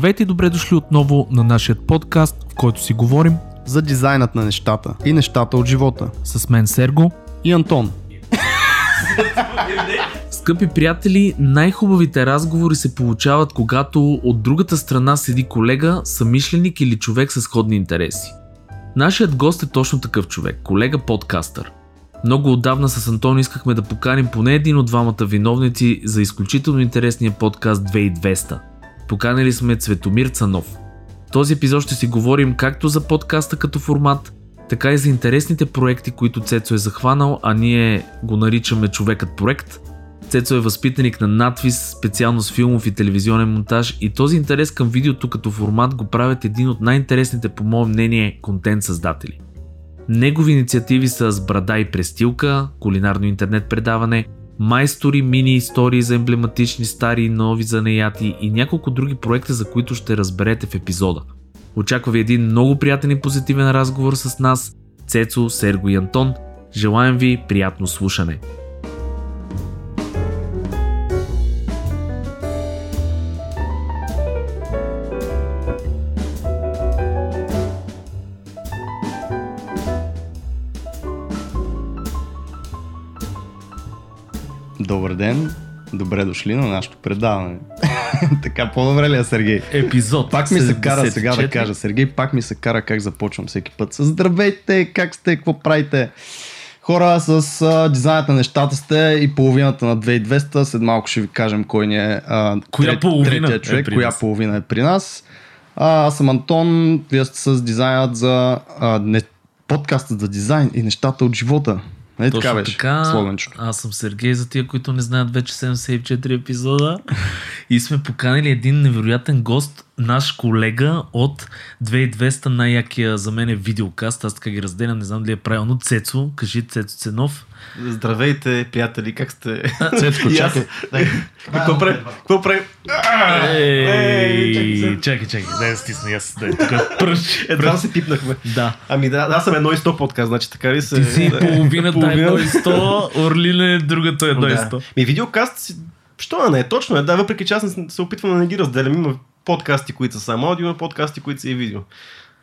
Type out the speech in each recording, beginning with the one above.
Здравейте и добре дошли отново на нашия подкаст, в който си говорим за дизайнът на нещата и нещата от живота. с мен Серго. И Антон. Скъпи приятели, най-хубавите разговори се получават, когато от другата страна седи колега, самишленик или човек с сходни интереси. Нашият гост е точно такъв човек, колега подкастър. Много отдавна с Антон искахме да поканим поне един от двамата виновници за изключително интересния подкаст 2200. Поканили сме Цветомир Цанов. В този епизод ще си говорим както за подкаста като формат, така и за интересните проекти, които Цецо е захванал, а ние го наричаме човекът проект. Цецо е възпитаник на надвис, специално с филмов и телевизионен монтаж и този интерес към видеото като формат го правят един от най-интересните по мое мнение контент създатели. Негови инициативи са с брада и престилка, кулинарно интернет предаване, майстори, мини истории за емблематични стари и нови занаяти и няколко други проекта, за които ще разберете в епизода. Очаква ви един много приятен и позитивен разговор с нас, Цецо, Серго и Антон. Желаем ви приятно слушане. Добър ден. Добре дошли на нашето предаване. така, по-добре ли е, Сергей? Епизод Пак ми се кара 74. сега да кажа, Сергей, пак ми се кара как започвам всеки път. Здравейте, как сте, какво правите? Хора с а, дизайнът на нещата сте и половината на 2200. След малко ще ви кажем кой ни е а, Коя половина третия е човек, при коя нас? половина е при нас. А, аз съм Антон, вие сте с дизайнът за а, не, подкастът за дизайн и нещата от живота. Нали така беше така, слоганчето. аз съм Сергей, за тия, които не знаят вече 74 епизода. И сме поканили един невероятен гост, наш колега от 2200 най-якия за мен е видеокаст. Аз така ги разделям, не знам дали е правилно. Цецо, кажи Цецо Ценов. Здравейте, приятели, как сте? Цецко, чакай. Какво правим? Какво правим? Ей, чакай, чакай, дай да стисна аз. Дай, тук пръщ. Едва се пипнахме. Да. Ами да, аз съм едно и сто подкаст, значи така ли се... Ти си половината Половина. едно и сто, Орлине другото едно и да. сто. Ми видеокаст, си- що да не е? Точно е, да, въпреки че аз се опитвам да не ги разделям. Има подкасти, които са само аудио, подкасти, които са и видео.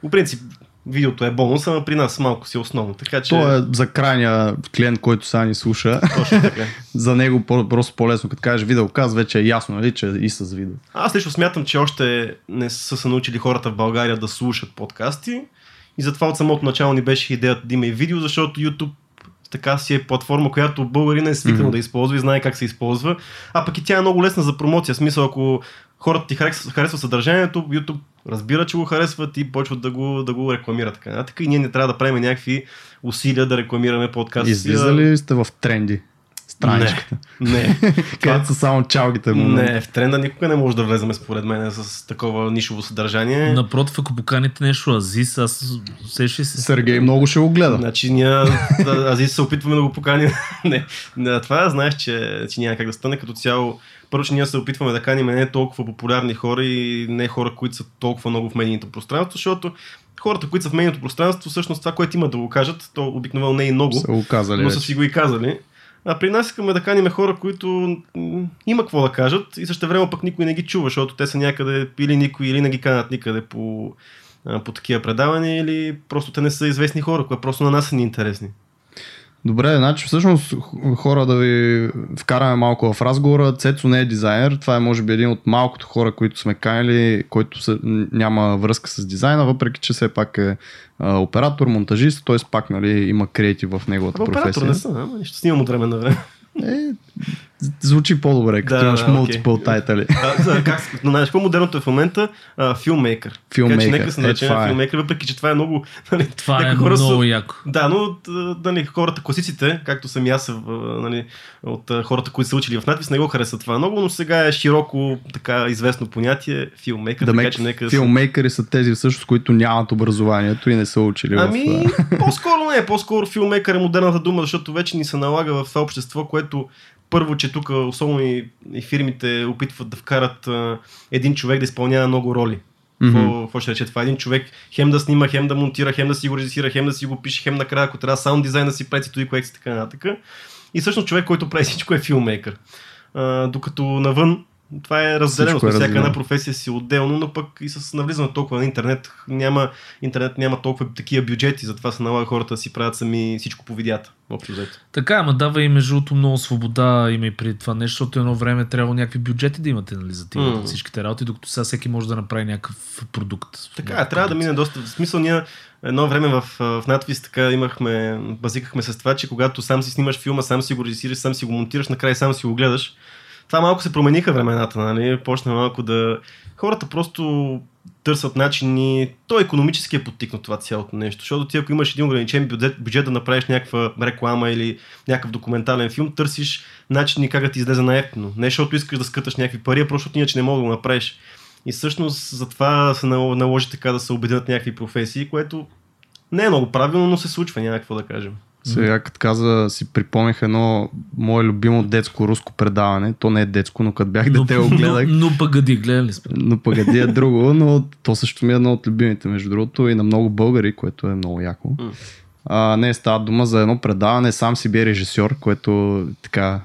По принцип, видеото е бонус, ама при нас малко си е основно. Така че... То е за крайния клиент, който сега ни слуша. Точно така. за него просто по-лесно, като кажеш видеоказ, вече е ясно, нали, че и с видео. Аз лично смятам, че още не са се научили хората в България да слушат подкасти и затова от самото начало ни беше идеята да има и видео, защото YouTube така си е платформа, която българин е свикнал Мгм. да използва и знае как се използва, а пък и тя е много лесна за промоция. В смисъл, ако хората ти харесва, харесва съдържанието, YouTube разбира, че го харесват и почват да го, да го рекламират. Така, нататък. и ние не трябва да правим някакви усилия да рекламираме подкаст. Излизали сте в тренди? Страничката. Не. Където са само чалгите му. Не, в тренда никога не може да влеземе според мен с такова нишово съдържание. Напротив, ако поканите нещо Азис, аз усещай се. Сергей много ще го гледа. Значи ние Азис се опитваме да го поканим. не, не, това знаеш, че, че няма как да стане като цяло. Първо, че ние се опитваме да каним не толкова популярни хора и не хора, които са толкова много в медийното пространство, защото хората, които са в медийното пространство, всъщност това, което имат да го кажат, то обикновено не е и много, Са го казали но са си го и казали. А при нас искаме да каним хора, които има какво да кажат и също време пък никой не ги чува, защото те са някъде или никой, или не ги канат никъде по, по такива предавания, или просто те не са известни хора, които просто на нас са ни интересни. Добре, значи всъщност хора да ви вкараме малко в разговора. Цецо не е дизайнер. Това е може би един от малкото хора, които сме канили, който са, няма връзка с дизайна, въпреки че все пак е а, оператор, монтажист, т.е. пак нали, има креатив в неговата Абе, оператор професия. не са, ама нищо снимам от време на време. Е, звучи по-добре, като Да, имаш да, multiple тайтали. А, за, как, но знаеш, какво модерното е в момента? А, филмейкър. Филмейкър. Така че нека се Е, наречем е. филмейкър, въпреки че това е много... Нали, Това е хора много са- яко. Да, но а, нали, хората, класиците, както съм и аз, а, нали, от а, хората, които са учили в надпис, не го харесват това много, но сега е широко така известно понятие филмейкър, Да така че нека... филмейкъри са тези всъщност, които нямат образованието и не са учили Ами, в... по-скоро не, по-скоро филмейкър е модерната дума, защото вече ни се налага в това общество, което първо, че тук особено и, и фирмите опитват да вкарат а, един човек да изпълнява много роли. Мгм. Какво, ще рече това? Един човек хем да снима, хем да монтира, хем да си го режисира, хем да си го пише, хем накрая, ако трябва саунд дизайн да си прави цветови корекции и така нататък. И всъщност човек, който прави всичко е филмейкър. А, докато навън Това е разделено. Е Всяка една професия си отделно, но пък и с навлизане толкова на интернет няма, интернет няма толкова такива бюджети, затова се налага хората да си правят сами всичко по видеята. Общо взето. Така, ама дава и между другото много свобода има и преди това нещо, защото едно време трябва някакви бюджети да имате нали, за тия Мгм. всичките работи, докато сега всеки може да направи някакъв продукт. Така, е, трябва да мине доста. В смисъл, ние едно време в, в надвис така имахме, базикахме с това, че когато сам си снимаш филма, сам си го режисираш, сам си го монтираш, накрая сам си го гледаш. Това малко се промениха времената, нали? Почна малко да... Хората просто търсят начини. То економически е подтикнато това цялото нещо. Защото ти ако имаш един ограничен бюджет, бюджет да направиш някаква реклама или някакъв документален филм, търсиш начини как да ти излезе на-ефтино. Не защото искаш да скъташ някакви пари, а просто иначе не мога да го направиш. И всъщност затова се нал- наложи така да се обединят някакви професии, което не е много правилно, но се случва, няма какво да кажем. Сега като каза, си припомних едно мое любимо детско руско предаване. То не е детско, но като бях дете го гледах. Но, но пъгади, гледали сме. Но пъгади е друго, но то също ми е едно от любимите, между другото, и на много българи, което е много яко. А, не, става дума за едно предаване, сам си бе режисьор, което така,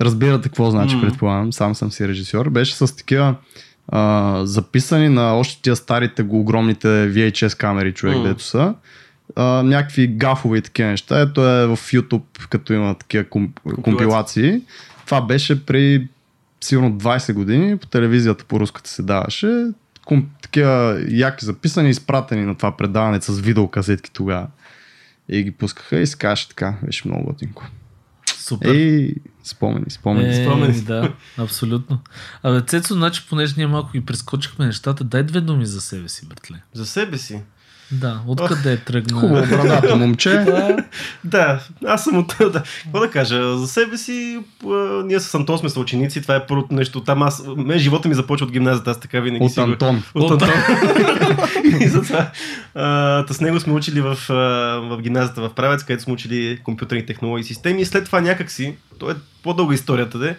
разбирате какво значи, предполагам, сам съм си режисьор. Беше с такива а, записани на още тия старите го огромните VHS камери, човек, М. дето са. А, някакви гафове и такива неща. Ето е в YouTube, като има такива ком- компилации. Това беше при сигурно 20 години по телевизията по руската се даваше. Ком, такива яки записани, изпратени на това предаване с видеокасетки тогава. И ги пускаха и се каже така. Беше много готинко. Супер. Ей, спомени, спомени. Е, спомени. да, абсолютно. Абе, Цецо, значи, понеже ние малко и прескочихме нещата, дай две думи за себе си, братле. За себе си. Да, откъде е тръгна? Хубаво, брадато момче. Да, аз съм от... Да. Какво да кажа? За себе си, а, ние с Антон сме съученици, това е първото нещо. Там аз... Мен живота ми започва от гимназията, аз така винаги От си Антон. От От- Антон. и затова а, с него сме учили в, а, в гимназията в Правец, където сме учили компютърни технологии и системи. И след това някакси, то е по-дълга историята, де,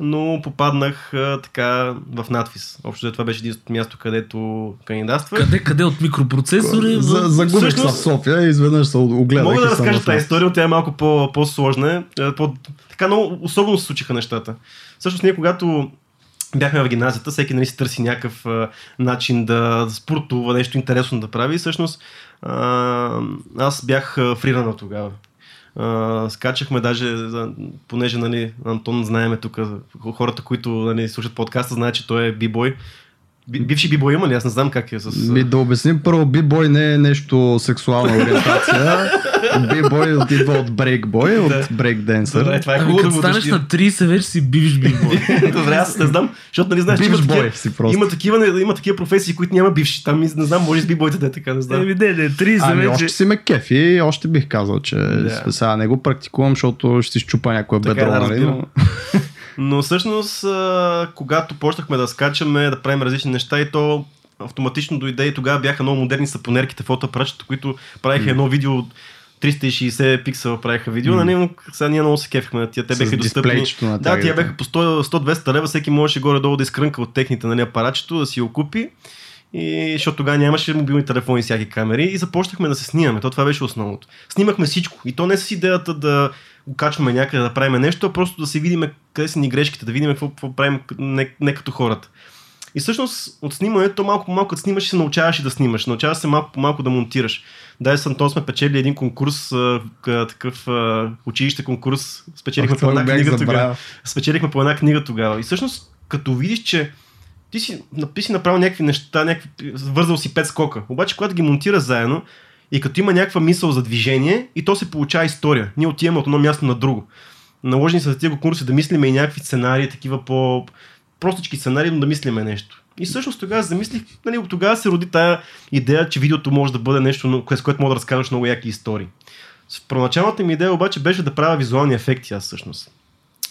но попаднах а, така в надфис. Общо това беше единственото място, където кандидатствах. къде, къде от микропроцесори? За, загубих се в Всъщност- София и изведнъж се огледах. Мога да разкажа тази история, тя е малко по- по-сложна. Е, По, така много особено се случиха нещата. Всъщност ние когато бяхме в гимназията, всеки нали си търси някакъв а, начин да спортува, нещо интересно да прави. И всъщност а, аз бях фрирана тогава. А, скачахме даже, понеже нали, Антон знаеме тук, хората, които нали, слушат подкаста, знаят, че той е бибой. Би- Бивши бибой има ли? Аз не знам как е с... Ми да обясним първо, бибой не е нещо сексуална ориентация. бибой идва от брейкбой, от брейкденсър. Добре, това е Ами, хубаво като станеш на 30, вече си бивш бибой. Добре, аз не знам, защото нали знаеш, Бивш бой си просто. има, такива, има такива професии, които няма бивши. Там не знам, може с бибойте да е така, не знам. Еми, не, не, 30 Ами вече. още си ме кефи и още бих казал, че Да. сега не го практикувам, защото ще си щупа Така е, бедро, да, нали? Но... Но всъщност, когато почнахме да скачаме, да правим различни неща и то автоматично дойде и тогава бяха много модерни сапонерките, фотоапаратчета, които правиха едно видео 360 пиксела правиха видео, М. нали, но сега ние много се кефихме на тия. Те С бяха достъпни. на Да, тия бяха по 100 100-200 лева, всеки можеше горе-долу да изкрънка от техните нали, апаратчето, да си го купи. И защото тогава нямаше мобилни телефони и всяки камери и започнахме да се снимаме. То това беше основното. Снимахме всичко. И то не с идеята да го качваме някъде да правим нещо, а просто да си видим къде са ни грешките, да видим какво, какво правим не, не като хората. И всъщност от снимането малко по малко като снимаш и се научаваш и да снимаш. Научаваш се малко по малко да монтираш. Дай с Антон сме печели един конкурс, а, такъв а, училище конкурс. Спечелихме по една книга тогава. Спечелихме по една книга тогава. И всъщност, като видиш, че ти си, ти си направил някакви неща, някакви, вързал си пет скока. Обаче, когато ги монтираш заедно и като има някаква мисъл за движение, и то се получава история. Ние отиваме от едно място на друго. Наложени са за тези конкурси да мислиме и някакви сценарии, такива по простички сценарии, но да мислиме нещо. И всъщност тогава замислих, нали, тогава се роди тая идея, че видеото може да бъде нещо, с което мога да разкажеш много яки истории. Първоначалната ми идея обаче беше да правя визуални ефекти аз всъщност.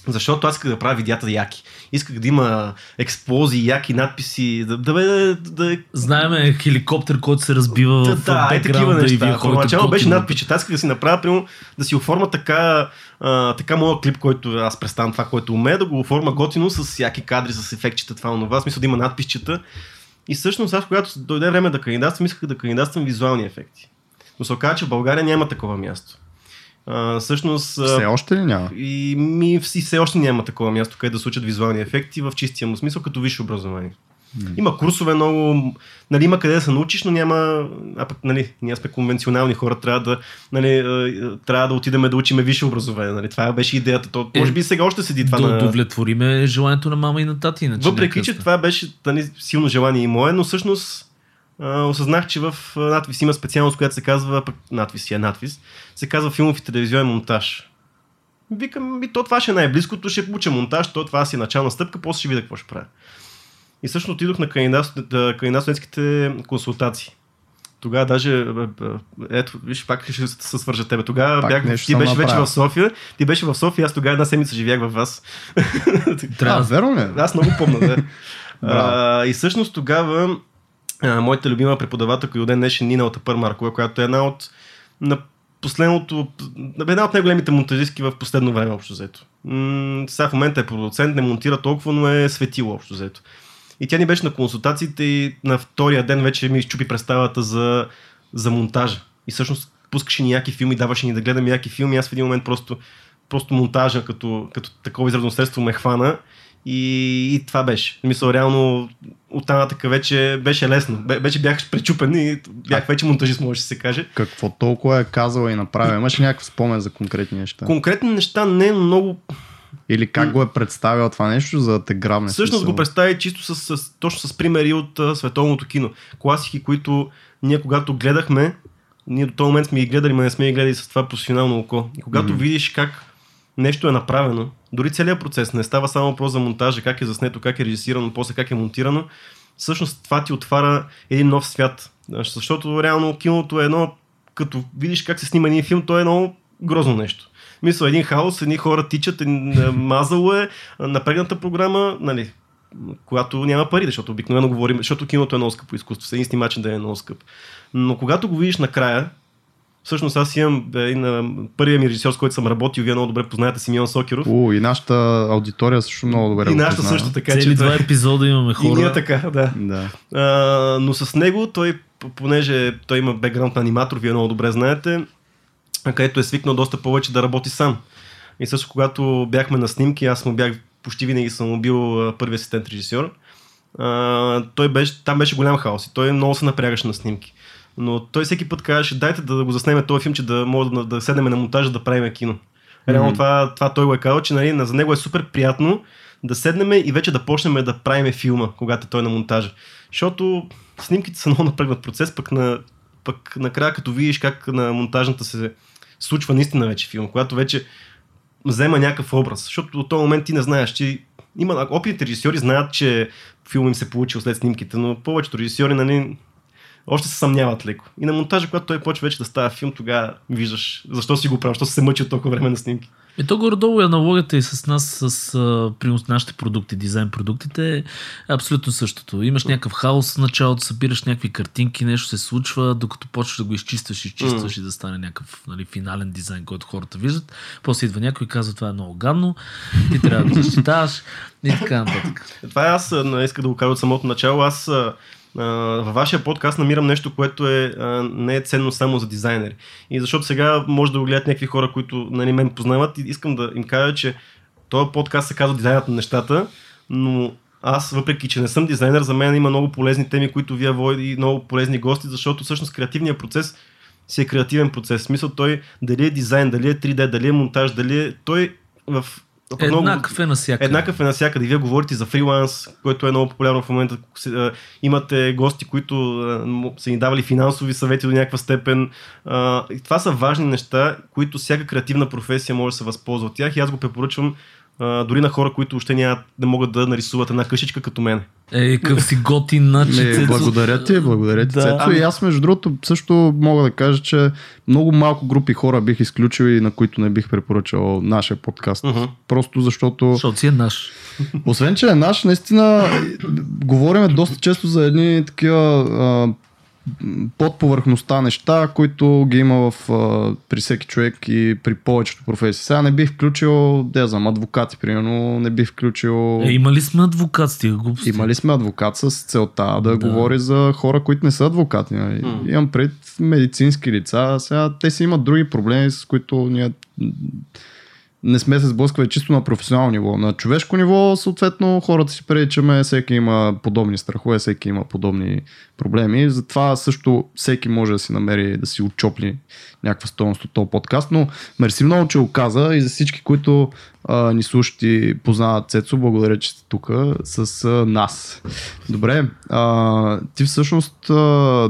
Защото аз исках да правя видеята яки. Исках да има експлозии, яки надписи, да, да, да, да, Знаеме хеликоптер, който се разбива да, в да, е такива неща. ходите Първоначално беше надпис, че аз исках да си направя, примерно, да си оформя така, а, така моят клип, който аз представям това, което умея, да го оформя готино с всяки кадри, с ефектчета, това, онова, смисъл да има надписчета. И всъщност аз, когато дойде време да кандидатствам, исках да кандидатствам визуални ефекти. Но се оказа, че в България няма такова място. А, всъщност... Все още ли няма? И ми и все още няма такова място, където да случат визуални ефекти в чистия му смисъл, като висше образование. Има курсове много, нали, има къде да се научиш, но няма, а пък, нали, ние сме конвенционални хора, трябва да, нали, трябва да отидем да учиме висше образование, нали, това беше идеята, то, Е, може би сега още седи това да на... удовлетвориме желанието на мама и на тати. Иначе Въпреки, че това беше нали, силно желание и мое, но всъщност осъзнах, че в надвис има специалност, която се казва, надвис е надвис, се казва филмов и телевизионен монтаж. Викам, ми, то това ще е най-близкото, ще уча монтаж, то това си е начална стъпка, после ще видя какво ще правя. И всъщност отидох на кандидат- кандидатските консултации. Тогава даже, ето, виж, пак ще се свържа тебе. Тогава Пак бях, ти беше вече в София, ти беше в София, аз тогава една седмица живях във вас. Трябва верно ли? Аз много помня, да. А, и всъщност тогава а, моята любима преподавателка и ден днешен Нина от Маркова, която е една от на последното, една от най-големите монтажистки в последно време, общо взето. Сега в момента е продуцент, не монтира толкова, но е светило, общо взето. И тя ни беше на консултациите и на втория ден вече ми изчупи представата за, за монтажа. И всъщност пускаше ни яки филми, даваше ни да гледаме яки филми. Аз в един момент просто, просто монтажа като, като такова изразно средство ме хвана и, и това беше. Мисля, реално оттам нататък вече беше лесно. Вече бях пречупен и бях вече монтажист, може да се каже. Какво толкова е казала и направила? Имаш ли някакъв спомен за конкретни неща? Конкретни неща не, но много Или как го е представил това нещо, за да те грабне? Всъщност смисъл? го представи чисто с, с, точно с примери от а, световното кино. Класики, които ние когато гледахме, ние до този момент сме ги гледали, но не сме ги гледали с това професионално око. И когато Мгм. видиш как нещо е направено, дори целият процес не става само въпрос за монтажа, как е заснето, как е режисирано, после как е монтирано, всъщност това ти отваря един нов свят. Защото реално киното е едно, като видиш как се снима един филм, то е едно грозно нещо. Мисля, един хаос, едни хора тичат, е, мазало е, напрегната програма, нали, когато няма пари, защото обикновено говорим, защото киното е много скъпо изкуство, един начин да е много скъп. Но когато го видиш накрая, всъщност аз имам един, а, първият ми режисьор, с който съм работил, вие много добре познаете Симеон Сокеров. О, и нашата аудитория също много добре и го нашата също така, Цели че два епизода имаме и хора. ние така, да. Да. А, но с него той, понеже той има бекграунд на аниматор, вие много добре знаете, а, където е свикнал доста повече да работи сам. И също когато бяхме на снимки, аз му бях почти винаги съм бил първи асистент режисьор. А, той беше, там беше голям хаос и той много се напрягаше на снимки. Но той всеки път казваше, дайте да го заснеме този филм, че да може да, да седнем на монтажа да правим кино. Реално Мгм. това, това той го е казал, че нали, на- за него е супер приятно да седнем и вече да почнем да правим филма, когато той е на монтажа. Защото снимките са много напрегнат процес, пък, на, пък накрая като видиш как на монтажната се случва наистина вече филм, когато вече взема някакъв образ. Защото до този момент ти не знаеш, че има опитните режисьори знаят, че филм им се получил след снимките, но повечето режисьори нали, още се съмняват леко. И на монтажа, когато той почва вече да става филм, тогава виждаш защо си го правил, защо се мъчил толкова време на снимки. И то горе-долу е аналогията и с нас, с а, принос нашите продукти, дизайн продуктите, е абсолютно същото. Имаш някакъв хаос в началото, събираш някакви картинки, нещо се случва, докато почваш да го изчистваш, изчистваш и да стане някакъв нали, финален дизайн, който хората виждат. После идва някой и казва, това е много гадно, ти трябва да го защитаваш и така нататък. Това е аз исках да го кажа от самото начало. Аз във вашия подкаст намирам нещо, което е, не е ценно само за дизайнери. И защото сега може да го гледат някакви хора, които нали, мен познават и искам да им кажа, че този подкаст се казва дизайнът на нещата, но аз, въпреки че не съм дизайнер, за мен има много полезни теми, които вие водите и много полезни гости, защото всъщност креативният процес си е креативен процес. В смисъл той дали е дизайн, дали е 3D, дали е монтаж, дали е... Той в... Еднакъв е навсякъде. Еднакъв е навсякъде. Вие говорите за фриланс, който е много популярно в момента. Имате гости, които са ни давали финансови съвети до някаква степен. Това са важни неща, които всяка креативна професия може да се възползва от тях. И аз го препоръчвам а, дори на хора, които още нямат, не могат да нарисуват една къщичка като мен. Е, къв си готин начин. Благодаря ти, благодаря ти, Да. Цецо. И аз, между другото, също мога да кажа, че много малко групи хора бих изключил и на които не бих препоръчал нашия подкаст. Мгм. Просто защото, Защото си е наш. освен че е наш, наистина говорим доста често за едни такива а, под повърхността неща, които ги има в, а, при всеки човек и при повечето професии. Сега не бих включил, да я знам, адвокати, примерно, не бих включил... Е, имали сме адвокат с тия глупости. Имали сме адвокат с целта да, Да. говори за хора, които не са адвокати. Нали? М. Имам пред медицински лица. Сега те си имат други проблеми, с които ние не сме се сблъсквали чисто на професионално ниво. На човешко ниво, съответно, хората си приличаме, всеки има подобни страхове, всеки има подобни проблеми. Затова също всеки може да си намери, да си отчопли някаква стоеност от този подкаст. Но мерси много, че го каза и за всички, които а, ни слушат и познават Цецо, благодаря, че сте тук с а, нас. Добре, а, ти всъщност а,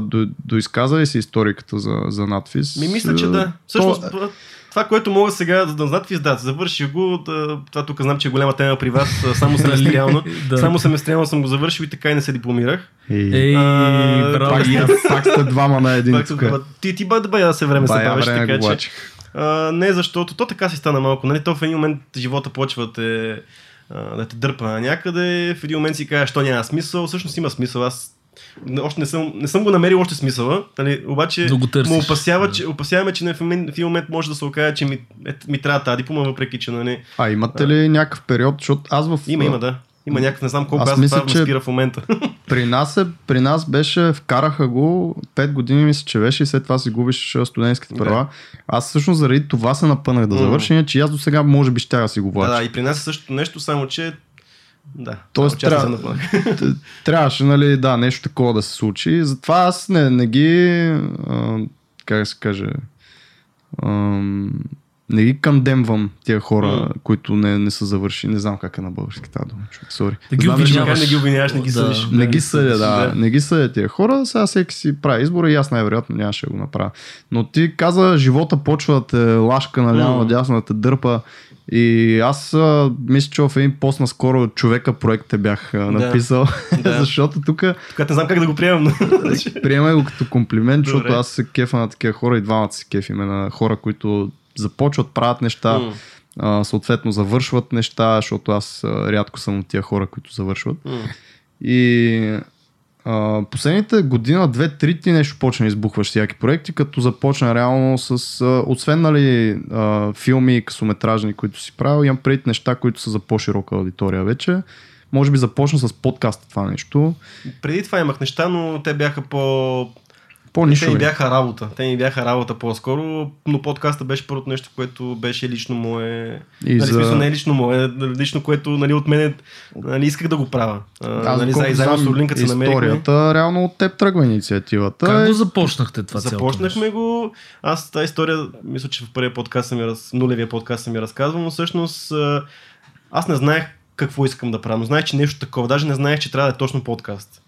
до, доизказа ли си историката за, за надфис? Ми мисля, че да. Всъщност, това, което мога сега да надвис, да, завърших го. Да, това тук знам, че е голяма тема при вас. Само семестриално. Да. Само семестриално съм го завършил и така и не се дипломирах. Ей, А, браво. пак, аз, пак сте двама на един Пак тук. ти, ти бая да се време се Бая бавиш, време така го че... А, не, защото то така си стана малко. Нали? То в един момент живота почва да те, а, да те дърпа някъде. В един момент си кажеш, що няма смисъл. Всъщност има смисъл. Аз още не съм, не съм го намерил още смисъла. Нали? Обаче Да го търсиш. му опасява, че, опасяваме, че в един, момент може да се окаже, че ми, е, ми трябва тази диплома, въпреки че нали, А имате ли някакъв период, защото аз в... има, има, да. Има някакъв, не знам колко Аз аз, мисля, това че- спира в момента. При нас, е, при нас беше, вкараха го 5 години мисля, че беше и след това си губиш а, студентските Да. права. Аз всъщност заради това се напънах да завърша, иначе и аз до сега може би ще да си го да, влача. да, и при нас е същото нещо, само че да, Тоест, аз трябва- Трябваше, нали, да, нещо такова да се случи. Затова аз не, не ги, а, как да се каже, ам, не ги кандемвам тия хора, М. които не, не са завършили. Не знам как е на български тази дума. Сори. Да ги обвиняваш. Не ги обвиняваш, не ги Да. съдиш. Не ги съдя, да. Да. Не ги съдя тия хора. Сега всеки си прави избора и аз най-вероятно нямаше да го направя. Но ти каза, живота почва да те лашка наляво, М. надясно да те дърпа. И аз а, мисля, че в един пост наскоро човека проект те бях а, написал, Да. защото тук Тук не знам как да го приемам, но... приемай го като комплимент, защото Добре. аз се кефа на такива хора и двамата се кефиме на хора, които започват, правят неща, М. а, съответно завършват неща, защото аз а, рядко съм от тия хора, които завършват. М. И последните година, две, три ти нещо почна избухваш всяки проекти, като започна реално с, а, освен нали, а, филми и късометражни, които си правил, имам предвид неща, които са за по-широка аудитория вече. Може би започна с подкаста това нещо. Преди това имах неща, но те бяха по... Те По-нишови. ми бяха работа. Те ми бяха работа по-скоро, но подкаста беше първото нещо, което беше лично мое. И нали, за- смисъл не е лично мое, лично което нали, от мен нали, исках да го правя. А, Аз, нали, за, заедно с знам Орлин, като се намерихме. историята, реално от теб тръгва инициативата. Как го започнахте това Започнахме го. Аз тази история, мисля, че в първия подкаст съм я раз... нулевия подкаст съм я разказвал, но всъщност аз не знаех какво искам да правя, но знаех, че нещо такова. Даже не знаех, че трябва да е точно подкаст.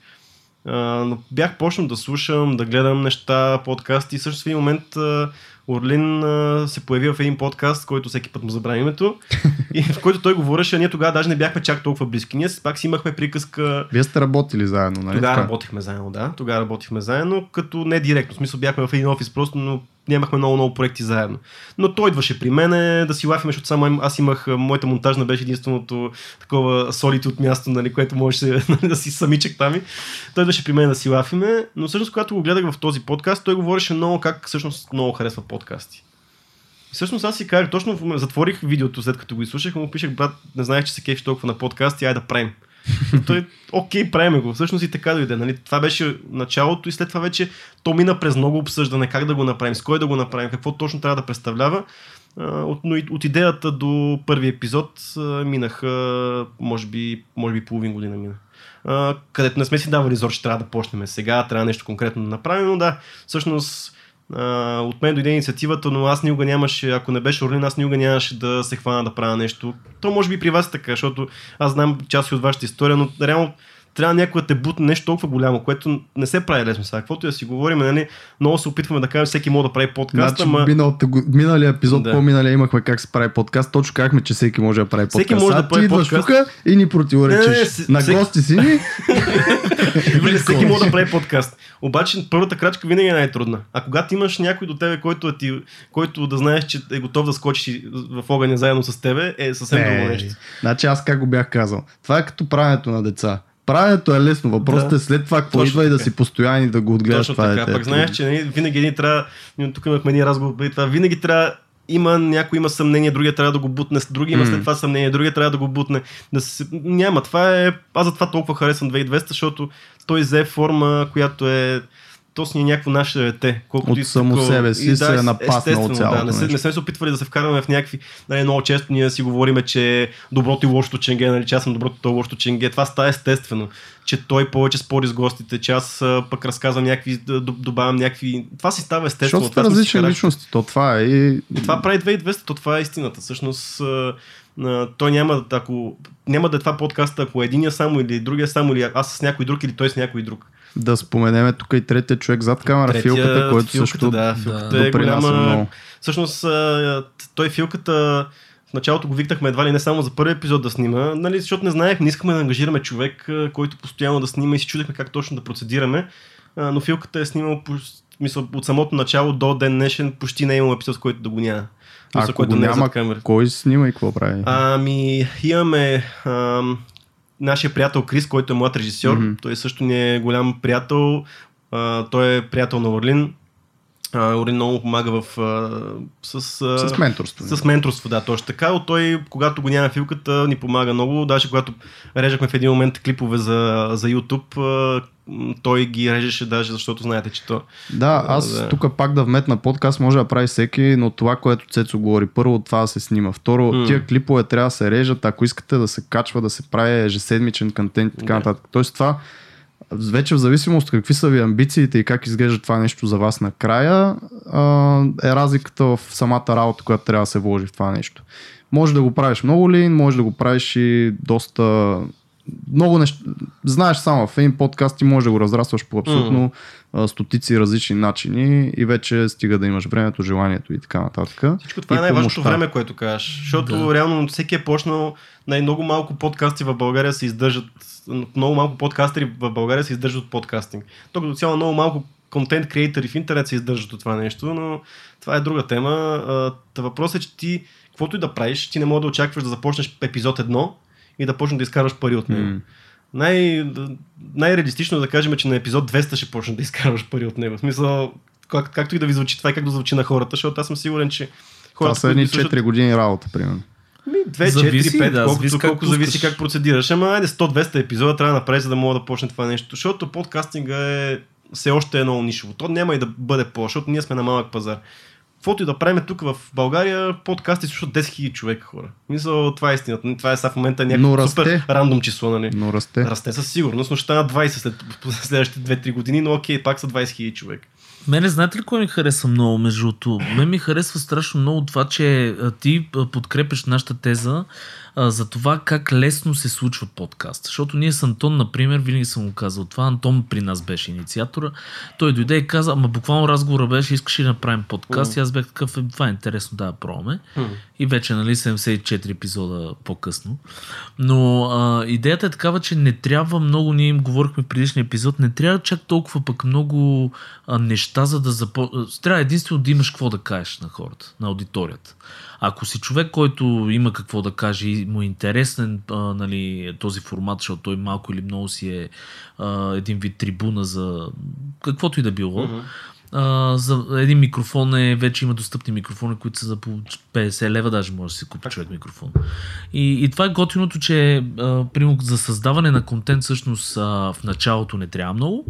А, но бях почнал да слушам, да гледам неща, подкасти и също в един момент а, Орлин а, се появи в един подкаст, който всеки път му забравя името, и в който той говореше, а ние тогава даже не бяхме чак толкова близки. Ние пак си имахме приказка Вие сте работили заедно, нали? тогава работихме заедно, да. Тогава работихме заедно, като не директно. В смисъл бяхме в един офис просто, но нямахме много, много проекти заедно. Но той идваше при мене да си лафиме, защото само аз имах, моята монтажна беше единственото такова солите от място, нали, което можеше нали, да си самичък там. и Той идваше при мен да си лафиме, но всъщност когато го гледах в този подкаст, той говореше много как всъщност много харесва подкасти. И Всъщност аз си казах, точно затворих видеото след като го изслушах, му пишех, брат, не знаех, че се кефиш толкова на подкасти, ай да правим. Той, окей, правим го. Всъщност и така дойде. Нали? Това беше началото и след това вече то мина през много обсъждане как да го направим, с кой да го направим, какво точно трябва да представлява. От, но от идеята до първи епизод минаха, може би, може би половин година мина. Където не сме си давали зор, че трябва да почнем сега, трябва нещо конкретно да направим, но да, всъщност от мен дойде инициативата, но аз никога нямаше, ако не беше Орлин, аз никога нямаше да се хвана да правя нещо. То може би при вас е така, защото аз знам част от вашата история, но реално трябва някой да те бутне нещо толкова голямо, което не се прави лесно сега. Каквото и да си говорим, нали, много се опитваме да кажем, всеки може да прави подкаст, Значи, ама... миналата, го- миналия епизод, Да. по-миналия имахме как се прави подкаст. Точно казахме, че всеки може да прави подкаст. Всеки може да прави ти подкаст. тук и ни противоречиш. Не, не, с- На всеки- гости си ни. Всеки може да прави подкаст. Обаче първата крачка винаги е най-трудна. А когато имаш някой до тебе, който, е ти, който да знаеш, че е готов да скочи в огъня заедно с тебе, е съвсем друго Е, нещо. Значи аз как го бях казал. Това е като правенето на деца. Правенето е лесно. Въпросът Да. е след това какво идва и да си постоянен и да го отгледаш Точно това така. дете. Пък знаеш, че винаги един трябва, тук имахме един разговор преди това, винаги трябва има някой има съмнение, другия трябва да го бутне, други има М. след това съмнение, другия трябва да го бутне. Да се... Няма, това е... Аз затова толкова харесвам 2200, защото той взе форма, която е то си е някакво наше дете. Колкото От и само такова- себе си и се е напаснало цялото Да, не, се, не сме се опитвали да се вкарваме в някакви... Нали, много често ние си говориме, че доброто и лошото ченге, нали, че аз съм доброто, той е лошото ченге. Това става естествено. Че той повече спори с гостите, че аз пък разказвам някакви, добавям някакви... Това си става естествено. Защото сте различни личности. То това е и... И това прави 2200, то това е истината. Всъщност, той няма, ако, няма да е това подкаста, ако единия само или другия само, или аз с някой друг, или той с някой друг. Да споменеме тук и третия човек зад камера, Третия- филката, който филката, също да, филката е допринася голяма. много. Всъщност, той филката в началото го викнахме едва ли не само за първи епизод да снима, нали, защото не знаех, не искаме да ангажираме човек, който постоянно да снима и си чудехме как точно да процедираме. Но филката е снимал мисъл, от самото начало до ден днешен почти не е имал епизод, който да го няма. Мисъл, Ако който го не е няма, зад камера. кой снима и какво прави? Ами, имаме ам, нашия приятел Крис, който е млад режисьор. Mm-hmm. Той също ни е голям приятел. А, той е приятел на Орлин. А, Орлин много помага в, а, с, а, С менторство. с менторство, да, точно така. От той, когато го няма филката, ни помага много. Даже когато режахме в един момент клипове за, за YouTube, той ги режеше даже, защото знаете, че то... Да, аз Да. тук пак да вметна подкаст може да прави всеки, но това, което Цецо говори, първо това да се снима. Второ, М. тия клипове трябва да се режат, ако искате да се качва, да се прави ежеседмичен контент и така нататък. Тоест това, вече в зависимост какви са ви амбициите и как изглежда това нещо за вас накрая, е разликата в самата работа, която трябва да се вложи в това нещо. Може да го правиш много лин, може да го правиш и доста много неща. Знаеш само в един подкаст ти можеш да го разрастваш по абсолютно а, стотици различни начини и вече стига да имаш времето, желанието и така нататък. Всичко това И е най-важното време, което кажеш. Защото Да. реално всеки е почнал, най-много малко подкасти в България се издържат, много малко подкастери в България се издържат от подкастинг. То като цяло много малко контент креатори в интернет се издържат от това нещо, но това е друга тема. Та въпросът е, че ти, каквото и да правиш, ти не можеш да очакваш да започнеш епизод едно и да почнеш да изкарваш пари от него. М. Най- най-реалистично е да кажем, че на епизод 200 ще почнеш да изкарваш пари от него. В смисъл, как, както и да ви звучи това и как да звучи на хората, защото аз съм сигурен, че Това хората, са едни слушат- 4 години работа, примерно. Ми, 2, Зависи, 4, 5, да, колкото, зависи как колко зависи пускаш. как процедираш. Ама айде 100-200 епизода трябва да направиш, за да мога да почне това нещо. Защото подкастинга е все още е много нишово. То няма и да бъде по, защото ние сме на малък пазар. Каквото и да правим тук в България, подкасти слушат 10 000 човека хора. Мисля, това е истината. Това е сега в момента някакво супер рандом число, нали? Но расте. Расте със сигурност, но ще станат 20 след следващите 2-3 години, но окей, пак са 20 000 човек. Мене знаете ли кое ми харесва много между другото? Мен ми харесва страшно много това, че ти а, подкрепяш нашата теза а, за това как лесно се случва подкаст. Защото ние с Антон, например, винаги съм го казал това. Антон при нас беше инициатора. Той дойде и каза, ама буквално разговора беше, искаш ли да направим подкаст? И аз бях такъв, е, това е интересно, да, пробваме. И вече, нали, 74 епизода по-късно. Но а, идеята е такава, че не трябва много, ние им говорихме в предишния епизод, не трябва чак толкова пък много а, неща, за да започне. Трябва единствено да имаш какво да кажеш на хората, на аудиторията. Ако си човек, който има какво да каже и му е интересен а, нали, този формат, защото той малко или много си е а, един вид трибуна за каквото и да било, Мгм. А, за един микрофон е, вече има достъпни микрофони, които са за по 50 лева, даже може да си купи човек микрофон. И, и това е готиното, че а, примерно за създаване на контент всъщност а, в началото не трябва много,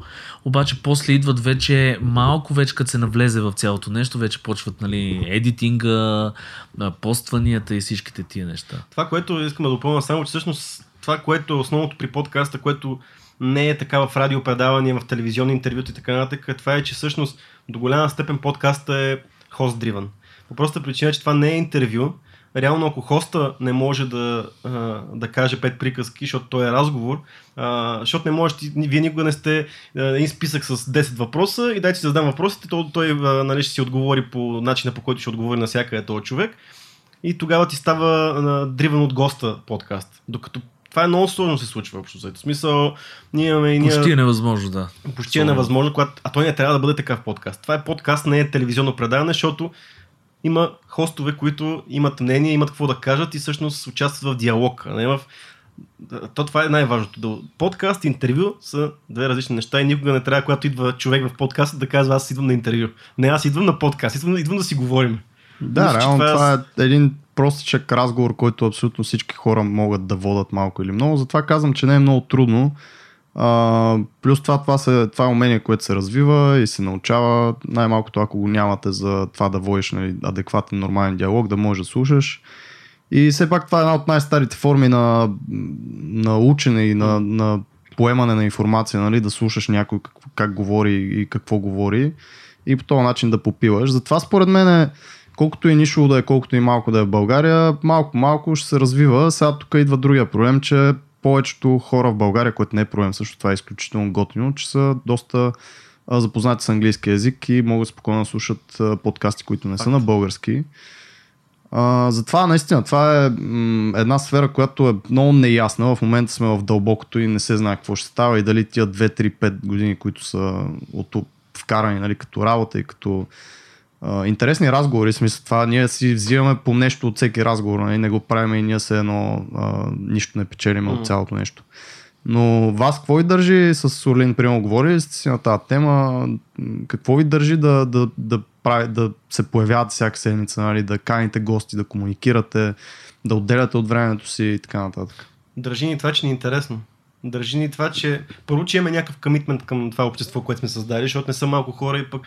обаче после идват вече малко вече като се навлезе в цялото нещо, вече почват нали, едитинга, постванията и всичките тия неща. Това, което искам да допълня само, че всъщност това, което е основното при подкаста, което не е така в радиопредавания, в телевизионни интервюта и така нататък, това е, че всъщност до голяма степен подкаста е хост-дриван. По простата причина, че това не е интервю. Реално, ако хоста не може да, да каже пет приказки, защото той е разговор, защото не може, ти, вие никога не сте един списък с 10 въпроса и дайте си задам въпросите, то, той нали, ще си отговори по начина по който ще отговори на всяка този човек и тогава ти става дривен от госта подкаст. Докато това е много сложно се случва общо. В смисъл, ние имаме и ние... Почти е невъзможно, да. Почти е невъзможно, когато... а той не трябва да бъде такъв подкаст. Това е подкаст, не е телевизионно предаване, защото има хостове, които имат мнение, имат какво да кажат и всъщност участват в диалог, а не в то това е най-важното. Подкаст и интервю са две различни неща и никога не трябва, когато идва човек в подкаста, да казва аз идвам на интервю. Не, аз идвам на подкаст, идвам, идвам да си говорим. Да, Мисля, реално това, това е един простичък разговор, който абсолютно всички хора могат да водат малко или много. Затова казвам, че не е много трудно. А, плюс това, това, се, това е умение, което се развива и се научава. Най-малкото, ако го нямате за това да водиш нали, адекватен, нормален диалог, да можеш да слушаш. И все пак това е една от най-старите форми на, на учене и на, на поемане на информация, нали, да слушаш някой как, как говори и какво говори и по този начин да попиваш. Затова според мен е, колкото и нишово да е, колкото и малко да е в България, малко-малко ще се развива. Сега тук идва другия проблем, че повечето хора в България, което не е проблем, също това е изключително готино, че са доста запознати с английски язик и могат спокойно да слушат подкасти, които не са на български. А, затова наистина, това е м- една сфера, която е много неясна. В момента сме в дълбокото и не се знае какво ще става и дали тия 2-3-5 години, които са от вкарани нали, като работа и като а, интересни разговори, смисъл това, ние си взимаме по нещо от всеки разговор, нали, не го правим и ние се едно а, нищо не печелиме mm. от цялото нещо. Но вас какво ви държи с Орлин, примерно, говорили сте си на тази тема, какво ви държи да, да, да, прави, да се появяват всяка седмица, нали, да каните гости, да комуникирате, да отделяте от времето си и така нататък? Държи ни това, че ни е интересно. Държи ни това, че първо, че имаме някакъв комитмент към това общество, което сме създали, защото не са малко хора и пък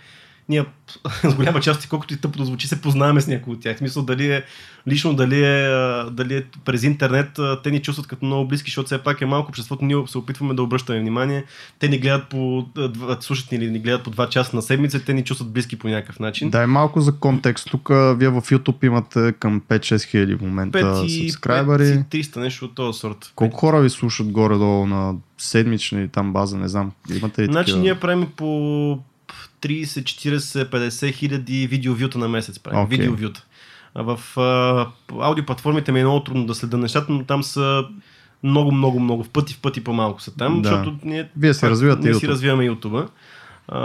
ние с голяма част, колкото и тъпо да звучи, се познаваме с някои от тях. В смисъл дали е лично, дали е, дали е през интернет, те ни чувстват като много близки, защото все пак е малко обществото, ние се опитваме да обръщаме внимание. Те ни гледат по, слушат ни или ни гледат по два часа на седмица, те ни чувстват близки по някакъв начин. Дай малко за контекст. Тук вие в YouTube имате към 5-6 хиляди в момента субскрайбъри. 300 нещо от този сорт. Колко хора ви слушат горе-долу на седмична и там база, не знам. Имате ли Значи такива? ние правим по 30, 40, 50 хиляди видеовюта на месец правим. Okay. Видеовюта. В а, аудиоплатформите ми е много трудно да следа нещата, но там са много, много, много, в пъти, в пъти по-малко са там, да. защото ние, Вие се развивате ние си развиваме YouTube. А,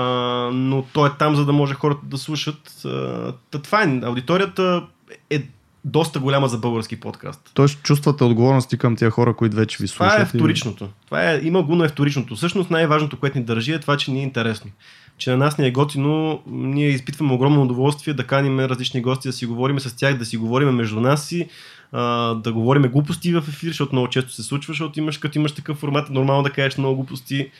но то е там, за да може хората да слушат. А, това е, аудиторията е доста голяма за български подкаст. Тоест чувствате отговорности към тия хора, които вече ви слушат. Това е вторичното. Това е, има го, но е вторичното. Всъщност най-важното, което ни държи е това, че ни е интересно че на нас ни е готино, ние изпитваме огромно удоволствие да каним различни гости, да си говорим с тях, да си говорим между нас а, да говорим глупости в ефир, защото много често се случва, защото имаш, като имаш такъв формат, е нормално да кажеш много глупости.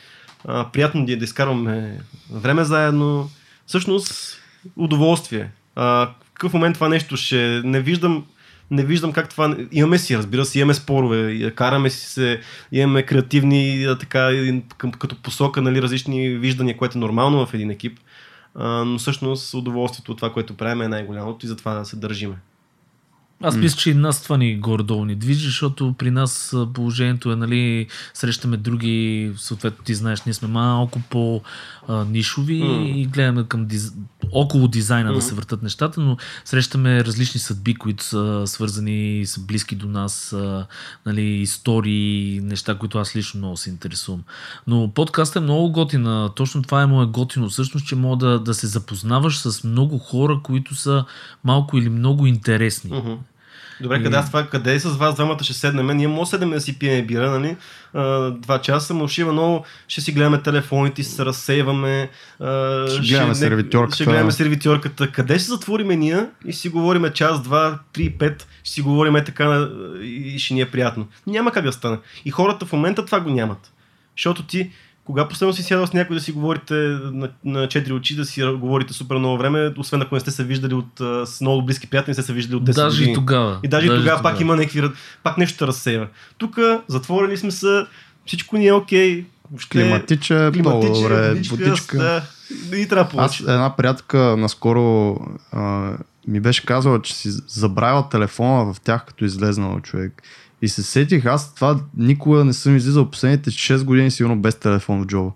А, приятно ни е да изкарваме време заедно. Всъщност, удоволствие. В какъв момент това нещо ще... Не виждам не виждам как това... Имаме си, разбира се, имаме спорове, караме си се, имаме креативни, така, като посока, нали, различни виждания, което е нормално в един екип. Но всъщност удоволствието от това, което правим е най-голямото и затова се държиме. Аз мисля, че и нас това ни горе-долу ни движи, защото при нас положението е, нали, срещаме други, съответно ти знаеш, ние сме малко по-нишови mm. и гледаме към диз... около дизайна mm. да се въртат нещата, но срещаме различни съдби, които са свързани, са близки до нас, нали, истории, неща, които аз лично много се интересувам. Но подкастът е много готина. Точно това е моят готино. Всъщност, че мога да, да се запознаваш с много хора, които са малко или много интересни. Mm-hmm. Добре, къде, аз това, къде е с вас двамата ще седнем? Ние може седнем да си пием бира, нали? А, два часа, но ще има много, ще си гледаме телефоните, ще се разсейваме. А, ще, гледаме ще, сервитьорката. Ще гледаме сервитьорката. Къде ще затвориме ние и си говориме час, два, три, пет, ще си говориме така и ще ни е приятно. Няма как да стане. И хората в момента това го нямат. Защото ти, кога последно си сядал с някой да си говорите на, на четири очи, да си говорите супер много време, освен ако не сте се виждали от, с много близки приятели, не сте се виждали от 10 даже години. И тогава. И даже, даже и тогава, тогава пак има някакви, пак нещо да разсева. Тук затворили сме се, всичко ни е окей. Okay, климатиче, много добре, водичка. Да, и трябва Аз една приятелка наскоро а, ми беше казала, че си забравя телефона в тях, като излезнал човек. И се сетих, аз това никога не съм излизал последните 6 години сигурно без телефон в джоба.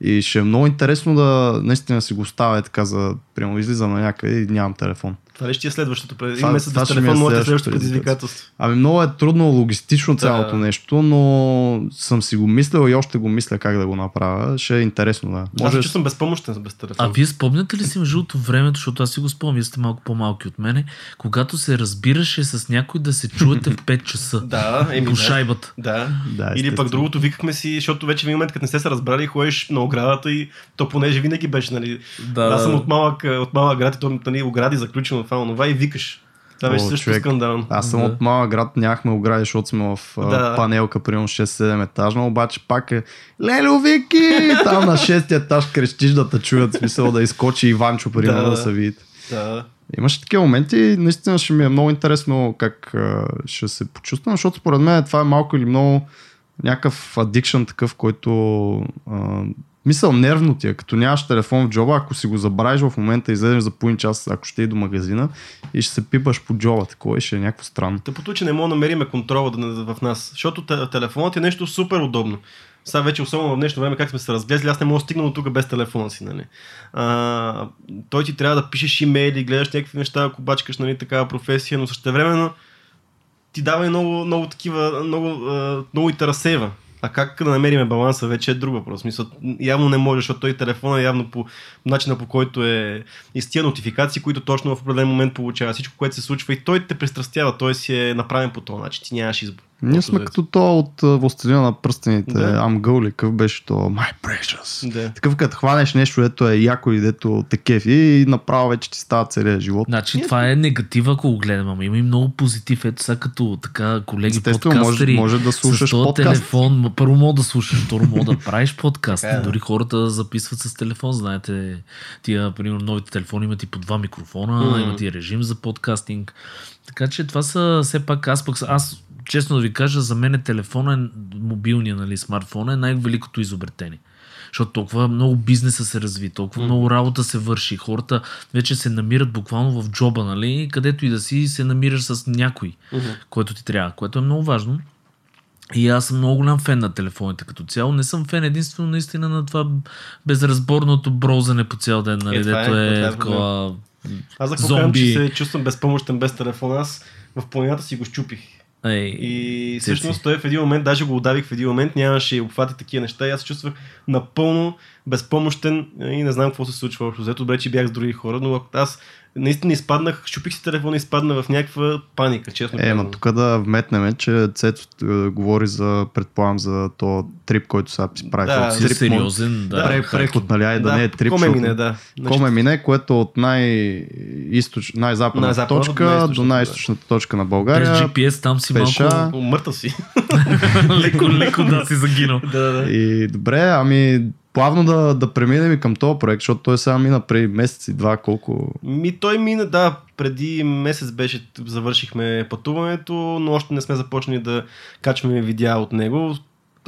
И ще е много интересно да наистина си го ставя така за, прямо излизам на някъде и нямам телефон. Това ли ще е следващото? Един месец това без ще ми е телефон, следващото предизвикателство. Ами много е трудно логистично цялото Да. нещо, но съм си го мислил и още го мисля как да го направя. Ще е интересно, да. Може... Аз Може се чувствам безпомощен без телефон. А вие спомняте ли си между другото времето, защото аз си го спомням, вие сте малко по-малки от мене, когато се разбираше с някой да се чуете в 5 часа Да, еми по да. шайбата. Да. Да, Или пък другото, викахме си, защото вече в момент, като не сте се разбрали, ходиш на оградата и то понеже винаги беше, нали. Да, аз съм да. от малък, от малък град и то, нали, огради заключено това, онова и викаш. Това беше О, също човек. скандално. Аз съм Да. от малък град, нямахме огради, защото сме в Да. панелка, примерно 6-7 етажна, обаче пак е Лело Вики! Там на 6 етаж крещиш да те чуят, смисъл да изкочи Иванчо, примерно Да. да, се видите. Да. Имаше такива моменти, наистина ще ми е много интересно как а, ще се почувствам, защото според мен това е малко или много някакъв адикшън такъв, който а, мисъл нервно ти е, като нямаш телефон в джоба, ако си го забравиш в момента излезеш за половин час, ако ще и до магазина и ще се пипаш по джоба, такова ще е някакво странно. Тъпото, че не мога да намериме контрола в нас, защото те- телефонът е нещо супер удобно. Сега вече, особено в днешно време, как сме се разглезли, аз не мога да стигна до тук без телефона си. Нали? А, той ти трябва да пишеш имейли, гледаш някакви неща, ако бачкаш нали, такава професия, но същевременно ти дава и много, много такива, много, много и те разсейва. А как да намериме баланса вече е друг въпрос. Мисля, явно не може, защото той телефона явно по начина по който е и с тия нотификации, които точно в определен момент получава всичко, което се случва и той те пристрастява, той си е направен по този начин, ти нямаш избор. Ние сме като то от Властелина на пръстените, Да. да. Амгъл ли, какъв беше то, My Precious. Да. Такъв като хванеш нещо, дето е яко и дето те кефи и направо вече ти става целият живот. Значи това е негатива, ако го гледам, ама има и много позитив. Ето сега като така колеги Естествено, може, подкастери. може да слушаш с този подкаст. телефон, първо мога да слушаш, второ мога да правиш подкаст. Е. Дори хората записват с телефон, знаете, тия, примерно, новите телефони имат и по два микрофона, имат и режим за подкастинг. Така че това са все пак, аз пък, аз честно да ви кажа, за мен телефона, е, мобилния, нали, смартфона е най-великото изобретение. Защото толкова много бизнеса се разви, толкова Мгм. много работа се върши. Хората вече се намират буквално в джоба, нали? Където и да си, се намираш с някой, Мгм. който ти трябва, което е много важно. И аз съм много голям фен на телефоните като цяло. Не съм фен единствено наистина на това безразборното брозане по цял ден, нали? Е, е, дето е, е такова... Аз кажем, Зомби. че се чувствам безпомощен без телефона, аз в планината си го щупих. Ей, И всъщност той в един момент, даже го удавих в един момент, нямаше обхвати такива неща и аз се чувствах напълно безпомощен и не знам какво се случва общо. Взето добре, че бях с други хора, но аз наистина изпаднах, щупих си телефона и изпадна в някаква паника, честно Е, ма тук да вметнем, че Цецо е, говори за, предполагам, за то трип, който сега си прави. Да, си трип, сериозен, да. Да, Пре, преход, нали, ай, да, не е трип. Коме защото- мине, да. Значи, Коме мине, което е от най-източ... най-западната Най-западната точка до най-източната, до най-източната точка на През България. GPS там си пеша. малко... Мъртъв си. леко, леко да си загинал. да, да, да. И добре, ами плавно да, да преминем и към този проект, защото той сега мина преди месец и два, колко... Ми той мина, да, преди месец беше, завършихме пътуването, но още не сме започнали да качваме видеа от него.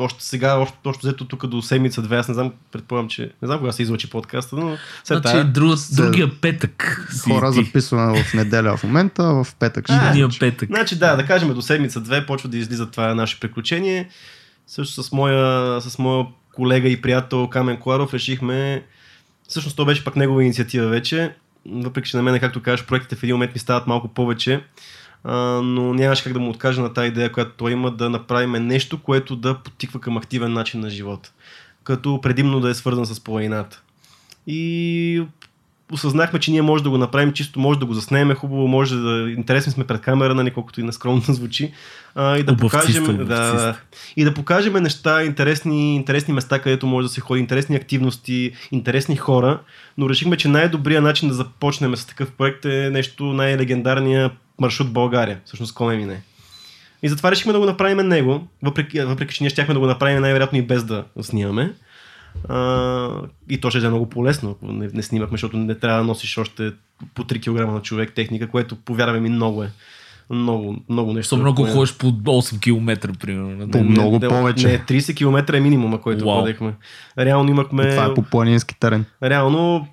Още сега, още, още взето тук до седмица-две, аз не знам, предполагам, че не знам кога се излъчи подкаста, но след Значи, това. друг, другия петък Хора записваме в неделя в момента, в петък ще А, случи. петък. Значи да, да кажем до седмица-две почва да излиза това наше приключение. Също с моя, с моя колега и приятел Камен Коларов решихме, всъщност то беше пък негова инициатива вече, въпреки че на мен, както кажеш, проектите в един момент ми стават малко повече, но нямаше как да му откажа на тази идея, която той има да направим нещо, което да потиква към активен начин на живота, като предимно да е свързан с планината. И осъзнахме, че ние може да го направим, чисто може да го заснеме, хубаво, може да интересни сме пред камера, нали, колкото и нескромно звучи. А, и да Обувци покажем, сте, да, и да покажем неща, интересни, интересни места, където може да се ходи, интересни активности, интересни хора, но решихме, че най-добрият начин да започнем с такъв проект е нещо най-легендарния маршрут България, всъщност Комемине. И затова решихме да го направим него, въпреки, въпреки че ние щяхме да го направим най-вероятно и без да снимаме. А, и то ще е много по-лесно, ако не, не снимахме, защото не трябва да носиш още по 3 кг на човек техника, което повярваме ми много е. Много, много нещо. Со много Е, ходиш по 8 км, примерно. По много повече. Не, 30 км е минимума, който Уау. ходехме. Реално имахме... Това е по планински терен. Реално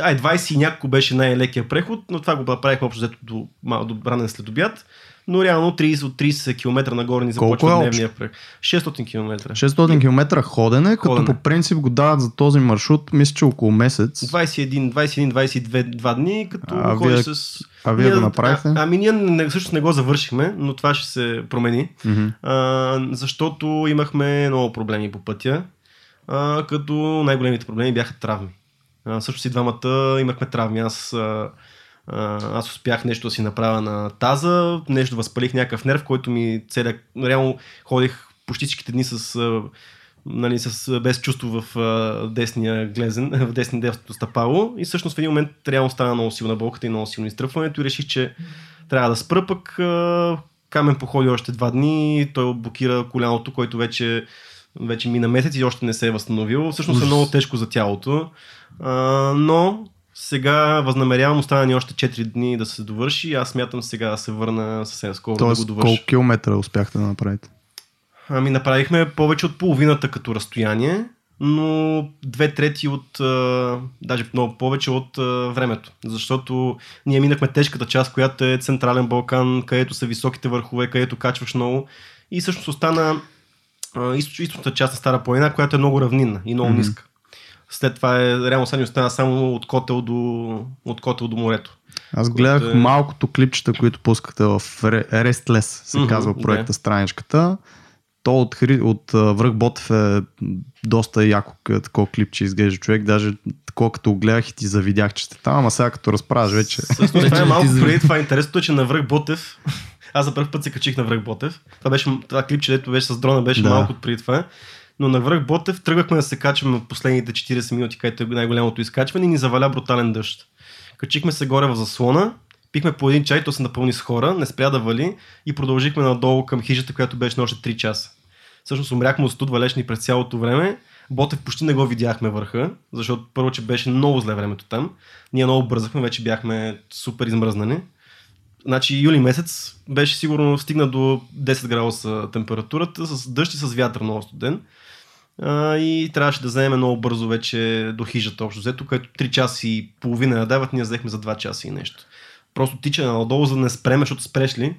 ай, 20 и няколко беше най-лекия преход, но това го направихме общо взето до, до ранен след обяд. Но реално 30 от 30 км нагоре ни Колко започва е дневния преход. 600 км. 600 км ходене, като Ходене. по принцип го дават за този маршрут, мисля, че около месец. 21, 21 22 два дни, като А ходиш вие- с... А вие го направихте? А, ами ние не, всъщност не го завършихме, но това ще се промени. Мгм. а, защото имахме много проблеми по пътя, а, като най-големите проблеми бяха травми. А, също си двамата имахме травми. Аз, а, а, аз успях нещо да си направя на таза, нещо възпалих някакъв нерв, който ми целя... Реално ходих почти всичките дни с, а, нали, с, без чувство в а, десния глезен, в десния десното стъпало и всъщност в един момент реално стана много силна болката и много силно изтръпването и реших, че трябва да спра пък а, Камен походи още два дни, той блокира коляното, който вече, вече мина месец и още не се е възстановил. Всъщност е много тежко за тялото. А, но сега възнамерявам, остана ни още 4 дни да се довърши. Аз смятам сега да се върна съвсем скоро да Тоест, го довърша. колко километра успяхте да направите? Ами направихме повече от половината като разстояние, но две трети от, а, даже много повече от а, времето. Защото ние минахме тежката част, която е Централен Балкан, където са високите върхове, където качваш много. И всъщност остана източната част на Стара планина, която е много равнинна и много Мгм. ниска. След това е, реално сега ни остана само от котел до, от котел до морето. Аз гледах е- малкото клипчета, които пускате в Re- Restless, се Мгм, казва проекта страничката. То от, от Връх Ботев е доста яко такова клипче изглежда човек. Даже такова като гледах и ти завидях, че сте там, ама сега като разправяш вече. Всъщност това е малко преди това. Интересното е, че на връх Ботев, аз за първ път се качих на връх Ботев. Това, беше, това клипче, дето беше с дрона, беше да. малко преди това. Но на връх Ботев тръгвахме да се качваме последните 40 минути, където е най-голямото изкачване и ни заваля брутален дъжд. Качихме се горе в заслона, пихме по един чай, то се напълни с хора, не спря да вали и продължихме надолу към хижата, която беше на още 3 часа. Всъщност умряхме от студ, валеше ни през цялото време. Ботев почти не го видяхме върха, защото първо, че беше много зле времето там. Ние много бързахме, вече бяхме супер измръзнани. Значи юли месец беше сигурно стигна до 10 градуса температурата, с дъжд и с вятър много студен. А, и трябваше да вземем много бързо вече до хижата общо взето, което 3 часа и половина я дават, ние взехме за 2 часа и нещо. Просто тича надолу, за да не спреме, защото спреш ли,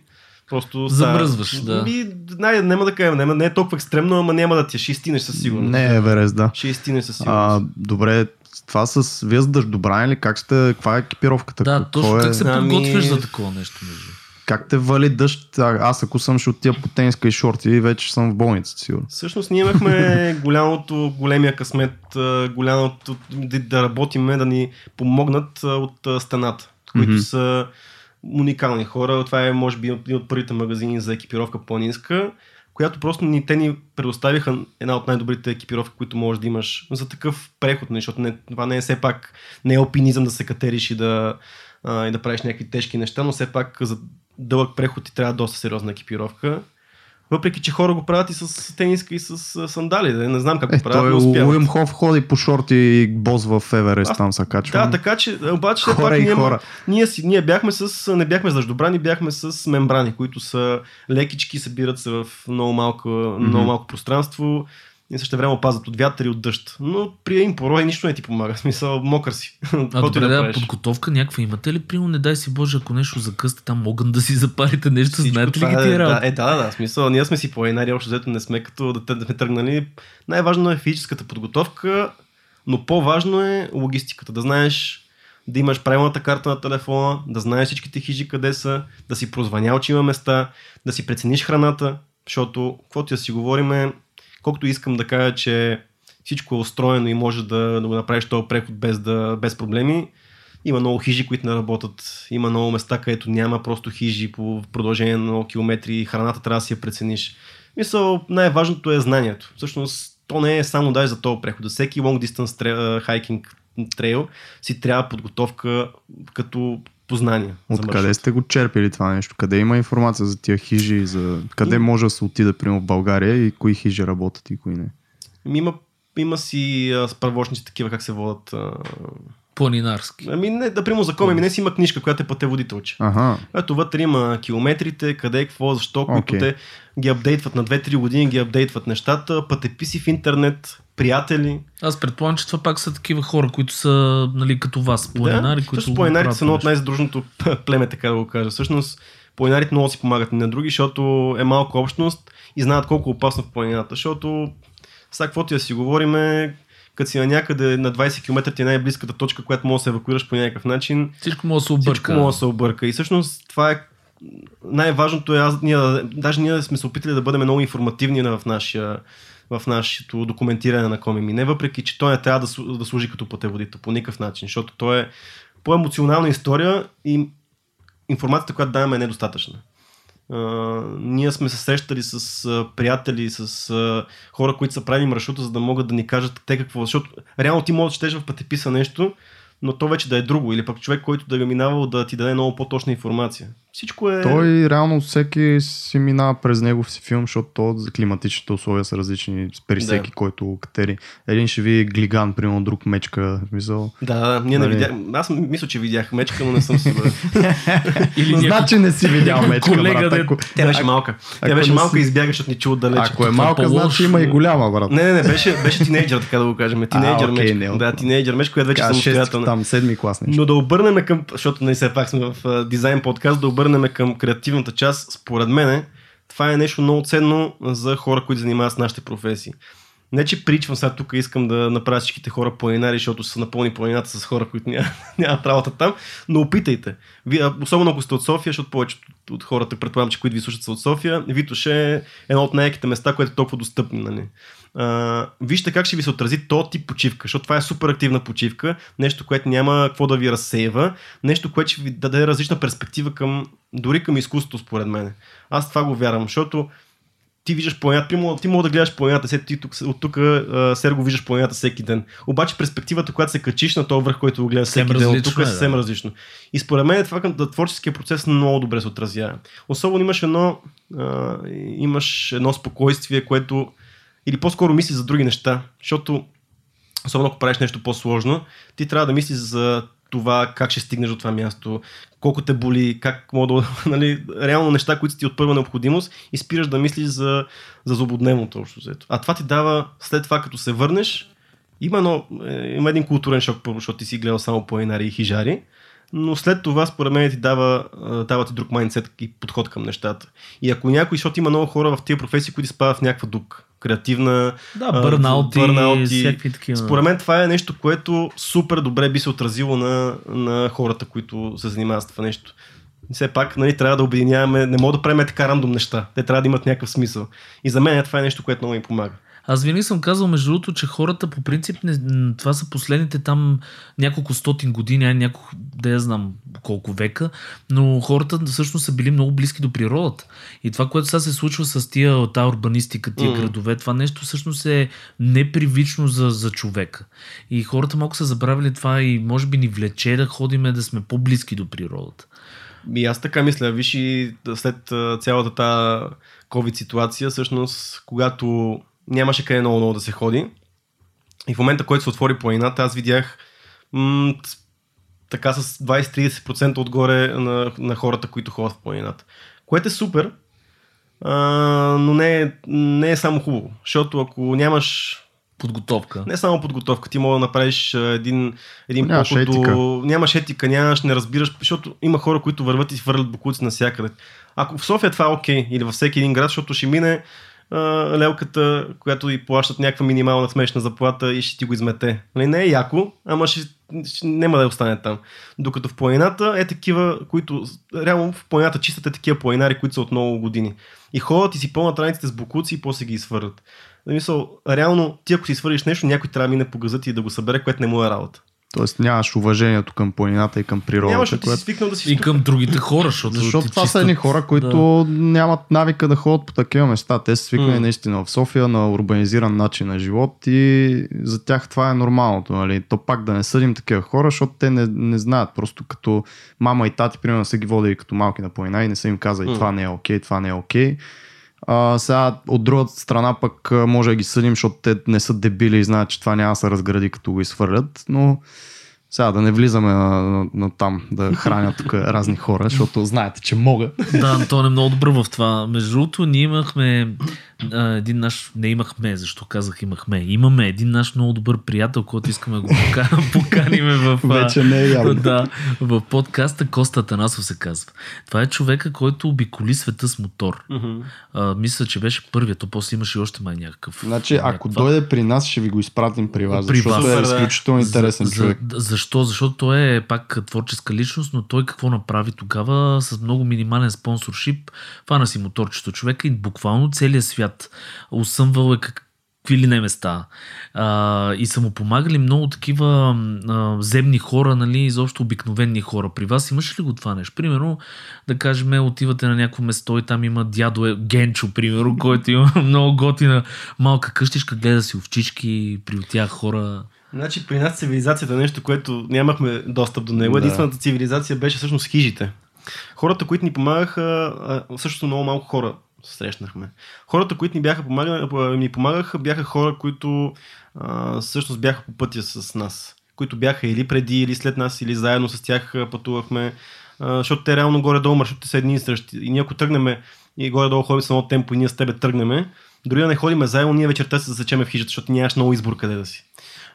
Просто Замръзваш, да. Ми, най- няма да кажем, няма, не е толкова екстремно, ама няма да ти е. Ще изтинеш със сигурност. Не е Еверест, да. Ще изтинеш със А, сигурност. добре, това с вие за дъждобрани ли? Как сте, каква е екипировката? Да, Какво точно е, как се Ами- подготвяш за такова нещо. Между. Как те вали дъжд? А, Аз ако съм ще отида по тениска и шорти, вече съм в болница, сигурно. Всъщност ние имахме голямото, големия късмет, голямото да, да работиме, да ни помогнат от стената, които Мгм. са уникални хора. Това е, може би, един от първите магазини за екипировка планинска, която просто ни, те ни предоставиха една от най-добрите екипировки, които можеш да имаш за такъв преход, нали, защото не, това не е все пак, не е алпинизъм да се катериш и да, а, и да правиш някакви тежки неща, но все пак за дълъг преход ти трябва доста сериозна екипировка. Въпреки, че хора го правят и с тениска и с сандали. Да, не знам как Е, го правят, той но успяват. Уим Хоф ходи по шорти и боз в Еверест, там се качва. Да, така че, обаче Хора пак и ние, хора. ние, си, ние бяхме с, не бяхме с дъждобрани, бяхме с мембрани, които са лекички, събират се в много малко, много малко пространство и също време опазват от вятър и от дъжд. Но при един порой нищо не ти помага, в смисъл мокър си. А добре, да, правиш. подготовка някаква имате ли? Примерно, не дай си Боже, ако нещо закъсте там, могат да си запарите нещо. Всичко Знаете ли ги е, тия да, е, да, да, да, смисъл, ние сме си планинари, общо взето не сме като да, да сме тръгнали. Най-важно е физическата подготовка, но по-важно е логистиката, да знаеш да имаш правилната карта на телефона, да знаеш всичките хижи къде са, да си прозвънял, че има места, да си прецениш храната, защото, каквото да си говориме, колкото искам да кажа, че всичко е устроено и може да, да го направиш този преход без, да, без проблеми, има много хижи, които не работят. Има много места, където няма просто хижи по продължение на много километри храната трябва да си я прецениш. Мисъл, най-важното е знанието. Всъщност, то не е само дай за този преход. Всеки long distance hiking трейл си трябва подготовка като познание. за Откъде сте го черпили това нещо? Къде има информация за тия хижи? За... Къде Им- може да се отида, примерно в България и кои хижи работят и кои не? Ами Има, има си а, справочници такива, как се водят. А... Планинарски. Ами не, да прямо закон, ами не си има книжка, която е пътеводителче. Ага. Ето вътре има километрите, къде, какво, защо, които Окей. те ги апдейтват на 2-3 години, ги апдейтват нещата, пътеписи в интернет, приятели. Аз предполагам, че това пак са такива хора, които са нали, като вас, планинари, да. които... Планинарите са едно от най-задружното племе, така да го кажа. Всъщност, планинарите много си помагат на други, защото е малко общност и знаят колко е опасно в планината. Защото, сега каквото да си говориме, като си на някъде на 20 км ти е най-близката точка, която може да се евакуираш по някакъв начин, Всичко може да се обърка. всичко може да се обърка. И всъщност това е най-важното е, аз, ние, даже ние сме се опитали да бъдем много информативни в, нашия, в нашето документиране на Комими. Не въпреки, че той не трябва да, да служи като пътеводител по никакъв начин, защото той е по-емоционална история и информацията, която даваме е недостатъчна. Uh, ние сме се срещали с uh, приятели, с uh, хора, които са правили маршрута, за да могат да ни кажат те какво. Защото реално ти можеш да четеш в пътеписа нещо, но то вече да е друго. Или пък човек, който да е минавал да ти даде много по-точна информация. Всичко е... Той реално всеки си минава през негов си филм, защото то за климатичните условия са различни при Да. всеки, който катери. Един ще види глиган, примерно друг мечка. в Смисъл. Да, да, ние не Нали? видях. Аз мисля, че видях мечка, но не съм сигурен. Или значи не си видял мечка, Колега, брат. Ако, Тя беше малка. Тя беше не малка си- и избяга, защото ни чу отдалече. ако е Това малка, значи има и голяма, брат. Не, не, не, беше, беше тинейджър, така да го кажем. Тинейджър окей, мечка. не, да, тинейджър мечка, която вече е самостоятелна. там, седми клас. Но да обърнем към, защото не все пак сме в дизайн подкаст, да обърнем към креативната част. Според мен, това е нещо много ценно за хора, които занимават с нашите професии. Не, че причвам сега тук, искам да направя всичките хора планинари, защото са напълни планината с хора, които няма, нямат работа там, но опитайте. Вие, особено ако сте от София, защото повечето от хората, предполагам, че които ви слушат са от София, Витош е едно от най-яките места, което е толкова достъпно. Нали? А, вижте как ще ви се отрази то тип почивка, защото това е супер активна почивка, нещо, което няма какво да ви разсейва, нещо, което ще ви даде различна перспектива към, дори към изкуството, според мен. Аз това го вярвам, защото ти виждаш ти мога, ти мога да гледаш планината, след ти тук, от тук Серго виждаш планината всеки ден. Обаче перспективата, когато се качиш на този връх, който го гледаш всеки ден, от тук е е, да. съвсем различно. И според мен това към да, творческия процес много добре се отразява. Особено имаш едно, а, имаш едно спокойствие, което или по-скоро мислиш за други неща, защото особено ако правиш нещо по-сложно, ти трябва да мислиш за това как ще стигнеш до това място, колко те боли, как мога да, нали, реално неща, които са ти от първа необходимост и спираш да мислиш за, за злободневното общо взето. А това ти дава, след това като се върнеш, има, едно, е, има един културен шок, първо, защото ти си гледал само планинари и хижари, но след това, според мен, ти дава, а, дава ти друг майндсет и подход към нещата. И ако някой, защото има много хора в тия професии, които спадат в някаква дук, креативна, Да, бърнаути, бърнаути. всякакви такива. Според мен това е нещо, което супер добре би се отразило на, на хората, които се занимават с това нещо. Все пак, нали, трябва да обединяваме, не мога да правим така рандом неща. Те трябва да имат някакъв смисъл. И за мен това е нещо, което много ми помага. Аз винаги съм казал, между другото, че хората по принцип, не, това са последните там няколко стотин години, а няколко, да я знам колко века, но хората всъщност са били много близки до природата. И това, което сега се случва с тия, тая урбанистика, тия Мгм. градове, това нещо всъщност е непривично за, за човека. И хората малко са забравили това и може би ни влече да ходиме да сме по-близки до природата. И аз така мисля, виж и след цялата тази COVID ситуация, всъщност, когато нямаше къде много, много да се ходи, и в момента, който се отвори планината, аз видях м- така с 20-30% отгоре на, на хората, които ходят в планината. Което е супер, а, но не е, не е само хубаво, защото ако нямаш Подготовка. не само подготовка, ти мога да направиш един, един Нямаш поход етика. Нямаш етика, нямаш, не разбираш, защото има хора, които върват и свърлят бокуци навсякъде. Ако в София това е окей, или във всеки един град, защото ще мине лелката, която и плащат някаква минимална смешна заплата и ще ти го измете. Нали, не е яко, ама ще, ще, няма да остане там. Докато в планината е такива, които реално в планината чистят е такива планинари, които са от много години. И ходят и си пълнат раниците с бокуци и после ги изфърлят. В Мисъл, реално, ти ако си свършиш нещо, някой трябва да мине по газа ти и да го събере, което не му е работа. Тоест нямаш уважението към планината и към природата. Нямаш, защото ти си което... свикнал да си И тук. към другите хора, защото, Защото ти това са чистят- едни хора, които да. нямат навика да ходят по такива места. Те са свикнали М. наистина в София на урбанизиран начин на живот и за тях това е нормалното. Нали? То пак да не съдим такива хора, защото те не, не знаят. Просто като мама и тати, примерно, са ги водили като малки на планина и не са им казали М. това не е окей, това не е окей. А, сега от другата страна пък може да ги съдим, защото те не са дебили и знаят, че това няма да се разгради като го изхвърлят, но сега да не влизаме на, на, на там да хранят тук разни хора, защото знаете, че мога. Да, Антон е много добър в това. Между другото, ние имахме а, един наш, не имахме, защо казах имахме, имаме един наш много добър приятел, който искаме да го пока- поканиме в, Вече не е явно. да, в подкаста Коста Танасов се казва. Това е човека, който обиколи света с мотор. Мгм. А, мисля, че беше първият, то после имаше и още май някакъв. Значи, ако някаква- дойде при нас, ще ви го изпратим при вас, При защото вас. е Супер, да. изключително интересен за, човек. За, защо? Защото той е пак творческа личност, но той какво направи тогава с много минимален спонсоршип, фана си моторчето човека и буквално целият свят усъмвал е как, какви ли не места. А, и са му помагали много такива а, земни хора, нали, изобщо обикновени хора. При вас имаш ли го това нещо? Примерно, да кажем, отивате на някакво место и там има дядо е, Генчо, примерно, който има много готина малка къщичка, гледа си овчички, при тях хора. Значи при нас цивилизацията е нещо, което нямахме достъп до него. Да. Единствената цивилизация беше всъщност хижите. Хората, които ни помагаха, също много малко хора срещнахме. Хората, които ни, бяха помагали, ни помагаха, бяха хора, които всъщност бяха по пътя с нас. Които бяха или преди, или след нас, или заедно с тях пътувахме. А, защото те реално горе-долу маршрутите са едни и същи. И ние ако тръгнем и горе-долу ходим с едно темпо и ние с тебе тръгнеме, дори да не ходиме заедно, ние вечерта се засечеме в хижата, защото нямаш много избор къде да си.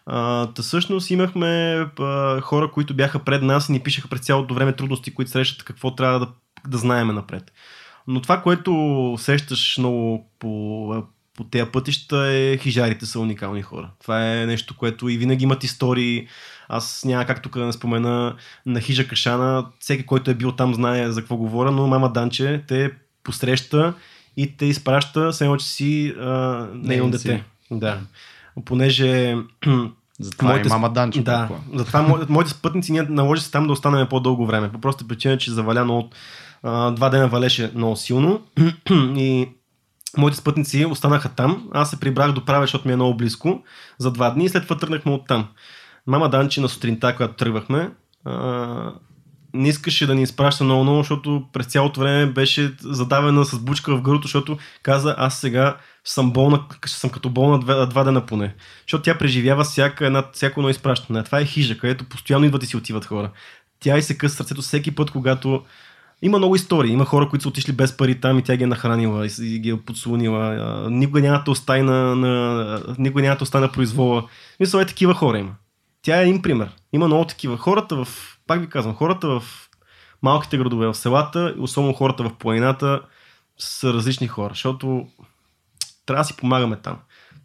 А, та всъщност имахме а, хора, които бяха пред нас и ни пишеха през цялото време трудности, които срещат, какво трябва да, да знаеме напред. Но това, което сещаш много по, по тези пътища е хижарите са уникални хора. Това е нещо, което и винаги имат истории. Аз няма как тук да не спомена на хижа Кашана. Всеки, който е бил там, знае за какво говоря, но мама Данче те посреща и те изпраща, все едно, че си нейно Нейн дете. си. Да. Понеже Затова Моите и мама Данче. да, затова мо- моите спътници ние наложи се там да останем по-дълго време. По проста причина, че заваля много. Два дена валеше много силно и моите спътници останаха там. Аз се прибрах до праве, защото ми е много близко за два дни и след това тръгнахме от там. Мама Данчи на сутринта, когато тръгвахме, а, не искаше да ни изпраща много, много, защото през цялото време беше задавена с бучка в гърлото, защото каза, аз сега съм болна, съм като болна два, два дена поне. Защото тя преживява всяка една, всяко едно изпращане. Това е хижа, където постоянно идват и си отиват хора. Тя и се къса сърцето всеки път, когато има много истории. Има хора, които са отишли без пари там и тя ги е нахранила и ги е подслонила. Никога няма да остави на, на, никога няма да остави на произвола. Мисля, е такива хора има. Тя е един пример. Има много такива. Хората в, пак ви казвам, хората в малките градове, в селата, особено хората в планината, са различни хора, защото трябва да си помагаме там.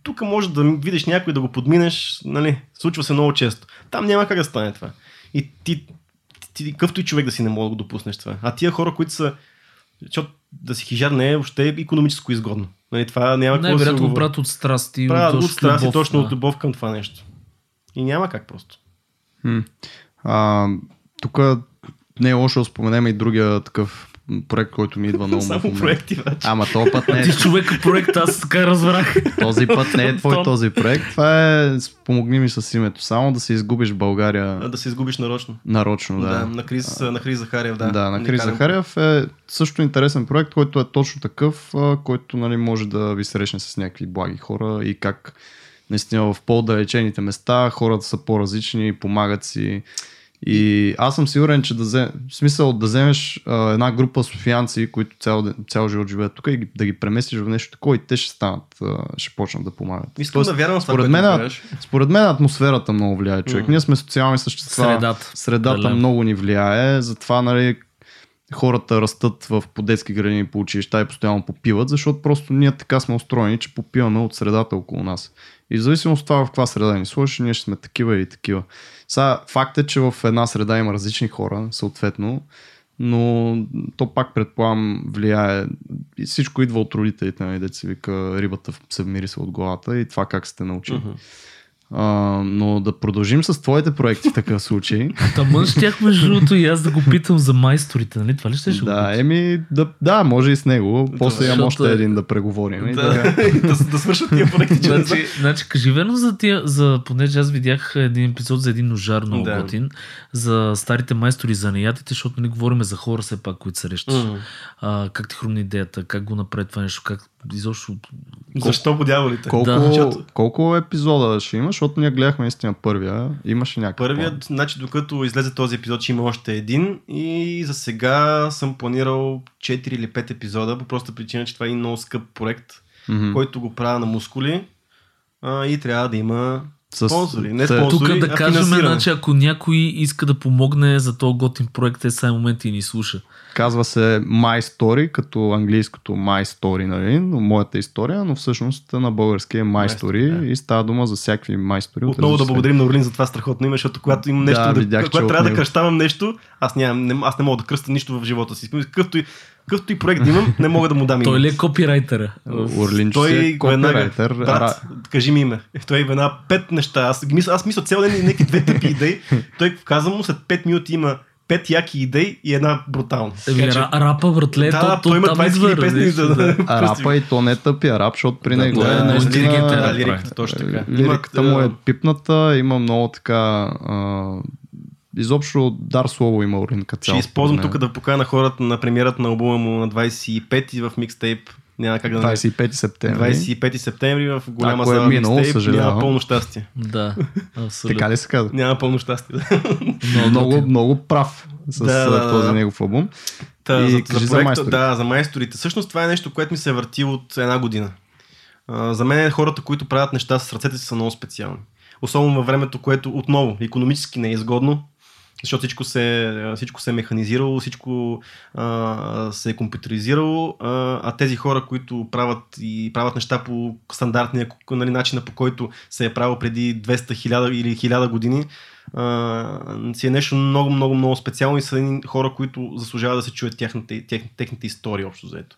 Тук може да видиш някой да го подминеш, нали, случва се много често. Там няма как да стане това. И ти, ти къвто и човек да си не може да го допуснеш това. А тия хора, които са, защото да си хижар не е въобще економическо изгодно. Нали, това няма какво да се брат от страсти. Правят от точно страст и любов, точно да. от любов към това нещо. И няма как просто. М. А, тук не е лошо да споменем и другия такъв проект, който ми идва много Само проекти вече. Ама този път не е Ти човека проект, аз така разбрах. Този път не е твой този проект. Това е, помогни ми с името, само да се изгубиш в А, България Да се изгубиш нарочно. нарочно. Да, Да, на Крис, на Крис Захариев, да. да, на Крис Захариев е също интересен проект, който е точно такъв, а, който нали, може да ви срещне с някакви благи хора и как наистина в по-далечените места хората са по-различни, помагат си. И аз съм сигурен, че да взем, в смисъл да вземеш а, една група софиянци, които цял, цял живот живеят тук и да ги преместиш в нещо такова и те ще станат, а, ще почнат да помагат. Искам да вярвам в това, според мен, според мен атмосферата много влияе човек. Мгм. Ние сме социални същества. Средата. Средата Да, да. много ни влияе, затова нали, хората растат в по детски градини по училища и постоянно попиват, защото просто ние така сме устроени, че попиваме от средата около нас. И в зависимост от това в каква среда ни сложиш, ние ще сме такива или такива. Сега, факт е, че в една среда има различни хора, съответно, но то пак предполагам влияе. И всичко идва от родителите, нали, деца вика рибата се вмириса от главата и това как сте научили. Мгм. А, но да продължим с твоите проекти в такъв случай. Тъмън щях между другото и аз да го питам за майсторите, нали? Това ли ще ще го да, питам? еми, да, да, може и с него. После имам още е- един да преговорим. И Да, така. да, да свършат тия проекти. Значи, значи, кажи верно за тия, за, понеже аз видях един епизод за един ножар много Да. готин, за старите майстори за неятите, защото не говорим за хора все пак, които срещаш. Мгм. А, как ти хрумна идеята, как го направи това нещо, как изобщо... Защо по дяволите? Колко, Да. Защото- колко епизода ще има, защото ние гледахме наистина първия. Имаше някакъв. Първият, значи докато излезе този епизод, ще има още един и за сега съм планирал 4 или 5 епизода, по проста причина, че това е един много скъп проект. Мгм. който го правя на мускули а, и трябва да има С- спонсори. Не спонсори, Тук да кажем, значи, ако някой иска да помогне за този готин проект, е сега момент и ни слуша. Казва се My Story, като английското My Story, нали? но моята история, но всъщност на български е My My Story, Story да. и става дума за всякакви My Story. от Отново да благодарим на Орлин за това страхотно име, защото когато имам нещо, Да, да, видях, когато от трябва да него. кръщавам нещо, аз, нямам, не, аз не мога да кръста нищо в живота си. Какъвто и, какъвто и проект да имам, не мога да му дам име. Той ли е копирайтера? случаи. Орлин, че Той е копирайтер. брат, кажи ми име. Той веднага пет неща. Аз, мисля, аз мисля цял ден и някакви две тъпи идеи. Той каза му след 5 минути има пет яки идеи и една брутална. Еми, че- ра- рапа, братле, Да, то, да, то, той има там 20 идва, хиляди песни за да- да. А рапа и то не е тъпия рап, защото при Да, него да, е интелигентен наистина... рап. лириката, точно така. Лириката му е пипната, има много така... Изобщо дар слово има Орлин като Ще използвам тук да покана хората на премиерата на албума му на 25 в микстейп. Няма как да мен. не 25 септември. 25 септември в голяма Ако е зала минало, микстейп. съжалявам. Няма пълно щастие. Да, абсолютно. Така ли се казва? Няма пълно щастие. Много, Много, много прав с Да, да, този да. негов албум. Та, И за, кажи за, за проекта, майсторите. да, за майсторите. Всъщност това е нещо, което ми се върти от една година. А, за мен хората, които правят неща с ръцете си са много специални. Особено във времето, което отново економически не е изгодно, защото всичко се, всичко се е механизирало, всичко а, се е компютризирало, а, а тези хора, които правят и правят неща по стандартния нали, начина, по който се е правил преди 200 000 или 1000 години, а, си е нещо много, много, много специално и са едни хора, които заслужават да се чуят тяхната, тех, техните истории общо заето.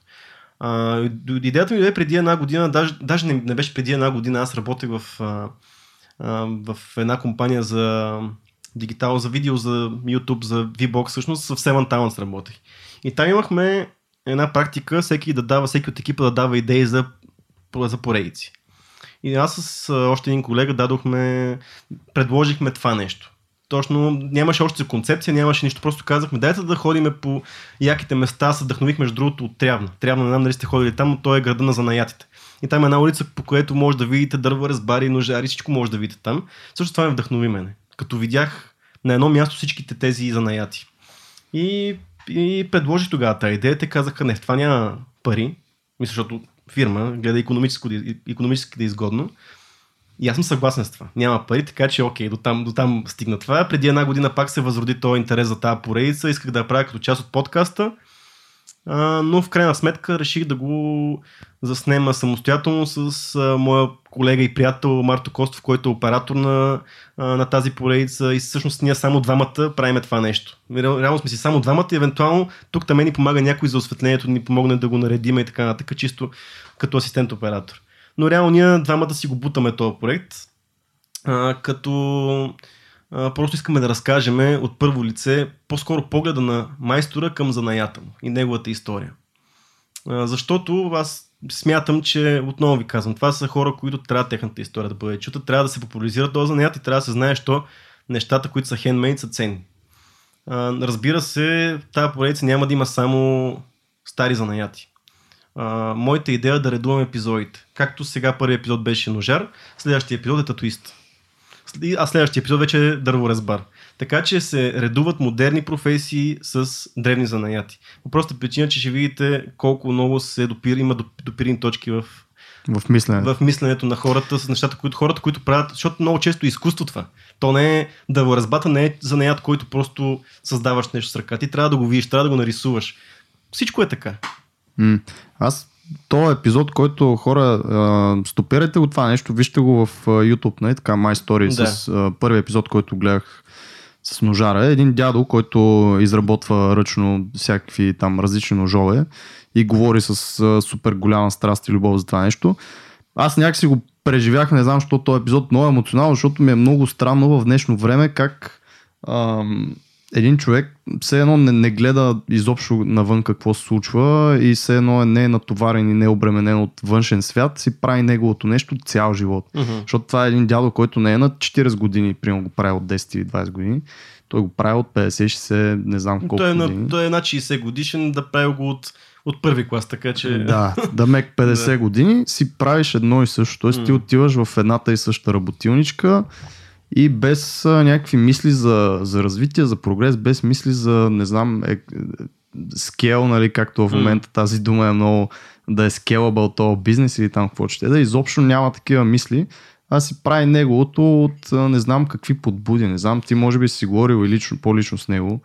А, идеята ми бе преди една година, даже, даже не, не беше преди една година, аз работех в, а, а, в една компания за дигитал, за видео, за YouTube, за VBOX, всъщност в Seven Towns работех. И там имахме една практика, всеки да дава, всеки от екипа да дава идеи за, за поредици. И аз с още един колега дадохме, предложихме това нещо. Точно нямаше още концепция, нямаше нищо, просто казахме, дайте да ходиме по яките места, се вдъхнових между другото от Трявна. Трявна, не знам дали сте ходили там, но той е града на занаятите. И там е една улица, по която може да видите дърворезбари, ножари, всичко може да видите там. Също това ме вдъхнови мене. Като видях на едно място всичките тези занаяти. И, и предложих тогава тази идея. Те казаха, не, това няма пари. Мисля, защото фирма гледа економически, економически да е изгодно. И аз съм съгласен с това. Няма пари, така че окей, до там, до там стигна това. Преди една година пак се възроди този интерес за тази поредица. Исках да я правя като част от подкаста. Но в крайна сметка реших да го заснема самостоятелно с а, моя колега и приятел Марто Костов, който е оператор на, а, на тази поредица и всъщност ние само двамата правиме това нещо. Реал- Реално сме си само двамата и евентуално тук там ни помага някой за осветлението, ни помогне да го наредиме и така нататък, чисто като асистент оператор. Но реално ние двамата си го бутаме този проект, а, като просто искаме да разкажем от първо лице по-скоро погледа на майстора към занаята му и неговата история. Защото аз смятам, че отново ви казвам, това са хора, които трябва техната история да бъде чута, трябва да се популяризира този занаят и трябва да се знае, що нещата, които са хендмейд, са ценни. Разбира се, тази поредица няма да има само стари занаяти. Моята идея е да редувам епизодите. Както сега първият епизод беше ножар, следващия епизод е татуист. А следващия епизод вече е дърворезбар. Така че се редуват модерни професии с древни занаяти. По проста причина, че ще видите колко много се допира, има доп- допирни точки в, В мисленето. в мисленето на хората с нещата, които хората, които правят, защото много често е изкуство това. То не е дърворезбата, не е занаят, който просто създаваш нещо с ръка. Ти трябва да го видиш, трябва да го нарисуваш. Всичко е така. М. Аз този епизод, който хора, а, стопирайте го това нещо, вижте го в YouTube, нали, така My Story, Да. с а, първи епизод, който гледах с ножара. Един дядо, който изработва ръчно всякакви там различни ножове и говори с а, супер голяма страст и любов за това нещо. Аз някакси го преживях, не знам, защо този епизод много емоционално, защото ми е много странно в днешно време как ам, един човек все едно не, не гледа изобщо навън какво се случва и все едно не е натоварен и не е обременен от външен свят, си прави неговото нещо цял живот. Мгм. Защото това е един дядо, който не е на 40 години, примерно го прави от 10 или 20 години. Той го прави от 50-60, не знам колко Той е, години. на, той е над 60 годишен, да прави го от, от първи клас, така че... Да, да мек 50 Да. години си правиш едно и също. Тоест ти М. отиваш в едната и съща работилничка и без а, някакви мисли за, за развитие, за прогрес, без мисли за, не знам, е, скел, нали, както в момента тази дума е много да е scalable този бизнес или там какво ще е, да изобщо няма такива мисли, а си прави неговото от не знам какви подбуди, не знам, ти може би си говорил и лично, по-лично с него.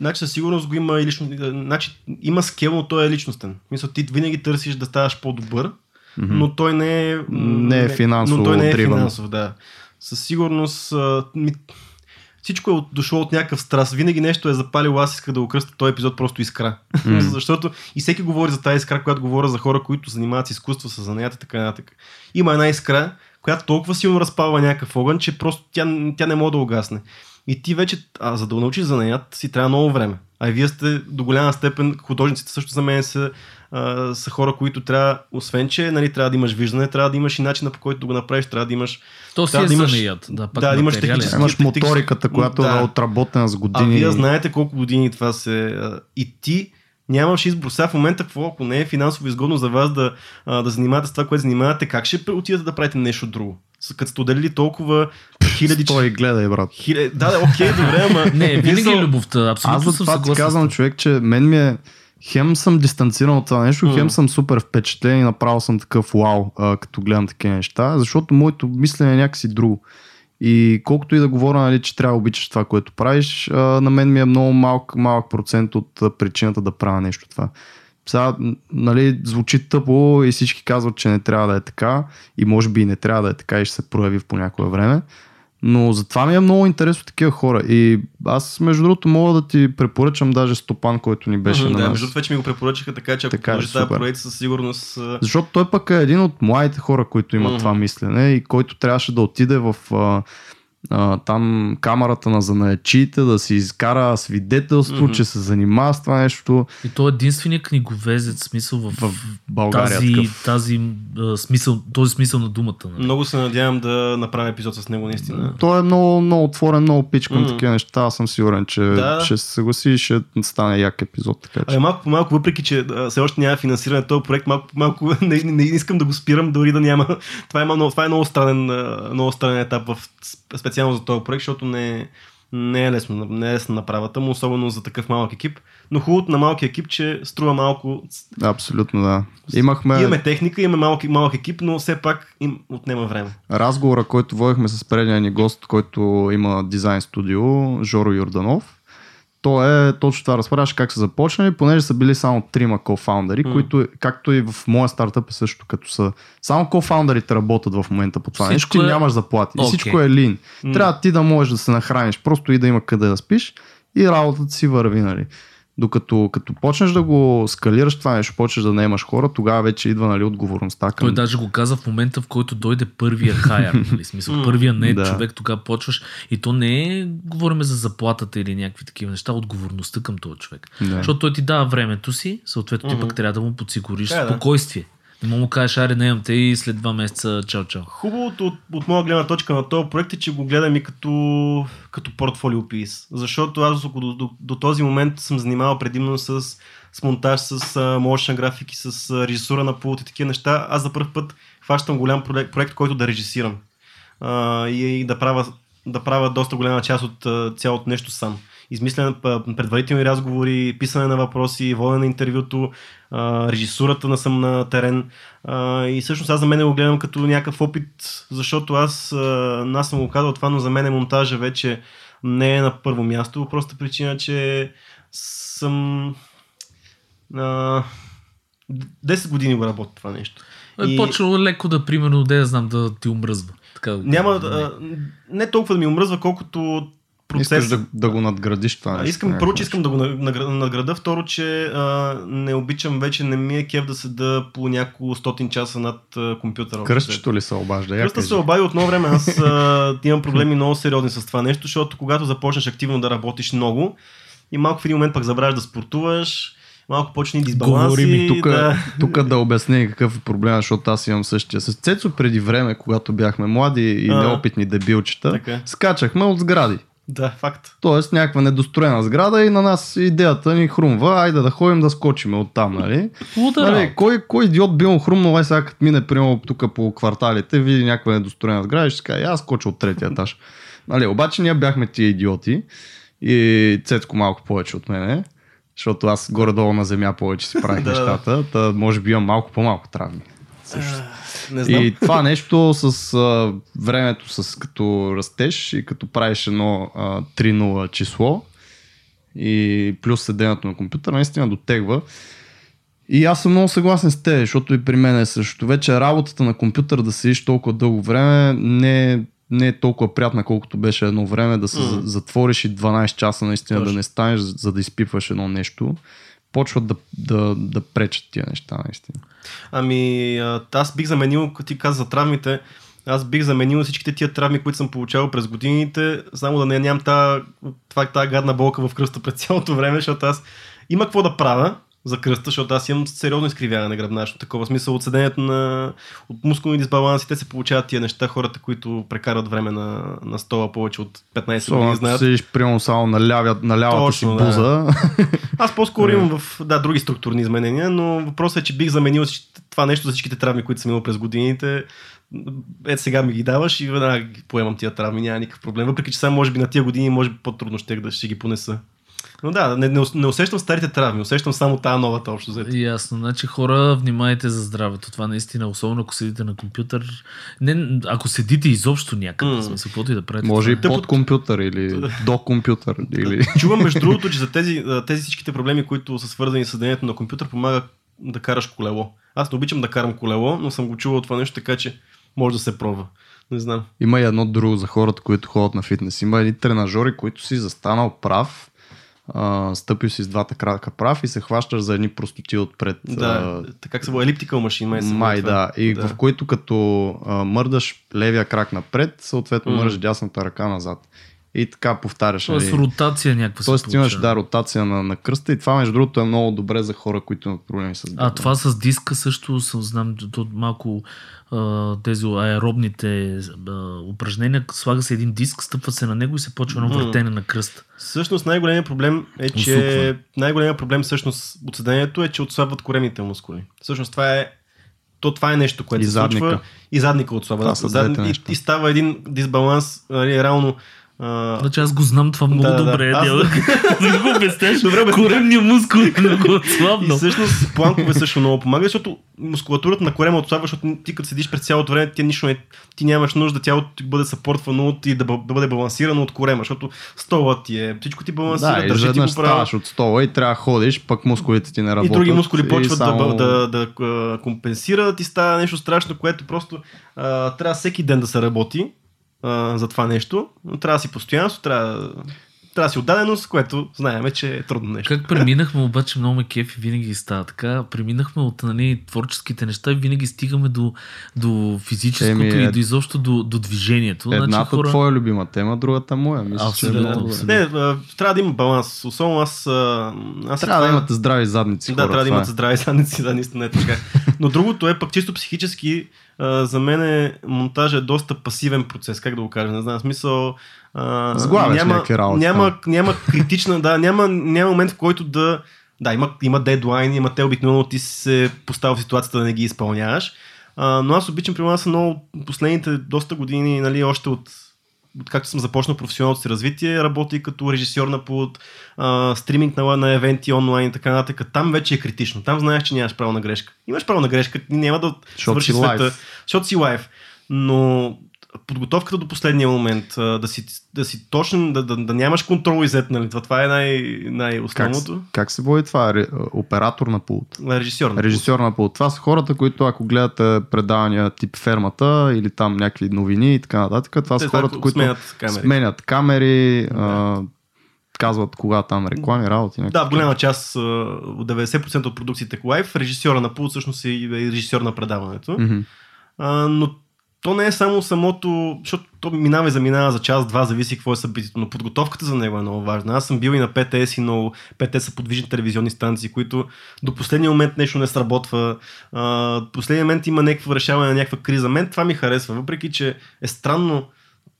Значи със сигурност го има и лично. Значи има скел, но той е личностен. Мисля, ти винаги търсиш да ставаш по-добър, mm-hmm. но той не е. Не е финансово. Но той не е финансов, да. Със сигурност. А, ми, всичко е от, дошло от някакъв страст. Винаги нещо е запалило. Аз исках да го кръста този епизод просто искра. Mm. Защото и всеки говори за тази искра, която говоря за хора, които занимават с изкуство, с занятия, така нататък. Има една искра, която толкова силно разпалва някакъв огън, че просто тя, тя не може да угасне. И ти вече, а за да научиш занаят, си трябва много време. А и вие сте до голяма степен, художниците също за мен са, а, са хора, които трябва, освен че нали, трябва да имаш виждане, трябва да имаш и начина по който да го направиш, трябва да имаш. То си трябва е да имаш, занаят. Да, пак да, да имаш технически- Имаш моториката, която Да. е отработена с А години. вие знаете колко години това се. а, И ти нямаш избор. Сега в момента, какво, ако не е финансово изгодно за вас да, а, да занимавате с това, което занимавате, как ще отидете да правите нещо друго? Като сте отделили толкова хиляди... Той гледай, брат. хиляди... Да, да, окей, добре, ама... Не, винаги е любовта. Аз Абсолютно за съм съгласен. казвам, с теб. човек, че мен ми е хем съм дистанциран от това нещо, Мгм. хем съм супер впечатлен и направо съм такъв вау, а, като гледам такива неща, защото моето мислене е някакси друго. И колкото и да говоря, нали, че трябва да обичаш това, което правиш, а, на мен ми е много малък, малък процент от причината да правя нещо това. Сега, нали, звучи тъпо и всички казват, че не трябва да е така и може би и не трябва да е така и ще се прояви в по някое време. Но затова ми е много интересно такива хора. И аз, между другото, мога да ти препоръчам даже Стопан, който ни беше Мгм, на да, нас. между другото вече ми го препоръчаха, така че ако Така е, продължи тази проект, със сигурност... Защото той пък е един от младите хора, които имат Мгм. това мислене и който трябваше да отиде в а, а, там камерата на занаячиите, да си изкара свидетелство, Мгм. че се занимава с това нещо И той е единствения книговезец, смисъл в, в България. тази, такъв. тази а, смисъл, този смисъл на думата. Нали? Много се надявам да направя епизод с него, наистина. Той е много, много отворен, много пич към Мгм. такива неща. Аз съм сигурен, че Да. ще се съгласи и ще стане як епизод. Така че. Ами малко по малко, въпреки че а, все още няма финансиране на този проект, малко по малко не, не, не искам да го спирам, дори да няма. Това е, много, това е много, странен, а, много странен етап в, специално за този проект, защото не, не е лесно, не е лесно направата му, особено за такъв малък екип. Но хубавото на малкия екип, че струва малко. Абсолютно да. Имахме Имаме техника, имаме малък, малък екип, но все пак им отнема време. разговора, който водихме с предния ни гост, който има дизайн студио, Жоро Юрданов. То е точно това, разправяш как са започнали, понеже са били само трима кофаундъри, М. които, както и в моя стартъп е също, като са само кофаундърите работят в момента по това нещо, ти е- нямаш заплати. И Окей. всичко е лин. М. Трябва ти да можеш да се нахраниш, просто и да има къде да спиш и работата си върви, нали. Докато като почнеш да го скалираш това нещо, почнеш да наемаш хора, тогава вече идва нали, отговорността към... Той даже го каза в момента, в който дойде първия хайер. Нали? Смисъл, първия не е да. човек, тогава почваш. И то не е, говорим за заплатата или някакви такива неща, отговорността към този човек. Да. Защото той ти дава времето си, съответно ти пък трябва да му подсигуриш е, да. Не му му кажеш, аре, наемам те и след два месеца чао-чао. Хубавото от, от моя гледна точка на този проект е, че го гледам и като, като портфолио пис. Защото аз до, до, до този момент съм занимавал предимно с, с монтаж, с motion графики, с а, режисура на пулт и такива неща. Аз за първ път хващам голям проект, проект който да режисирам. А, и, и да правя, да правя доста голяма част от цялото нещо сам. Измисляне, п- предварителни разговори, писане на въпроси, водене на интервюто, режисурата на съм на терен. И всъщност аз за мен го гледам като някакъв опит, защото аз, аз съм го казал това, но за мен монтажа вече не е на първо място. Просто причина, че съм а, 10 години го работя това нещо. Е, И- Почва леко да, примерно, да я знам да ти омръзва. Така, да Няма, кажа. а, не толкова да ми омръзва, колкото процес. Искаш да, да го надградиш това нещо. Искам, първо, че искам да го награ- надграда, второ, че а, не обичам вече, не ми е кев да седа по няколко стотин часа над а, компютъра. Кръстчето ли се обажда? Кръста се обади от много време. Аз а, имам проблеми много сериозни с това нещо, защото когато започнеш активно да работиш много и малко в един момент пък забравяш да спортуваш, малко почни дисбаланси. Говори ми тук да. тук да обясня какъв е проблема, защото аз имам същия. С Цецо преди време, когато бяхме млади и А. неопитни дебилчета, Така. скачахме от сгради. Да, факт. Тоест някаква недостроена сграда и на нас идеята ни хрумва, айде да ходим да скочиме от там, нали? Нали кой, кой идиот би му хрумнал, ай сега като мине примерно тук по кварталите, види някаква недостроена сграда и ще каже, аз скоча от третия етаж. Нали, обаче ние бяхме тия идиоти и Цецко малко повече от мене. защото аз горе-долу на земя повече си правих нещата, та може би имам малко по-малко травми. Не знам. И това нещо с а, времето, с като растеш и като правиш едно а, 3-0 число и плюс седенето на компютъра, наистина дотегва. И аз съм много съгласен с теб, защото и при мен е също. Вече работата на компютър да седиш толкова дълго време не е, не е толкова приятна, колкото беше едно време да се mm. затвориш и 12 часа наистина Точно. да не станеш, за да изпипваш едно нещо. Почват да, да, да пречат тия неща, наистина. Ами, аз бих заменил, като ти каза за травмите, аз бих заменил всичките тия травми, които съм получавал през годините, само да не нямам тази, тази гадна болка в кръста през цялото време, защото аз има какво да правя за кръста, защото аз имам сериозно изкривяване на гръбначно. Такова смисъл от седението на от мускулни дисбаланси, те се получават тия неща, хората, които прекарат време на, на стола повече от 15 години, знаят. седиш примерно само на, лява, на лявата Точно, си да. буза. Аз по-скоро имам в да, други структурни изменения, но въпросът е, че бих заменил това нещо за всичките травми, които съм имал през годините. Ето сега ми ги даваш и веднага поемам тия травми, няма никакъв проблем. Въпреки, че само може би на тия години може би по-трудно ще да ще ги понеса. Но да, не, не, ус- не усещам старите травми, усещам само тази новата общо взето. Ясно. Значи хора, внимайте за здравето. Това наистина, особено ако седите на компютър. Не, ако седите изобщо някъде, в смисъл, каквото и да правите. Може и това е- под компютър или до компютър. Или... Чувам между другото, че за тези, тези всичките проблеми, които са свързани с съдението на компютър, помага да караш колело. Аз не обичам да карам колело, но съм го чувал това нещо, така че може да се пробва. Не знам. Има и едно друго за хората, които ходят на фитнес. Има едни тренажери, които си застанал прав, а, стъпил си с двата крака прав и се хващаш за едни простоти отпред. Да, така как се води елиптикал машин, май а, май това. да. И Да. в които като а, мърдаш левия крак напред, съответно М. мърдаш дясната ръка назад. И така повтаряш. Тоест нали. ротация някаква Тоест се имаш да, ротация на, на кръста и това между другото е много добре за хора, които имат проблеми с А гърба. това с диска също съм знам, то малко а, тези аеробните а, упражнения, слага се един диск, стъпва се на него и се почва едно въртене на кръст. Всъщност най-големият проблем е, че най-големият проблем всъщност от съдението е, че отслабват коремните мускули. Всъщност това е то това е нещо, което И се задника. случва. И задника отслабва. Задни- двете и, и, става един дисбаланс, нали, реално. А, Значи аз го знам това много Да, да, добре. аз- Аз... Да го обяснеш. Добре, обясни. Коремния мускул е много и отслабнал. всъщност планкове също много помага, защото мускулатурата на корема отслабва, защото ти като седиш през цялото време, ти, нищо не, ти нямаш нужда тялото ти бъде съпортвано от и да, бъ- да бъде балансирано от корема, защото столът ти е, всичко ти балансира, Да, и държи ти го право. ставаш от стола и трябва да ходиш, пък мускулите ти не И работят. други мускули почват само- да, да, да, да компенсират и става нещо страшно, което просто а, трябва всеки ден да се работи а, за това нещо. Но трябва да си постоянство, трябва, трябва да си отдаденост, което знаеме, че е трудно нещо. Как преминахме, обаче много ме кеф и винаги става така. Преминахме от нали, творческите неща и винаги стигаме до, до физическото Еми, и е- до изобщо до, до движението. Едната значи, хора... твоя любима тема, другата моя. Мисля, че е Абсолютно, много абсолютно. Не, трябва да има баланс. Особено аз. аз Трябва да това- имате здрави задници. Да, хора, трябва да това имате е. здрави задници, да, наистина е така. Но другото е пък чисто психически, а, за мен е, монтажа е доста пасивен процес, как да го кажа, не знам, смисъл... А, Сглавяш няма, някакви работи няма, няма критична, да, няма, няма момент в който да... Да, има, има дедлайн, има те обикновено ти се поставя в ситуацията да не ги изпълняваш. А, но аз обичам, при съм много последните доста години, нали, още от както съм започнал професионалното си развитие, работи като режисьор на пулт, а, стриминг на, на евенти онлайн и така нататък. Там вече е критично. Там знаеш, че нямаш право на грешка. Имаш право на грешка, няма да Защото свърши си света, защото си лайв. Но подготовката до последния момент, да си, да си точен, да, да, да нямаш контрол и зет, нали? Това, това е най- Как, най-основното. как се води това? Оператор на пулт. Режисьор. на пулт. Режисьор на пулт. Това са хората, които ако гледате предавания тип фермата или там някакви новини и така нататък, това Те са хората, които сменят камери. сменят камери, а, казват кога там реклами, работи. някакви Да, в голяма част, а, от 90% от продукциите лайв, режисьора на пулт всъщност е и режисьор на предаването. Мгм. А, но то не е само самото, защото то минава и заминава за час-два, зависи какво е събитието, но подготовката за него е много важна. Аз съм бил и на ПТС и много ПТС са подвижни телевизионни станции, които до последния момент нещо не сработва. В последния момент има някакво решаване на някаква криза. Мен това ми харесва, въпреки че е странно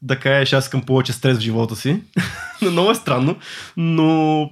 да кажеш, аз искам повече стрес в живота си. много е странно, но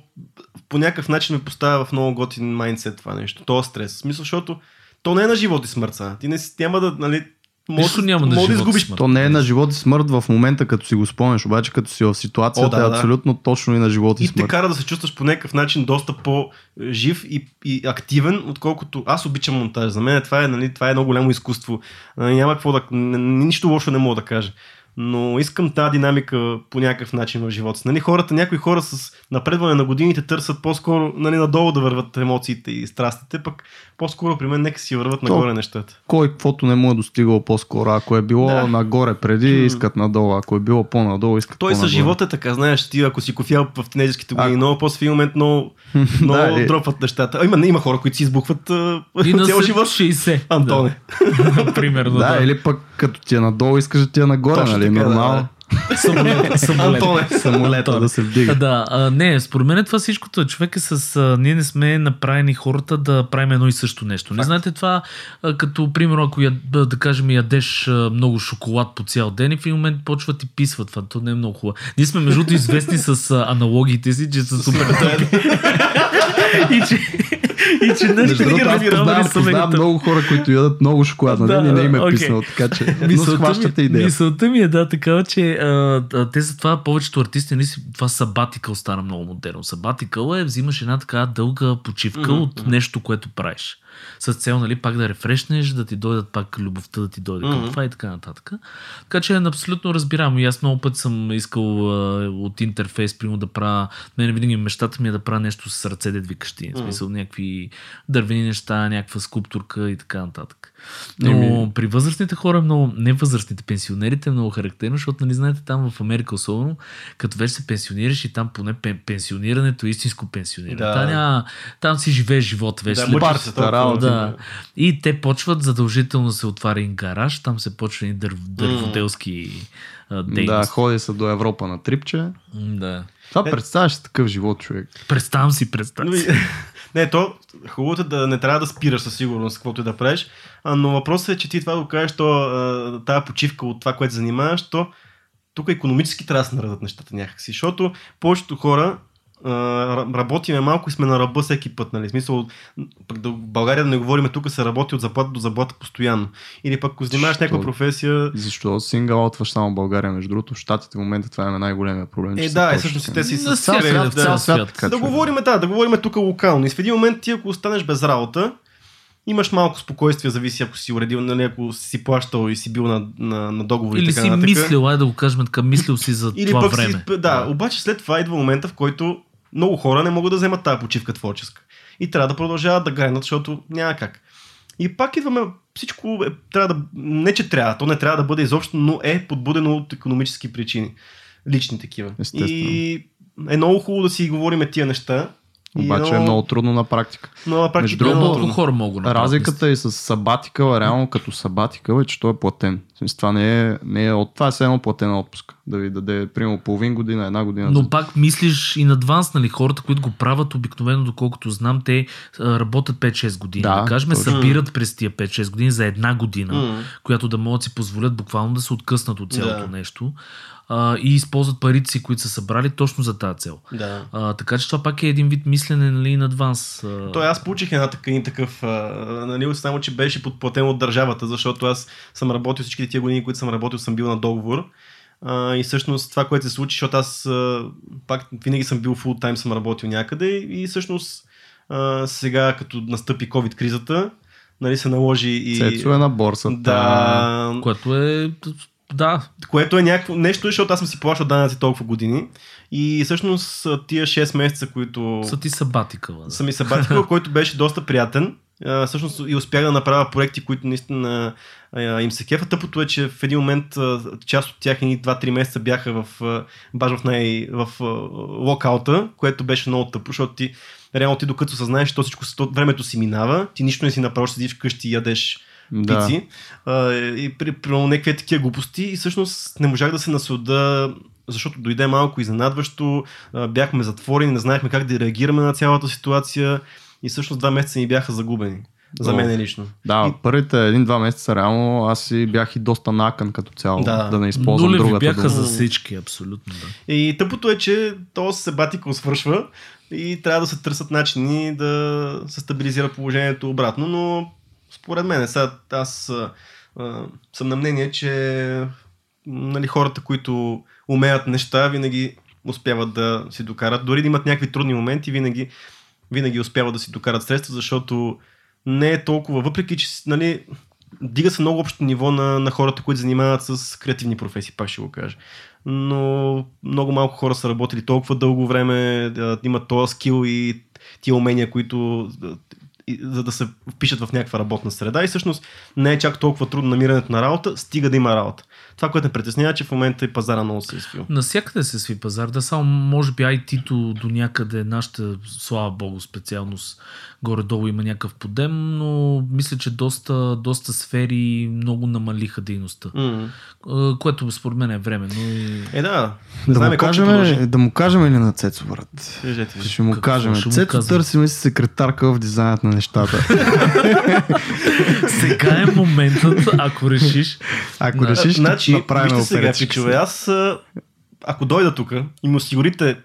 по някакъв начин ме поставя в много готин майндсет това нещо. То стрес. В смисъл, защото то не е на живот и смъртта. Ти не, няма да, нали, Нищо няма на може да и изгубиш смърт. То не е на живот и смърт в момента, като си го спомняш, обаче като си в ситуацията О, да, е да. абсолютно точно и на живот и, и те смърт. кара да се чувстваш по някакъв начин доста по-жив и, и активен, отколкото аз обичам монтаж. За мен това е, нали, това е едно голямо изкуство. Няма какво да... Нищо лошо не мога да кажа. Но искам тази динамика по някакъв начин в живота си. Нали, хората, някои хора с напредване на годините търсят по-скоро нали, надолу да върват емоциите и страстите, пък по-скоро при мен нека си върват То- нагоре нещата. Кой каквото не му е достигало по-скоро. Ако е било Да. нагоре преди, искат надолу. Ако е било по-надолу, искат Той по-нагоре. с живота е така, знаеш, ти ако си кофял в тинейджерските години, А- много после в един момент много, много Да, е. дропват нещата. А, има, има хора, които си избухват а, И на цял живот. 60. Антоне. Да. Примерно, Да, да. или пък като ти е надолу, искаш да ти е нагоре, Точно нали? така, Нормално. Самолет, самолет. Антоне. Самолета да се вдига. Да, а, не, според мен това всичкото е. Човек е с... А, ние не сме направени хората да правим едно и също нещо. Не знаете това, а, като примерно, ако я, да, кажем ядеш а, много шоколад по цял ден и в един момент почва ти писва това. То не е много хубаво. Ние сме между другото известни с а, аналогиите си, че са супер тъпи. и че, и че Между нашите другото, аз грави познавам, много хора, които ядат много шоколад Да, и не им е окей. писнало, така че Мисълта схващате идея. мисълта ми е да такава, че а, а, те затова повечето артисти, нали, си- това сабатикъл стана много модерно. Сабатикъл е взимаш една така дълга почивка Мгм, от нещо, което правиш. С цел, нали, пак да рефрешнеш, да ти дойдат пак любовта да ти дойде към Мгм. това и така нататък. Така че абсолютно разбирам. И аз много път съм искал а, от интерфейс, примерно да правя. Мене винаги мечтата ми е да правя нещо с ръце, дед викащи. В Мгм. смисъл някакви дървени неща, някаква скулптурка и така нататък. Но Еми- при възрастните хора, е много, не възрастните, пенсионерите е много характерно, защото, нали, знаете, там в Америка особено, като вече се пенсионираш и там поне пен, пенсионирането е истинско пенсиониране. Да. Няма, там си живееш живота вече. Да, толкова. работа, да. И те почват задължително да се отваря един гараж, там се почва и дърв, дърводелски Да, дейности. ходи се до Европа на трипче. Да. Това Е. представяш си такъв живот, човек. Представям си, представям Но си. не, то хубавото е да не трябва да спираш със сигурност, каквото и да правиш. А, но въпросът е, че ти това да го кажеш, то, тази почивка от това, което занимаваш, то тук економически трябва да се наредат нещата някакси. Защото повечето хора работиме малко и сме на ръба всеки път. Нали? Смисъл, пък да, в България да не говорим, тук се работи от заплата до заплата постоянно. Или пък ако занимаваш някаква професия, Защо сингъл отваш само България, между другото, в Щатите в момента това е най-големия проблем. Е, да, е, всъщност те си с цял свят, да. цял свят. така, да човек. говорим, да, да говорим тук локално. И в един момент ти, ако останеш без работа, имаш малко спокойствие, зависи ако си уредил, нали, ако си плащал и си бил на, на, на договори и Или така си нататък. мислил, ай да го кажем така, мислил си за Или това пък време. си, да, обаче след това идва момента, в който много хора не могат да вземат тази почивка творческа. И трябва да продължават да грайнат, защото няма как. И пак идваме, всичко е, трябва да, не че трябва, то не трябва да бъде изобщо, но е подбудено от економически причини. Лични такива. Естествено. И е много хубаво да си говорим тия неща. Обаче е много трудно на практика. Но на практика Между е много Много трудно. хора могат да. Разликата и с сабатикъл, реално като сабатикъл е, че той е платен. Смисъл, Това не е, не е от това е все едно платен отпуск. Да ви даде, примерно, половин година, една година. Но пак мислиш и на адванс, нали? Хората, които го правят обикновено, доколкото знам, те работят 5-6 години. Да, Да, кажем, точно. събират през тия 5-6 години за една година, М. която да могат да си позволят буквално да се откъснат от цялото Да. нещо а, и използват парите си, които са събрали точно за тази цел. Да. А, така че това пак е един вид мислене нали, на адванс. Той аз получих една така, един такъв, нали, само че беше подплатен от държавата, защото аз съм работил всичките тия години, които съм работил, съм бил на договор. А, и всъщност това, което се случи, защото аз а, пак винаги съм бил фул тайм, съм работил някъде и всъщност а, сега, като настъпи COVID-кризата, нали, се наложи и... Цецо е на борсата. Да, Което е... Да, което е някакво нещо, защото аз съм си плащал данъци толкова години и всъщност тия 6 месеца, които са ти сабатикъла. Да. съм и събатикъл, който беше доста приятен. А, всъщност и успях да направя проекти, които наистина а, им се кефа. Тъпото е, че в един момент а, част от тях, едни 2-3 месеца бяха в, баш в, най, в локаута, което беше много тъпо, защото ти реално ти докато съзнаеш, то всичко то, времето си минава, ти нищо не си направиш, седиш вкъщи и ядеш Да. пици а, и при, при някакви такива глупости и всъщност не можах да се наслада защото дойде малко изненадващо, а, бяхме затворени, не знаехме как да реагираме на цялата ситуация и всъщност два месеца ни бяха загубени. За мен лично. Да, И- първите един-два месеца реално аз си бях и доста накън като цяло. Да. Да, не използвам Нулеви другата бяха дума. за всички, абсолютно. Да. И тъпото е, че то себатикъл свършва и трябва да се търсят начини да се стабилизира положението обратно, но според мен, сега аз а, съм на мнение, че нали, хората, които умеят неща, винаги успяват да си докарат. Дори да имат някакви трудни моменти, винаги, винаги успяват да си докарат средства, защото не е толкова, въпреки че нали, дига се много общо ниво на, на хората, които занимават с креативни професии, пак ще го кажа. Но много малко хора са работили толкова дълго време, имат този скил и тия умения, които за да се впишат в някаква работна среда и всъщност не е чак толкова трудно намирането на работа, стига да има работа. Това, което ме притеснява, е, че в момента и пазара много се е свил. Насякъде се сви пазар, да само може би IT-то до някъде нашата, слава богу, специалност горе-долу има някакъв подем, но мисля, че доста, доста сфери много намалиха дейността, Mm. което според мен е временно. И... Е, да. Да Не знаем му, ще кажем, да му кажем ли на Цецо, брат? Ви. Ще му Какво кажем. ще му Цецо казвам? търсим си секретарка в дизайнът на нещата. Сега е моментът, ако решиш. Ако Да. решиш, ще значи, направим сега, пичове, аз ако дойда тук и ми осигурите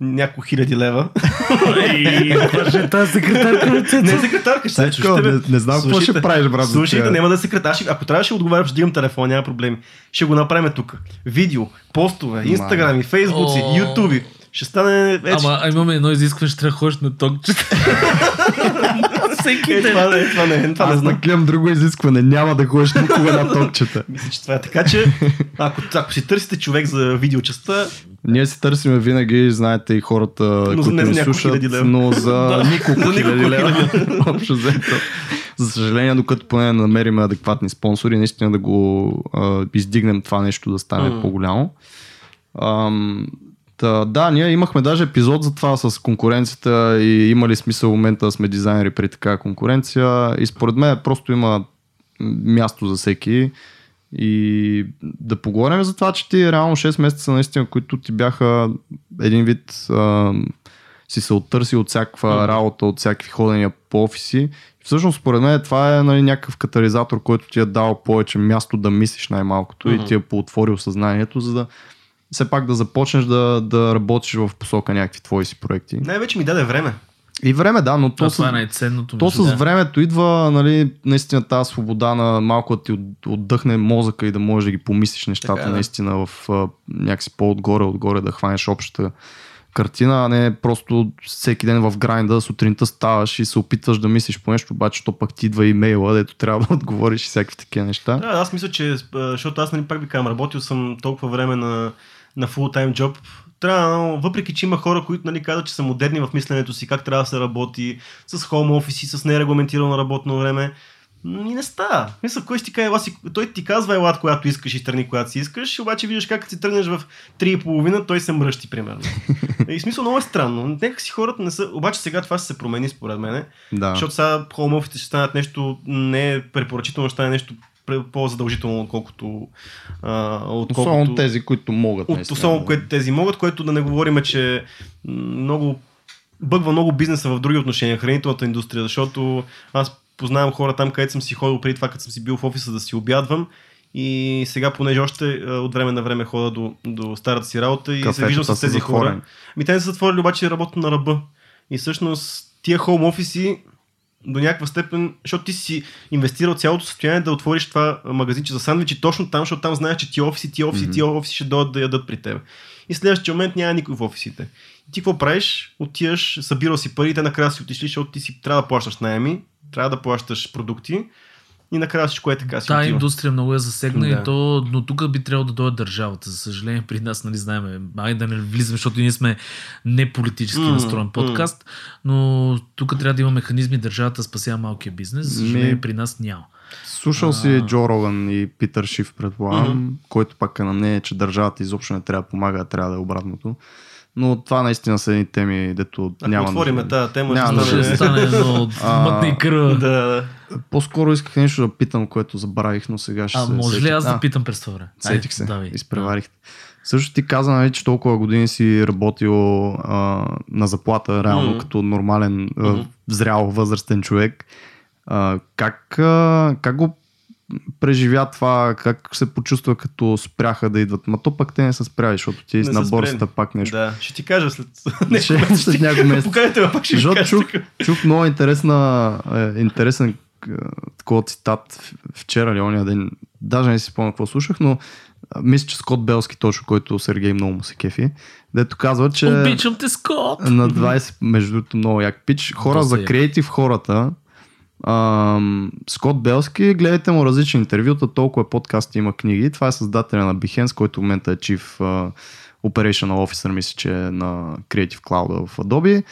няколко хиляди лева. И ще тази секретарка не секретарка, ще Цецко, не, не знам какво ще правиш, брат. Слушайте, няма да е секретар. Ако трябваше да отговарям, ще дигам телефон, няма проблеми. Ще го направим тук. Видео, постове, инстаграми, фейсбуци, ютуби. Ще стане... Е, Ама а имаме едно изискване, ще трябва да ходиш на токчета. Всеки е, ден. това не, това не, това не Аз знам. имам друго изискване. Няма да ходиш никога на токчета. Мисля, че това е така, че ако, ако си търсите човек за видеочастта, Ние си търсиме винаги, знаете и хората, Но за които не ни слушат, но за Да. николко За хиляди лева. Общо взето. За съжаление, докато поне намерим адекватни спонсори, наистина да го а, издигнем това нещо да стане Мгм. по-голямо. Ам, Та, да, ние имахме даже епизод за това с конкуренцията и има ли смисъл в момента да сме дизайнери при такава конкуренция и според мен просто има място за всеки и да поговорим за това, че ти реално 6 месеца наистина, които ти бяха един вид а, си се оттърси от всякаква Мгм. работа, от всякакви ходения по офиси. Всъщност, според мен, това е нали, някакъв катализатор, който ти е дал повече място да мислиш най-малкото Мгм. и ти е поотворил съзнанието, за да все пак да започнеш да, да работиш в посока някакви твои си проекти. най-вече ми даде време. И време, да, но то, То, с, това е най-ценното. то с времето идва нали, наистина тази свобода на малко да ти от- отдъхне мозъка и да можеш да ги помислиш нещата Така е, да. наистина в някакси по-отгоре, отгоре да хванеш общата картина, а не просто всеки ден в грайнда сутринта ставаш и се опитваш да мислиш по нещо, обаче то пък ти идва имейла, дето трябва да отговориш и всякакви такива неща. Да, аз мисля, че, защото аз нали, пак ви казвам, работил съм толкова време на, на full-time job. Трябва, въпреки че има хора, които нали, казват, че са модерни в мисленето си, как трябва да се работи, с хоум офиси, с нерегламентирано работно време. И не става. Мисля, кой ще ти каже, си, той ти казва елат, когато искаш и тръгни, когато си искаш, обаче виждаш как си тръгнеш в 3,5, той се мръщи, примерно. И смисъл много е странно. Нека си хората не са. Обаче сега това ще се промени, според мен. Да. Защото сега хоум офисите ще станат нещо не е препоръчително, ще стане нещо по-задължително, отколкото... А, отколкото Особено тези, които могат. от, особено което тези могат, което да не говорим, че много бъгва много бизнеса в други отношения, хранителната индустрия, защото аз познавам хора там, където съм си ходил преди това, като съм си бил в офиса да си обядвам и сега, понеже още от време на време хода до, до старата си работа и се Кафетата виждам с тези хора. Ми те не са затворили, обаче работят на ръба. И всъщност тия хоум офиси до някаква степен, защото ти си инвестирал цялото състояние да отвориш това магазинче за сандвичи точно там, защото там знаеш, че ти офиси, ти офиси, ти офиси ще дойдат да ядат при теб. И следващия момент няма никой в офисите. И ти какво правиш? Отиваш, събирал си пари, те накрая си отишли, защото ти си трябва да плащаш найеми, трябва да плащаш продукти и накрая всичко е така си отива. индустрия много я засегна Да. и то, но тук би трябвало да дойде държавата. За съжаление, при нас, нали, знаеме, айде да не влизаме, защото ние сме не политически М, настроен подкаст, но тук трябва да има механизми държавата да спасява малкия бизнес. За съжаление, при нас няма. Слушал си А. Джо Роган и Питър Шиф, предполагам, Мгм. който пак е на мнение, че държавата изобщо не трябва да помага, а трябва да е обратното. Но това наистина са едни теми, дето Ако няма отвориме нужда. тази тема, Няма ще стане... А, мътна и кръва. Да, да. По-скоро исках нещо да питам, което забравих, но сега ще А се може ли аз да А, питам през това време? Сетих се, давай. изпреварих. Също ти каза, нали, че толкова години си работил а, на заплата, реално Мгм. като нормален, а, Мгм. зрял, възрастен човек. А, как, а, как го преживя това, как се почувства като спряха да идват? Ма то пък те не са спряли, защото ти Не на са борсата пак нещо. Да, ще ти кажа след... Ще- след няколко месеца. Покажете ме, пак ще Защото кажа. чух, чух много интересна, е, интересен такова цитат вчера или ония ден, даже не си спомня какво слушах, но мисля, че Скот Белски точно, който Сергей много му се кефи, дето казва, че Обичам те, Скот! на 20, между другото много як пич, хора Доста за креатив хората, ам, Скот Белски, гледайте му различни интервюта, толкова подкасти има книги. Това е създателя на Behance, който в момента е Chief а, Operational Officer, мисля, че е на Creative Cloud в Adobe.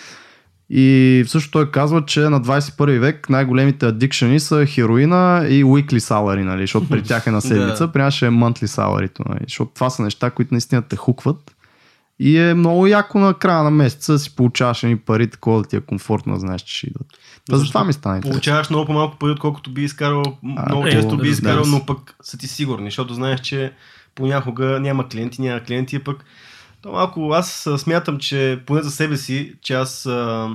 И също той казва, че на 21 век най-големите аддикшени са хероина и weekly salary, нали, защото при тях е на седмица, Да. при нас ще е monthly salary, нали, защото това са неща, които наистина те хукват. И е много яко на края на месеца си получаваш едни пари, такова да ти е комфортно, знаеш, че ще идват. Та за това ми интересно. Получаваш много по-малко пари, отколкото би изкарал, много е, често би изкарал, но пък са ти сигурни, защото знаеш, че понякога няма клиенти, няма клиенти, пък то малко, аз смятам, че поне за себе си, че аз а,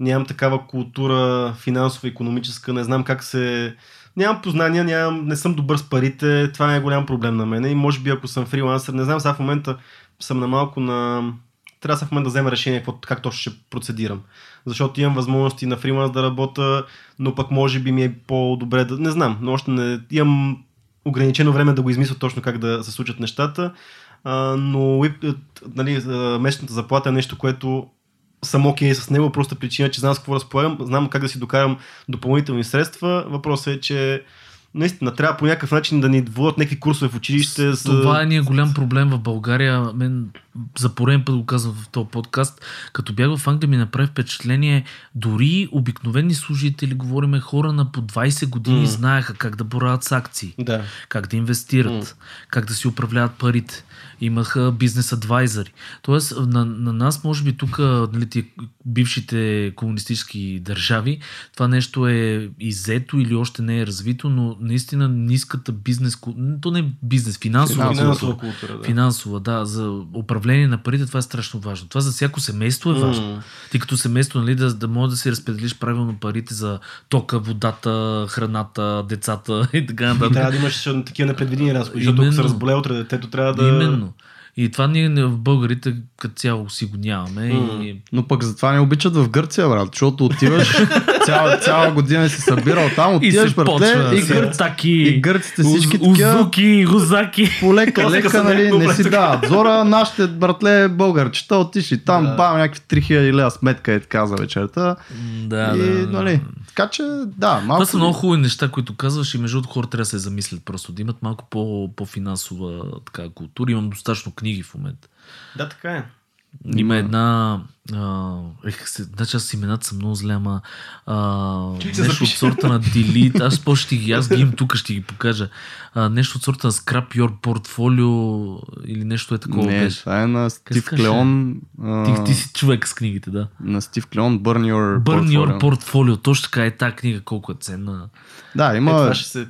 нямам такава култура финансова, економическа, не знам как се... Нямам познания, нямам, не съм добър с парите, това е голям проблем на мен и може би ако съм фрилансър, не знам, сега в момента съм на малко на... Трябва сега в момента да взема решение какво, как точно ще процедирам. Защото имам възможности на фриланс да работя, но пък може би ми е по-добре да... Не знам, но още не... Имам ограничено време да го измисля точно как да се случат нещата, а, но е, нали, месечната заплата е нещо, което съм окей с него, просто причина, че знам с какво разполагам, знам как да си докарам допълнителни средства. Въпросът е, че наистина трябва по някакъв начин да ни водят някакви курсове в училище. За... Това е ни е голям проблем в България. Мен за пореден път го казвам в този подкаст. Като бях в Англия ми направи впечатление, дори обикновени служители, говориме хора на по 20 години, М. знаеха как да борават с акции, Да. как да инвестират, М. как да си управляват парите. Имаха бизнес адвайзъри. Тоест, на, на нас, може би тук, нали, бившите комунистически държави, това нещо е иззето или още не е развито, но наистина ниската бизнес, то не е бизнес, финансова, Финансова Финансова култура. култура. Да. Финансова, да, за управление на парите, това е страшно важно. Това за всяко семейство е важно. М. Ти като семейство, нали, да, да можеш да си разпределиш правилно парите за тока, водата, храната, децата и така нататък. трябва да имаш такива непредвидени разходи, защото ако се Именно. разболее утре детето, трябва да... Именно. И това ние не- в българите като цяло си го нямаме. М. И... Но пък затова не обичат в Гърция, брат, защото отиваш цяла, цяла година си събирал там, И отиваш, братле, и, гърци, таки, и гърците всички уз- такива узуки, гузаки. полека, лека, нали, не си дават зора, нашите братле българчета отишли там, Да. бам, някакви 3000 лева сметка е така за вечерта. Да, и, да. нали, така че, да, малко... Това са много хубави неща, които казваш и между другото хора трябва да се замислят просто, да имат малко по, по-финансова така, култура. Имам достатъчно книги в момента. Да, така е. Има една... А, ех, се, значи аз с имената съм много зле, ама а, нещо от сорта на Delete, аз после ще ги, аз ги имам тук, ще ги покажа. А, нещо от сорта на Scrap Your Portfolio или нещо е такова Не, беше. това е на Стив Клеон. а, Ти, ти си човек с книгите, да. На Стив Клеон, Burn Your Burn Your Portfolio. Portfolio, точно така е тази книга, колко е ценна. Да, Е, има... това ще се...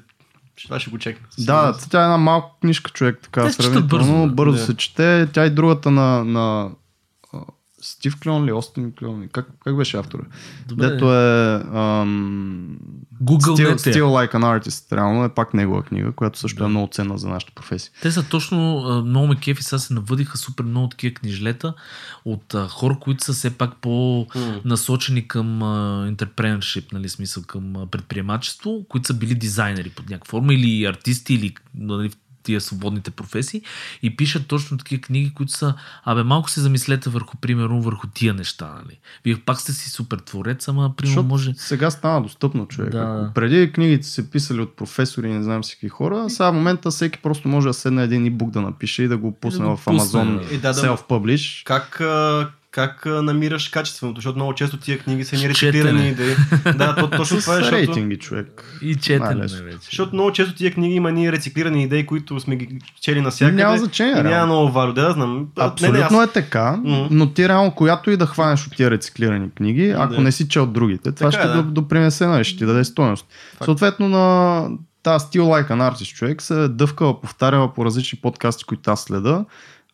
Това ще го чекна. Да, тя е една малка книжка, човек, така Те сравнително. бързо, Бързо, да. се чете. Тя и другата на, на Стив Клеон ли, Остин Клеон ли? Как, как беше автора? Добре. Дето е ам, Google Still, е. Still Like an Artist. Реално е пак негова книга, която също е много ценна за нашата професия. Те са точно, много ме кефи, сега се навъдиха супер много такива книжлета от а, хора, които са все пак по-насочени към entrepreneurship, нали, смисъл към предприемачество, които са били дизайнери под някаква форма или артисти или нали, тия свободните професии и пишат точно такива книги, които са, абе малко се замислете върху, примерно, върху тия неща, нали. Вие пак сте си супер творец, ама примерно може... сега стана достъпно, човек. Да. Преди книгите се писали от професори и не знам всеки хора, сега в момента всеки просто може да седне един ибук да напише и да го пусне го в Amazon да. Е, да, да. Self-Publish. Как, а, как намираш качественото? Защото много често тия книги са ни рециклирани четене. идеи. Да, то, точно това е, защото, рейтинги, човек. И четене защото много често тия книги има ни рециклирани идеи, които сме ги чели навсякъде. Няма значение, И няма много валю, да, знам. Абсолютно не, е така, но ти реално, която и да хванеш от тия рециклирани книги, ако Да. не си чел другите, това Така ще е, да. да. допринесе, нали, ще ти даде стойност. Съответно на тази Still Like an Artist човек се е дъвкала, повтаряла по различни подкасти, които аз следа.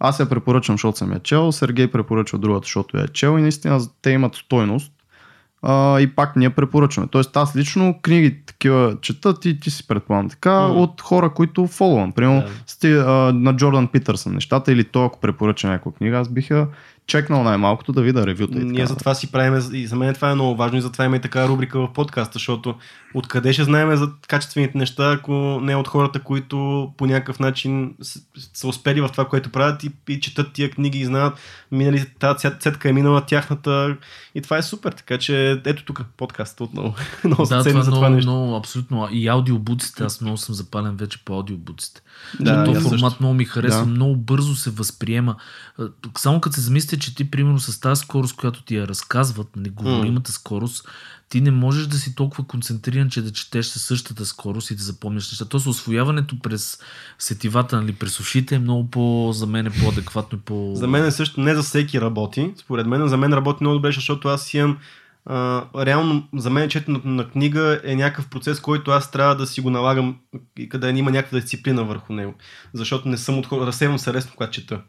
Аз я препоръчвам, защото съм я чел, Сергей препоръчва другата, защото я е чел и наистина те имат стойност. А, и пак ние препоръчваме. Тоест аз лично книги такива чета, ти, ти си предполагам така, М. от хора, които фолвам. Примерно а, на Джордан Питърсън нещата или той ако препоръча някаква книга, аз бих я чекнал най-малкото да видя ревюта. И Ние така. затова си правим, и за мен това е много важно и затова има и така рубрика в подкаста, защото откъде ще знаем за качествените неща, ако не от хората, които по някакъв начин са успели в това, което правят и, и четат тия книги и знаят, минали, тази цет- цетка е минала тяхната и това е супер, така че ето тук подкаста отново. много Да, това е за много, това нещо. много, абсолютно. И аудиобуците, аз много съм запален вече по аудиобуците. Да, този формат също. много ми харесва, Да. много бързо се възприема. Само като се замислите, че ти, примерно, с тази скорост, която ти я разказват, нали, говоримата скорост, ти не можеш да си толкова концентриран, че да четеш със същата скорост и да запомняш неща. Тоест, освояването през сетивата, нали, през ушите е много по, за мен е по-адекватно и по... За мен е също не за всеки работи. Според мен, за мен работи много добре, защото аз имам а, реално, за мен четенето на книга е някакъв процес, който аз трябва да си го налагам и къде има някаква дисциплина върху него. Защото не съм от хора, разсевам се лесно, когато чета.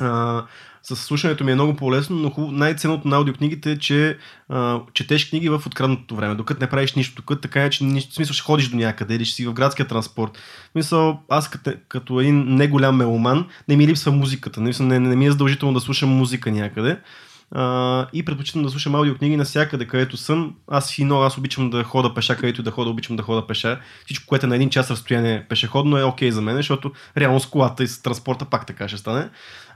А, с слушането ми е много по-лесно, но хубаво, най-ценното на аудиокнигите е, че а, четеш книги в откраднатото време, докато не правиш нищо, докато така е, че нищо, в смисъл ще ходиш до някъде или ще си в градския транспорт. В смисъл, аз като, като един неголям меломан, не ми липсва музиката, не, не, не ми е задължително да слушам музика някъде. А, и предпочитам да слушам аудиокниги навсякъде, където съм. Аз много, аз обичам да хода пеша, където да хода, обичам да хода пеша. Всичко, което е на един час разстояние пешеходно е окей за мен, защото реално с колата и с транспорта пак така ще стане.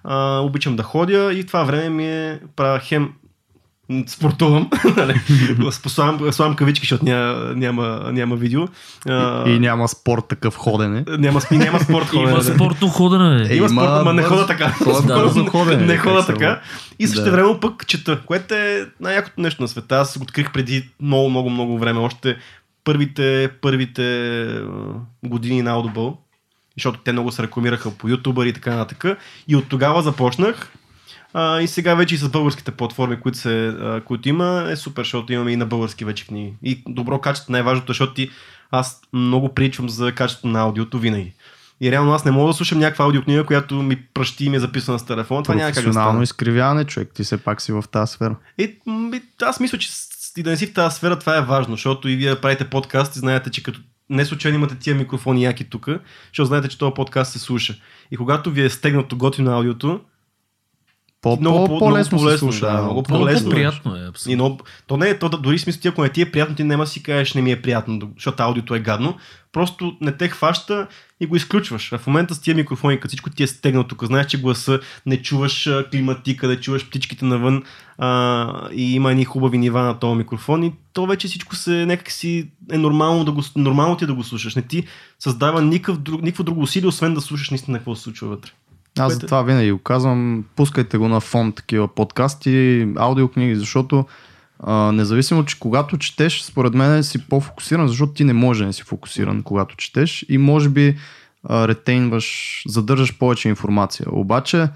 А, обичам да ходя и това време ми е правя хем спортувам, нали? слагам, слагам кавички, защото няма, няма, няма видео. А, И няма спорт такъв ходене. няма, и няма спорт ходене. Има спортно ходене. Е, Има има спорт, ама не хода така. бързо ходене. не хода така. И също Да. време пък чета, което е най-якото нещо на света. Аз го открих преди много, много, много време. Още първите, първите години на Audible, защото те много се рекламираха по YouTube и така нататък. И от тогава започнах. А, и сега вече и с българските платформи, които, се, а, които има, е супер, защото имаме и на български вече книги. И добро качество, най-важното, защото ти, аз много приличвам за качеството на аудиото винаги. И реално аз не мога да слушам някаква аудиокнига, която ми пръщи и ми е записана с телефона. Това няма как да стане. изкривяване, човек. Ти все пак си в тази сфера. М, аз мисля, че и да не си в тази сфера, това е важно, защото и вие правите подкаст и знаете, че като не случайно имате тия микрофони яки тук, защото знаете, че този подкаст се слуша. И когато ви е стегнато готино аудиото, По, Много по, по- по-лесно много се по-лесно, слуша. да, много Много по-лесно е. по-приятно е, и абсолютно. но, то не е, то, да- дори смисъл, ти ако не ти е приятно, ти няма си кажеш не ми е приятно, защото аудиото е гадно. Просто не те хваща и го изключваш. А в момента с тия микрофони, като всичко ти е стегнато, тук знаеш, че гласа, не чуваш климатика, да чуваш птичките навън а, и има едни хубави нива на този микрофон и то вече всичко се някак си е нормално, да го, нормално ти е да го слушаш. Не ти създава никакъв друг, никакво друго усилие, освен да слушаш наистина какво се случва вътре. Аз Което- затова винаги го казвам, пускайте го на фон такива подкасти, аудиокниги, защото а, независимо, че когато четеш, според мен си по-фокусиран, защото ти не можеш да не си фокусиран, когато четеш и може би ретейнваш, задържаш повече информация. Обаче,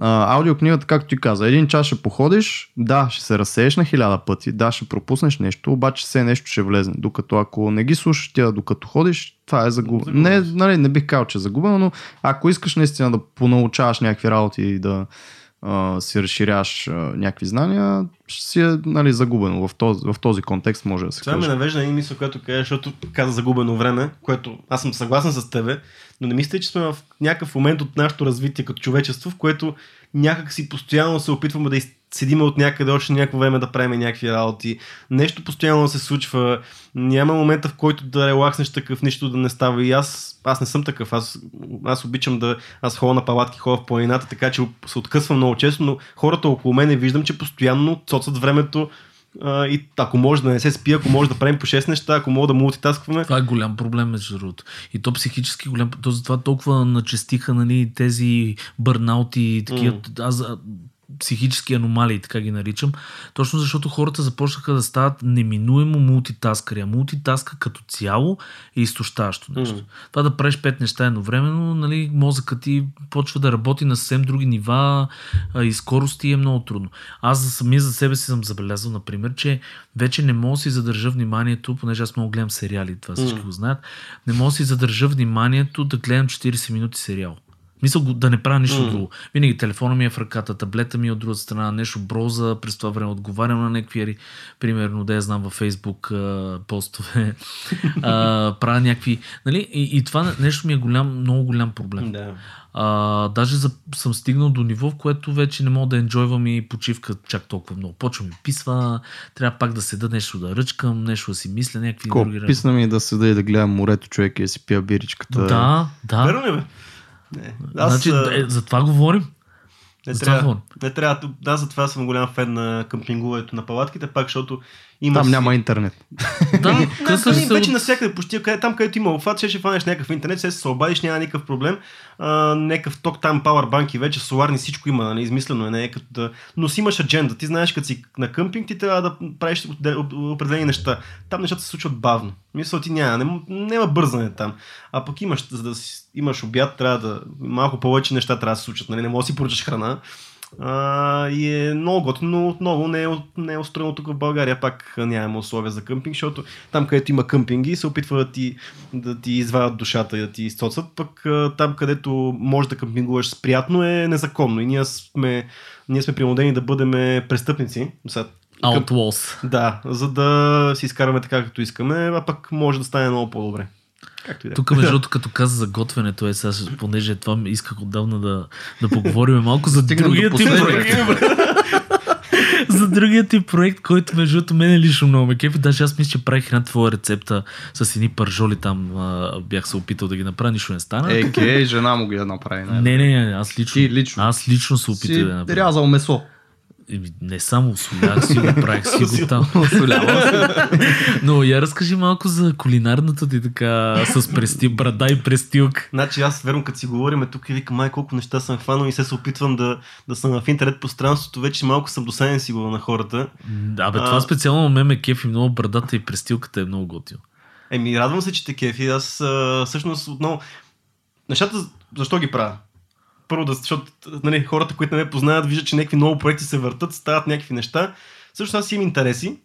а, аудиокнигата, както ти каза, един час ще походиш, да, ще се разсееш на хиляда пъти, да, ще пропуснеш нещо, обаче все нещо ще влезне. Докато ако не ги слушаш тя докато ходиш, това е загубено. Не, нали, не бих казал, че е загубено, но ако искаш наистина да понаучаваш някакви работи и да а, си разширяваш а, някакви знания, ще си е нали, загубено. В този, в този контекст може да се Това ме каже. навежда на един мисъл, която кажа, защото каза загубено време, което аз съм съгласен с тебе, но не мисля, че сме в някакъв момент от нашето развитие като човечество, в което някак си постоянно се опитваме да из- седиме от някъде още някакво време да правим някакви работи. Нещо постоянно се случва. Няма момента, в който да релакснеш такъв, нищо да не става. И аз, аз не съм такъв. Аз, аз обичам да. Аз ходя на палатки, ходя в планината, така че се откъсвам много често, но хората около мен виждам, че постоянно цоцат времето а, и ако може да не се спи, ако може да правим по 6 неща, ако мога да мултитаскваме. Това е голям проблем, между другото. И то психически голям. То затова толкова начестиха нали, тези бърнаути и такива. Аз а, психически аномалии, така ги наричам. Точно защото хората започнаха да стават неминуемо мултитаскари. А мултитаска като цяло е изтощаващо нещо. Мгм. Това да правиш пет неща едновременно, нали, мозъкът ти почва да работи на съвсем други нива а, и скорости е много трудно. Аз за самия за себе си съм забелязал, например, че вече не мога да си задържа вниманието, понеже аз много гледам сериали, това всички Мгм. го знаят, не мога да си задържа вниманието да гледам 40 минути сериал. Мисъл го- да не правя нищо М. друго. Винаги телефона ми е в ръката, таблета ми е от другата страна, нещо броза, през това време отговарям на някакви, примерно, да я знам във Фейсбук а, постове, а, правя някакви, нали, и, и това нещо ми е голям, много голям проблем. Да. А, даже за, съм стигнал до ниво, в което вече не мога да енджойвам и почивка чак толкова много. Почва ми писва, трябва пак да седа нещо да ръчкам, нещо да си мисля, някакви Колко други писна ми да седа и да гледам морето човек и да си пия биричката. Да, да. Верно ли бе? Не. Аз, значи, е, за това говорим. не, за това трябва, говорим. не трябва. Аз затова съм голям фен на къмпингуването на палатките, пак защото има Там си- няма интернет. Да, не, се вече навсякъде, почти къде, там където има офат, ще, ще фанеш някакъв интернет, ще се обадиш, няма никакъв проблем. А, някакъв ток там, пауърбанки, вече соларни, всичко има, нали, измислено е, не е като да... Но си имаш адженда, ти знаеш, като си на къмпинг, ти трябва да правиш определени неща. Там нещата се случват бавно. Мисля, ти няма, няма, няма бързане там. А пък имаш, за да си, имаш обяд, трябва да, малко повече неща трябва да се случат, нали, не можеш да си поръчаш храна. А, и е много готино, но отново не е, не е устроено тук в България. Пак нямаме условия за къмпинг, защото там, където има къмпинги, се опитват да ти, да ти извадят душата и да ти изцоцат. Пък там, където можеш да къмпингуваш приятно, е незаконно. И ние сме, ние сме принудени да бъдем престъпници. Сега, Outlaws. да, за да си изкараме така, както искаме, а пък може да стане много по-добре. Както и да е. Тук, между другото, като каза за готвенето, е сега, понеже това ми исках отдавна да, да поговорим малко за другия ти проект. за другия ти проект, който между другото мене лично много ме кефи. Даже аз мисля, че правих една твоя рецепта с едни пържоли там. А, бях се опитал да ги направя, нищо не стана. Е, ке, жена му ги да направи. Не, не, не, не, аз лично, Ти лично. аз лично се опитах да направя. рязал месо. Не само солях си го правих си го там. Но я разкажи малко за кулинарната ти така с прести, брада и престилка. Значи аз верно като си говорим тук и викам, май колко неща съм хванал и се се опитвам да, да съм в интернет пространството, вече малко съм досаден сигурно на хората. Да, бе, А. това специално на мен ме кефи много брадата и престилката е много готино. Еми, радвам се, че те кефи. Аз а, всъщност отново... Нещата, защо ги правя? Първо, да, защото нали, хората, които не ме познават, виждат, че някакви много проекти се въртат, стават някакви неща. Също аз имам интереси.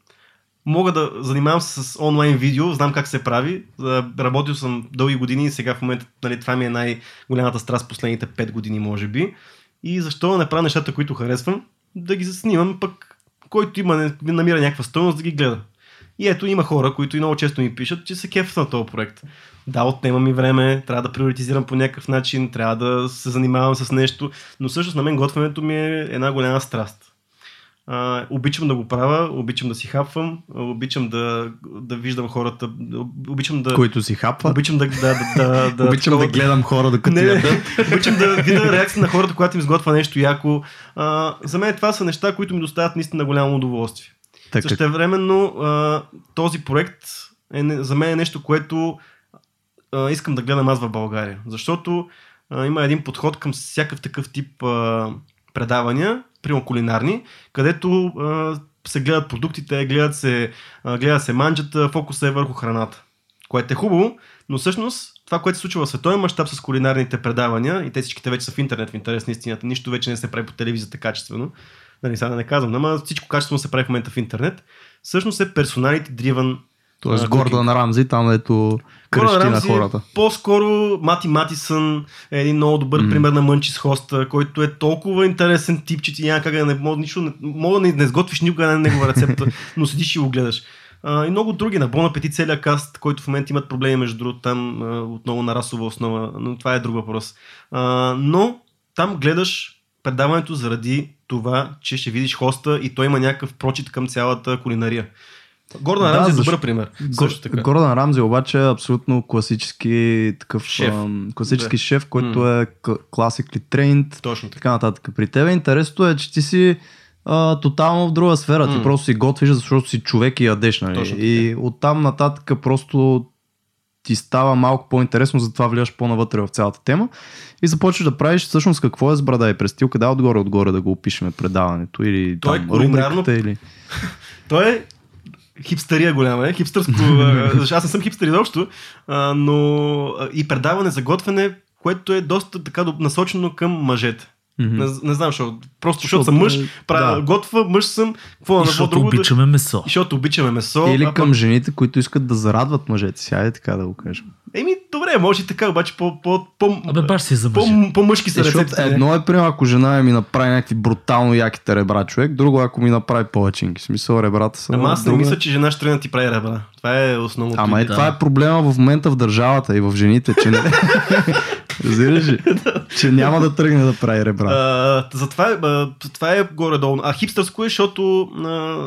Мога да занимавам се с онлайн видео, знам как се прави. Работил съм дълги години и сега в момента нали, това ми е най-голямата страст последните 5 години, може би. И защо не правя нещата, които харесвам, да ги снимам, пък който има, намира някаква стойност, да ги гледа. И ето има хора, които и много често ми пишат, че се кефят на този проект. Да, отнема ми време, трябва да приоритизирам по някакъв начин, трябва да се занимавам с нещо, но всъщност на мен готвенето ми е една голяма страст. А, обичам да го правя, обичам да си хапвам, обичам да, да виждам хората, обичам да... Които си хапват. Обичам да, да, да, да, да Обичам да такова- гледам хора докато не, ядат. обичам да видя реакция на хората, когато им сготвя нещо яко. А, за мен това са неща, които ми доставят наистина голямо удоволствие. Така, Същевременно а, този проект е, за мен е нещо, което искам да гледам аз в България. Защото има един подход към всякакъв такъв тип предавания, примерно кулинарни, където се гледат продуктите, гледат се, а, се манджата, фокуса е върху храната. Което е хубаво, но всъщност това, което се случва в световен мащаб с кулинарните предавания, и те всичките вече са в интернет, в интерес на истината, нищо вече не се прави по телевизията качествено, нали, сега да не казвам, ама всичко качествено се прави в момента в интернет, всъщност е персоналите дриван Тоест а, Гордън Рамзи, там крещи Гордън на е хората. По-скоро Мати Матисън е един много добър Мгм. пример на Мънчис хоста, който е толкова интересен тип, че ти няма как да не мога, нищо, не, мога да не, не сготвиш никога на негова рецепта, но седиш и го гледаш. А, и много други. На Бон Апетит целият каст, който в момента имат проблеми, между другото, там а, отново на расова основа, но това е друг въпрос. А, но там гледаш предаването заради това, че ще видиш хоста и той има някакъв прочит към цялата кулинария. Гордон Да, Рамзи е добър пример. Също така. Гордън Рамзи обаче е абсолютно класически такъв Шеф. ам, класически Да. шеф, който М. е classically trained, Точно така. така нататък. При тебе интересното е, че ти си а, тотално в друга сфера. Ти М. просто си готвиш, защото си човек и ядеш. Нали? Точно така. И оттам нататък просто ти става малко по-интересно, затова влияш по-навътре в цялата тема и започваш да правиш всъщност какво е с брада и престилка, да, отгоре-отгоре да го опишеме предаването или Той е там, кулинарно- рубриката или... Той е хипстерия голяма, е, хипстърско, защото аз не съм хипстер изобщо, но и предаване за готвене, което е доста така насочено към мъжете. Мгм. Не, не знам, защо. Просто защото съм мъж, е, правя, да. готва, мъж съм, какво да И какво защото друго. да- обичаме месо. И защото обичаме месо. Или а към пък- жените, които искат да зарадват мъжете си, айде така да го кажем. Еми, добре, може и така, обаче по, по, по, Абе, баш си за по, мъже. по-мъжки са Е, рецептите. едно е, примерно, ако жена ми направи някакви брутално яките ребра човек, друго ако ми направи палачинки. В смисъл, ребрата са. Ама аз не друга- мисля, че жена ще трябва да ти прави ребра. Това е основното. Ама е, Да. това е проблема в момента в държавата и в жените, че не. Разбираш ли? че няма да тръгне да прави ребра. А, затова, е, а, това е горе-долу. А хипстърско е, защото а,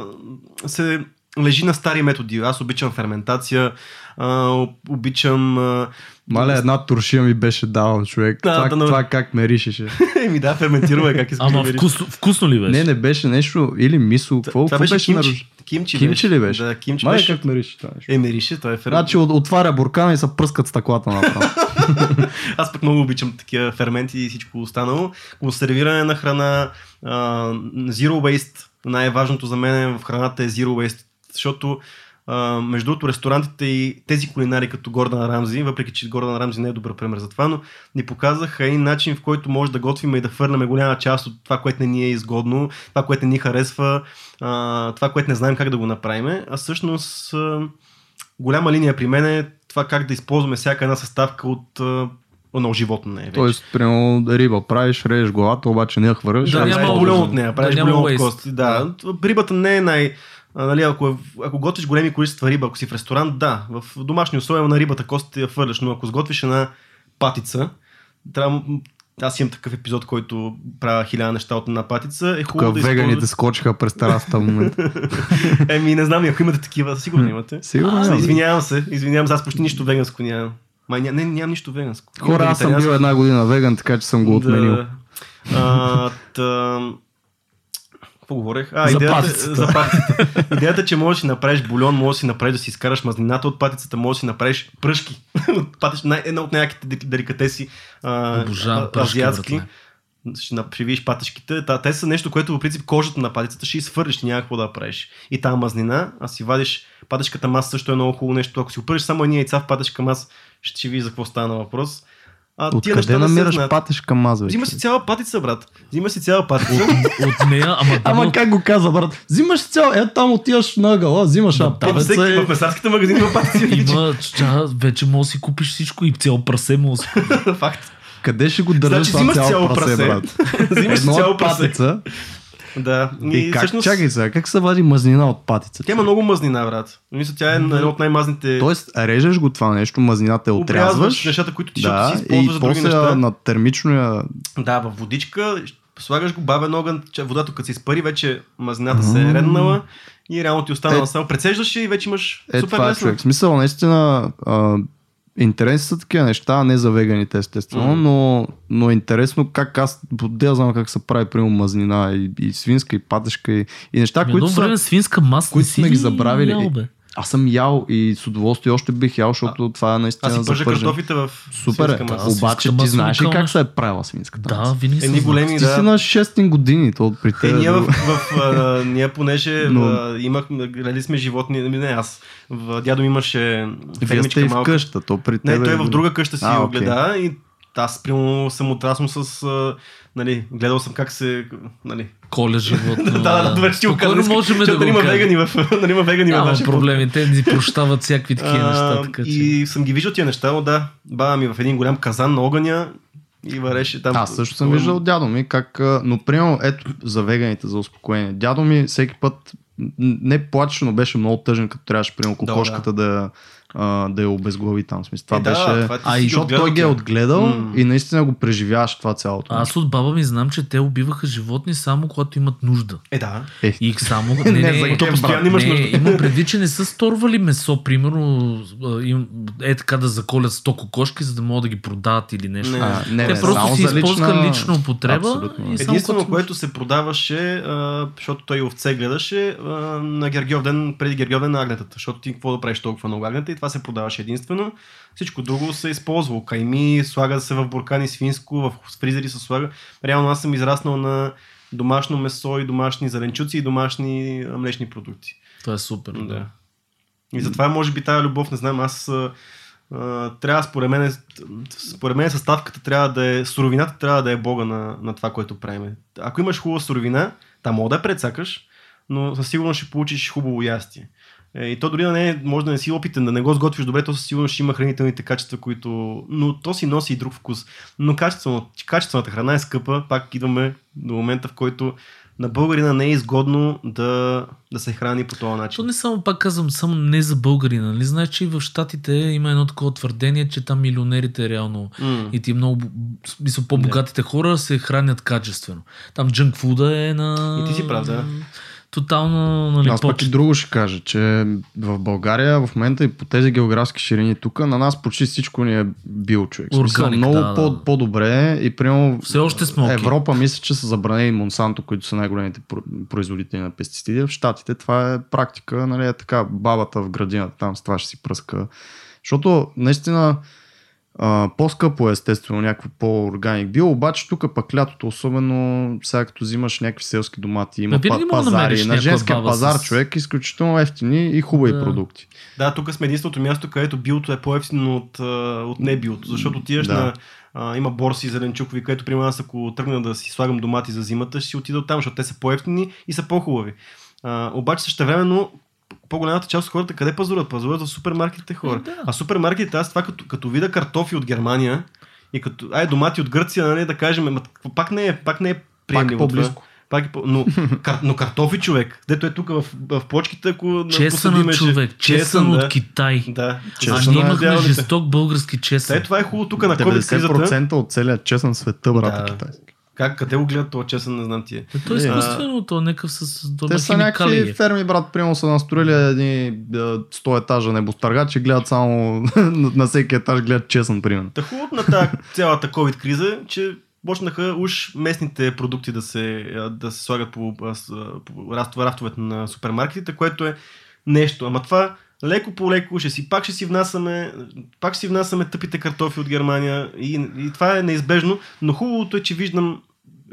се лежи на стари методи. Аз обичам ферментация, а, обичам... А, Мале, една туршия ми беше давал човек. Да, това, да, но- това как ме ришеше. Еми да, ферментираме как искаш Ама да вкусно, вкусно ли беше? не, не беше нещо. Или мисо. Какво, Това какво беше, беше, на кимчи. Кимчи, ли беше? Да, кимчи Мале, беше. как ме риши това нещо. Е, мирише, той е фермент. Значи от- отваря буркана и се пръскат стъклата направо. Аз пък много обичам такива ферменти и всичко останало. Консервиране на храна, а, zero waste. Най-важното за мен в храната е zero waste, защото а, между другото ресторантите и тези кулинари като Гордан Рамзи, въпреки че Гордан Рамзи не е добър пример за това, но ни показаха един начин, в който може да готвим и да хвърляме голяма част от това, което не ни е изгодно, това, което не ни харесва, а, това, което не знаем как да го направим. А всъщност а, голяма линия при мен е това как да използваме всяка една съставка от едно животно. Не, е вече. Тоест, примерно, риба правиш, режеш главата, обаче не я хвърляш. Да, няма лъжа. от нея, Да, правиш няма бульон от кости. Да. Рибата не е най... Нали, ако, е- ако готвиш големи количества риба, ако си в ресторант, да, в домашни условия на рибата костите я фърляш, но ако сготвиш една патица, трябва, аз имам такъв епизод, който правя хиляда неща от една патица. Е хубаво Тук да веганите използваш... скочиха през терасата в момента. Еми, не знам, ако имате такива, сигурно имате. Сигурно А, извинявам се, извинявам се, аз почти нищо веганско нямам. Май, ня, не, нямам нищо веганско. Хора, аз съм бил една година веган, така че съм го отменил. Да. А, та... Какво говорех? А, За идеята, патицата. за патицата. идеята е, че можеш да си направиш бульон, можеш да си направиш да си изкараш мазнината от патицата, можеш да си направиш пръшки. от патич, най- една от дели- деликатеси а, Обожавам пръшки, азиатски. братле. Ще, ще видиш патешките. Та, те са нещо, което по принцип кожата на патицата ще изфърлиш, няма какво да правиш. И тази мазнина, а си вадиш патешката маса също е много хубаво нещо. Ако си опъриш само едни яйца в патешка маса, ще, ще видиш за какво стана въпрос. А, тия Откъде не се намираш знаят. патешка маза? бе, Взима си цяла патица, брат. Взима си цяла патица. От нея, ама, Ама ама как го каза, брат? Взимаш цял, ето там отиваш на ъгъла, взимаш Да, една патица и... в месарските магазини има патици. вече. има, ча, вече можеш да си купиш всичко и цял прасе може да си Факт. Къде ще го държаш Значи това взимаш цяло цяло прасе, прасе. брат? Взимаш си цяло от прасе. патица. Да. И как, всъщност, чакай сега, как се вади мазнина от патица? Тя има много мазнина, брат. Мисля, тя е една от най-мазните. Тоест, режеш го това нещо, мазнината Обрязваш отрязваш. нещата, които ти да, си използваш и за други после неща. на термично. Да, в водичка, слагаш го бавен огън, че водата като се изпари, вече мазнината се е реднала и реално ти останала Е, само. Прецеждаш и вече имаш Е, супер това е лесно. човек. Смисъл, наистина, а, интересни са такива неща, а не за веганите, естествено, Мгм. но, но е интересно как аз, да знам как се прави, примерно, мазнина и, и свинска, и патешка, и, и неща, Едно които време са... свинска маса които сме ги ли забравили. ял? Аз съм ял и с удоволствие още бих ял, защото това е наистина Аз си пържа картофите в Супер е. Обаче ти знаеш ли как се е правила свинската Да, винаги Едни големи. Ти да. си на 6 години, то при Е, теб. ние, в, в, а, ние понеже Но- а, имахме, гледали сме животни, ами не аз, в, дядо ми имаше Вие фермичка сте и в малка. къща, то при теб. Не, той е в друга къща си А, го гледа и аз примерно съм отраснал с... Нали, гледал съм как се... Нали, Коля животно. да, да, да, добре, ще ти го кажа. Спокойно можем да защото го има кажем. вегани в, нали, има вегани в Няма нашия проблеми, те ни прощават всякакви такива неща. Така, че... И съм ги виждал тия неща, но да, баба ми в един голям казан на огъня и вареше там. Аз също съм виждал дядо ми как, но примерно ето за веганите за успокоение. Дядо ми всеки път не плачеше, но беше много тъжен, като трябваше примерно Да, кокошката да, а, да я обезглави там. Смисъл, това Е, да, беше... това а и защото той ги е отгледал М. и наистина го преживяваш това цялото. Аз от баба ми знам, че те убиваха животни само когато имат нужда. Е, да. Е, И само... Не, Не, не, за не, кем, постоянно имаш не, нужда. имам предвид, че не са сторвали месо, примерно, е така да заколят 100 кокошки, за да могат да ги продават или нещо. Не. а, не, Те бе, просто си за използваха лична... лична употреба. Абсолютно. И само Единствено, което се продаваше, а, защото той овце гледаше, а, на Гергьов ден, преди Гергьов ден на агнетата. Защото ти какво да правиш толкова много агнета и това се продаваше единствено. Всичко друго се е използвало. Кайми, слага се в буркани свинско, в фризери се слага. Реално аз съм израснал на домашно месо и домашни зеленчуци и домашни млечни продукти. Това е супер. Да. И затова може би тази любов, не знам, аз трябва според мен, според мен съставката трябва да е, суровината трябва да е бога на, на това, което правим. Ако имаш хубава суровина, там мога да я прецакаш, но със сигурност ще получиш хубаво ястие. Е, И то дори да не е, може да не си опитен, да не го сготвиш добре, то със сигурност ще има хранителните качества, които... Но то си носи и друг вкус. Но качествено, качествената храна е скъпа, пак идваме до момента, в който на българина не е изгодно да, да се храни по този То начин. не само, пак казвам, само не за българи, нали? Знаеш, че и в Щатите има едно такова твърдение, че там милионерите реално М. и ти много, смисъл, по-богатите хора се хранят качествено. Там джънк фуда е на... И ти си прав, да. Тотално, нали, Аз пък и друго ще кажа, че в България в момента и по тези географски ширини тук, на нас почти всичко ни е бил човек. В смисъл, Органик, много да, по, да. по-добре и примерно Все още сме окей. Европа мисля, че са забранени Монсанто, които са най-големите про- производители на пестициди. В Штатите това е практика, нали е така, бабата в градината там с това ще си пръска. Защото наистина а, по-скъпо е естествено някакво по-органик био, обаче тук пък лятото, особено сега като взимаш някакви селски домати, има па- пазари, на женския пазар с- човек, изключително ефтини и хубави Да. продукти. Да, тук сме единственото място, където биото е по-ефтино от, от не биото, защото отиваш Да. на... А, има борси зеленчукови, където примерно аз ако тръгна да си слагам домати за зимата, ще си отида там, защото те са по-ефтини и са по-хубави. А, обаче същевременно по-голямата част от хората къде пазаруват? Пазаруват в супермаркетите хора. Е, да. А супермаркетите, аз това като, като вида картофи от Германия и като, ай, домати от Гърция, нали, да кажем, пак не е, пак не е Пак е приемливо това. по-близко. Пак е по... но, кар... но картофи човек, дето е тук в, в плочките, ако Чесън посадиме, от човек, чесън от Китай. Да. А Чесън ние е имахме се. жесток български чесън. Те, това е хубаво тук на COVID кризата. 90% от целия честен света, брат, Да. е китайски. Как, къде го гледат този чесън, не знам тия. Е, То е Е, изкуствено, то е някакъв с дома Те са някакви химикали. ферми, брат, примерно са настроили едни да, 100 етажа небостъргачи, гледат само на, всеки етаж гледат честен, примерно. Та хубаво на тази цялата COVID криза, е, че почнаха уж местните продукти да се, да се слагат по, по рафтове- рафтовете на супермаркетите, което е нещо. Ама това леко по леко ще си, пак ще си внасяме, пак ще си внасяме тъпите картофи от Германия и, и това е неизбежно, но хубавото е, че виждам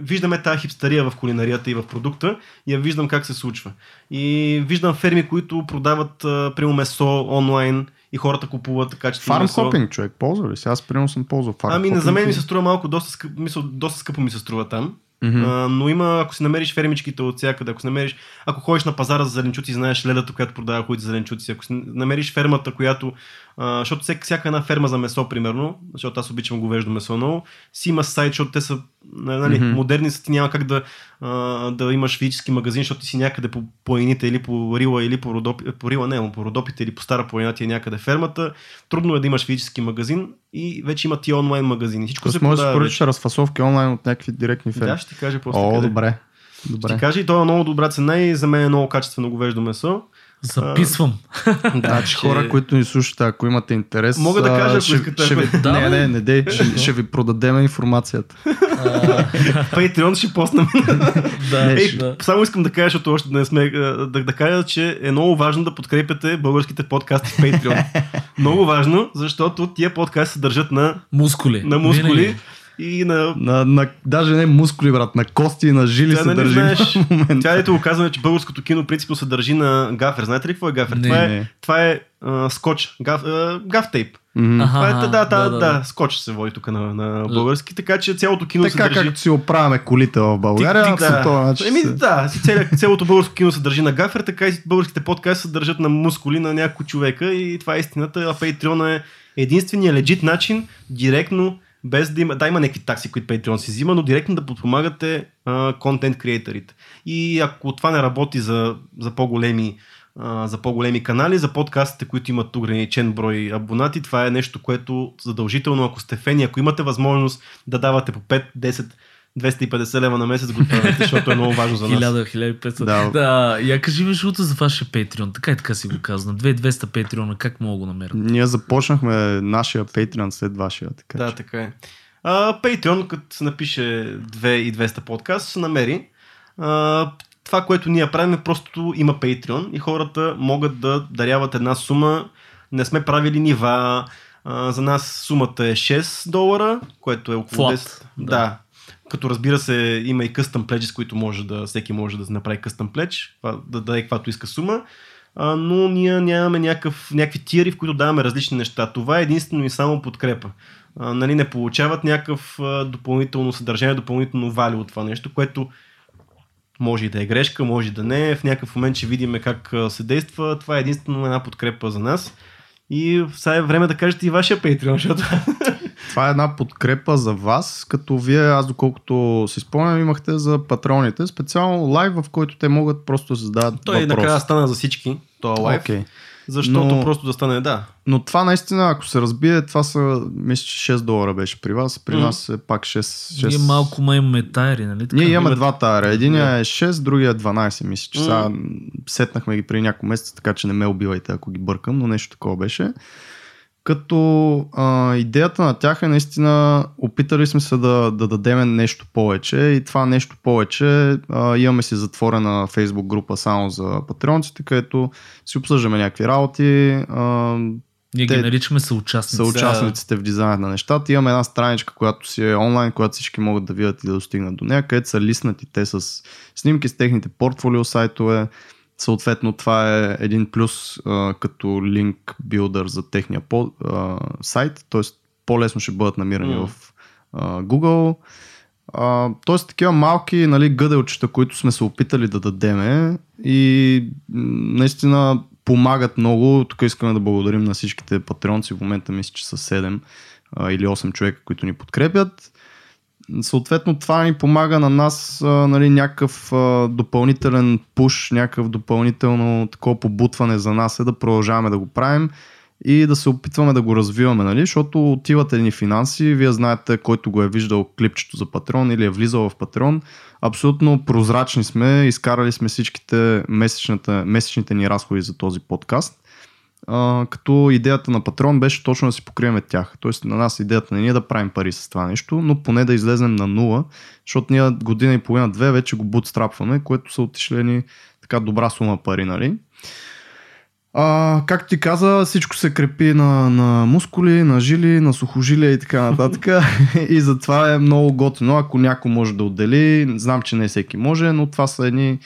виждаме тази хипстария в кулинарията и в продукта и я виждам как се случва. И виждам ферми, които продават а, прямо месо онлайн и хората купуват качествено Фарм месо. хопинг, човек, ползва ли? Сега аз примерно съм ползвал фарм Ами, хопинг за мен ми се струва малко доста скъпо, мисъл, доста скъпо ми се струва там. А, но има, ако си намериш фермичките от всякъде, ако си намериш, ако ходиш на пазара за зеленчуци, знаеш ледата, която продава хубавите зеленчуци, ако си намериш фермата, която, а, защото всяка, всяка една ферма за месо, примерно, защото аз обичам говеждо месо много, си има сайт, защото те са нали, Мгм. модерни, са ти няма как да, а, да имаш физически магазин, защото ти си някъде по планините или по Рила, или по, Родопи, по Рила, не, по Родопите или по Стара планина ти е някъде фермата. Трудно е да имаш физически магазин и вече има ти онлайн магазини. Всичко Тоест се може да поръчаш разфасовки онлайн от някакви директни ферми. Да, ще ти кажа после. О, къде. добре. Ще Добре. ти кажа и то е много добра цена и за мен е много качествено говеждо месо. Записвам. Значи хора, които ни слушате, ако имате интерес, Мога да кажа, ако ще, искате, ще ви, Да, не, не, не дей, ще, ще ви продадем информацията. Patreon ще поснем. Да, Ей, да. само искам да кажа, защото още не сме, да, да кажа, че е много важно да подкрепяте българските подкасти в Patreon. много важно, защото тия подкасти се държат на, Мускули. на мускули Винаги. И на На, на, даже не мускули, брат, на кости и на жили Тя, се нали, държи знаеш, в момента. Тя ето го казваме, че българското кино принципно се държи на гафер. Знаете ли какво е гафер? Не, това, е, не. това е а, скотч, гаф, а, гафтейп. Мгм. Аха, Това е, да, да, да, да, да, да. скотч се води тук на, на български, така че цялото кино се Така държи. както си оправяме колите в България, Тик, тик, по този начин Еми, се- да, цяло, цялото българско кино се държи на гафер, така и българските подкасти се държат на мускули на някой човека и това е истината. А Patreon е единствения легит начин, директно, без да има, да има някакви такси, които Patreon си взима, но директно да подпомагате контент креаторите. И ако това не работи за, за по-големи за по-големи канали, за подкастите, които имат ограничен брой абонати, това е нещо, което задължително, ако сте фени, ако имате възможност да давате по 5, 10, 250 лева на месец, го правите, защото е много важно за нас. 1000, 1500. Да. Да. Я кажи ми жуто за вашия Patreon. Така и така си го казвам. 2200 Patreon. Как мога го намеря? Ние започнахме нашия Patreon след вашия, така Да, че. така е. А, Patreon, като се напише 2200 подкаст, се намери. А, това, което ние правим е просто има Patreon и хората могат да даряват една сума. Не сме правили нива. А, за нас сумата е 6 долара, което е около Flat, 10. да. Да. Като разбира се, има и pledge, с които може да, всеки може да направи pledge, това- да даде каквато иска сума. А, но ние нямаме някакъв, някакви тиери, в които даваме различни неща. Това е единствено и само подкрепа. А, нали, не получават някакъв допълнително съдържание, допълнително вали от това нещо, което Може и да е грешка, може и да не. В някакъв момент ще видим как се действа. Това е единствено една подкрепа за нас. И сега е време да кажете и вашия Patreon, защото Това е една подкрепа за вас, като вие, аз доколкото си спомням, имахте за патроните, специално лайв, в който те могат просто да зададат той въпрос. накрая стана за всички, това лайв. Окей. Защото Но- просто да стане, да. Но това наистина, ако се разбие, това са, мисля, че 6 долара беше при вас, при Мгм. нас е пак 6. 6... Ние малко ма имаме тайри, нали? Така? Ние имаме Има- два тайра. Единия е 6, другия е 12, мисля, че М. сега сетнахме ги преди няколко месеца, така че не ме убивайте, ако ги бъркам, но нещо такова беше. Като а, идеята на тях е наистина, опитали сме се да, да дадем нещо повече и това нещо повече а, имаме си затворена Facebook група само за патреонците, където си обсъждаме някакви работи, а, Ние те- ги наричаме съучастници. са участниците в дизайна на нещата. Имаме една страничка, която си е онлайн, която всички могат да видят и да достигнат до нея, където са лиснати те с снимки с техните портфолио сайтове. Съответно, това е един плюс а, като линк билдър за техния по, а, сайт, т.е. по-лесно ще бъдат намирани М. в а, Google. А, тоест такива малки нали, гъделчета, които сме се опитали да дадеме и наистина помагат много. Тук искаме да благодарим на всичките патреонци. В момента мисля, че са 7 а, или 8 човека, които ни подкрепят. Съответно, това ни помага на нас нали, някакъв допълнителен пуш, някакъв допълнително такова побутване за нас е да продължаваме да го правим и да се опитваме да го развиваме, нали? защото отиват едни финанси, вие знаете, който го е виждал клипчето за Патрон или е влизал в Патрон, абсолютно прозрачни сме, изкарали сме всичките месечните ни разходи за този подкаст. А, като идеята на Патрон беше точно да си покриеме тях. Тоест на нас идеята не е да правим пари с това нещо, но поне да излезем на нула, защото ние година и половина-две вече го бутстрапваме, което са отишли ни така добра сума пари, нали? А, както ти каза, всичко се крепи на, на мускули, на жили, на сухожилия и така нататък. и затова е много готино, ако някой може да отдели. Знам, че не всеки може, но това са едни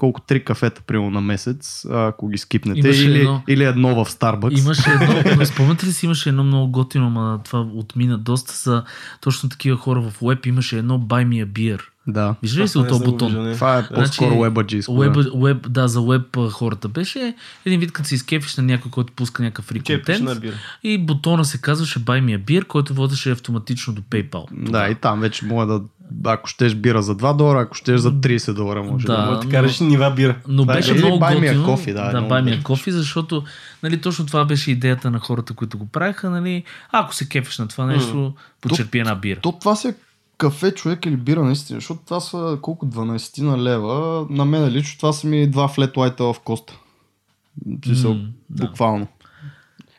колко три кафета, примерно на месец, ако ги скипнете. Имаше Или, едно- или едно в Starbucks. Имаше едно, спомняте ли си, имаше едно много готино, ама това отмина доста са точно такива хора в веб, имаше едно Buy Me a Beer. Да. Виждали ли си Това от този го бутон? Това е по-скоро Значи. Web, web, да, за веб а, хората беше един вид, като се изкефиш на някой, който пуска някакъв фри контент. И бутона се казваше Buy Me a Beer, който водеше автоматично до PayPal. Да, и там вече мога да, ако щеш бира за 2 долара, ако щеш за 30 долара, може Да. да. Да но- караш нива бира. Но Това е беше или много Buy Me. Coffee, да, да Buy Me Coffee, защото нали, точно това беше идеята на хората, които го правиха. Нали, ако се кефиш на това нещо, почерпи една бира. То това си е кафе човек или бира наистина, защото това са колко 12 на лева. На мен лично това са ми два флет лайта в коста. Смисъл, М, да.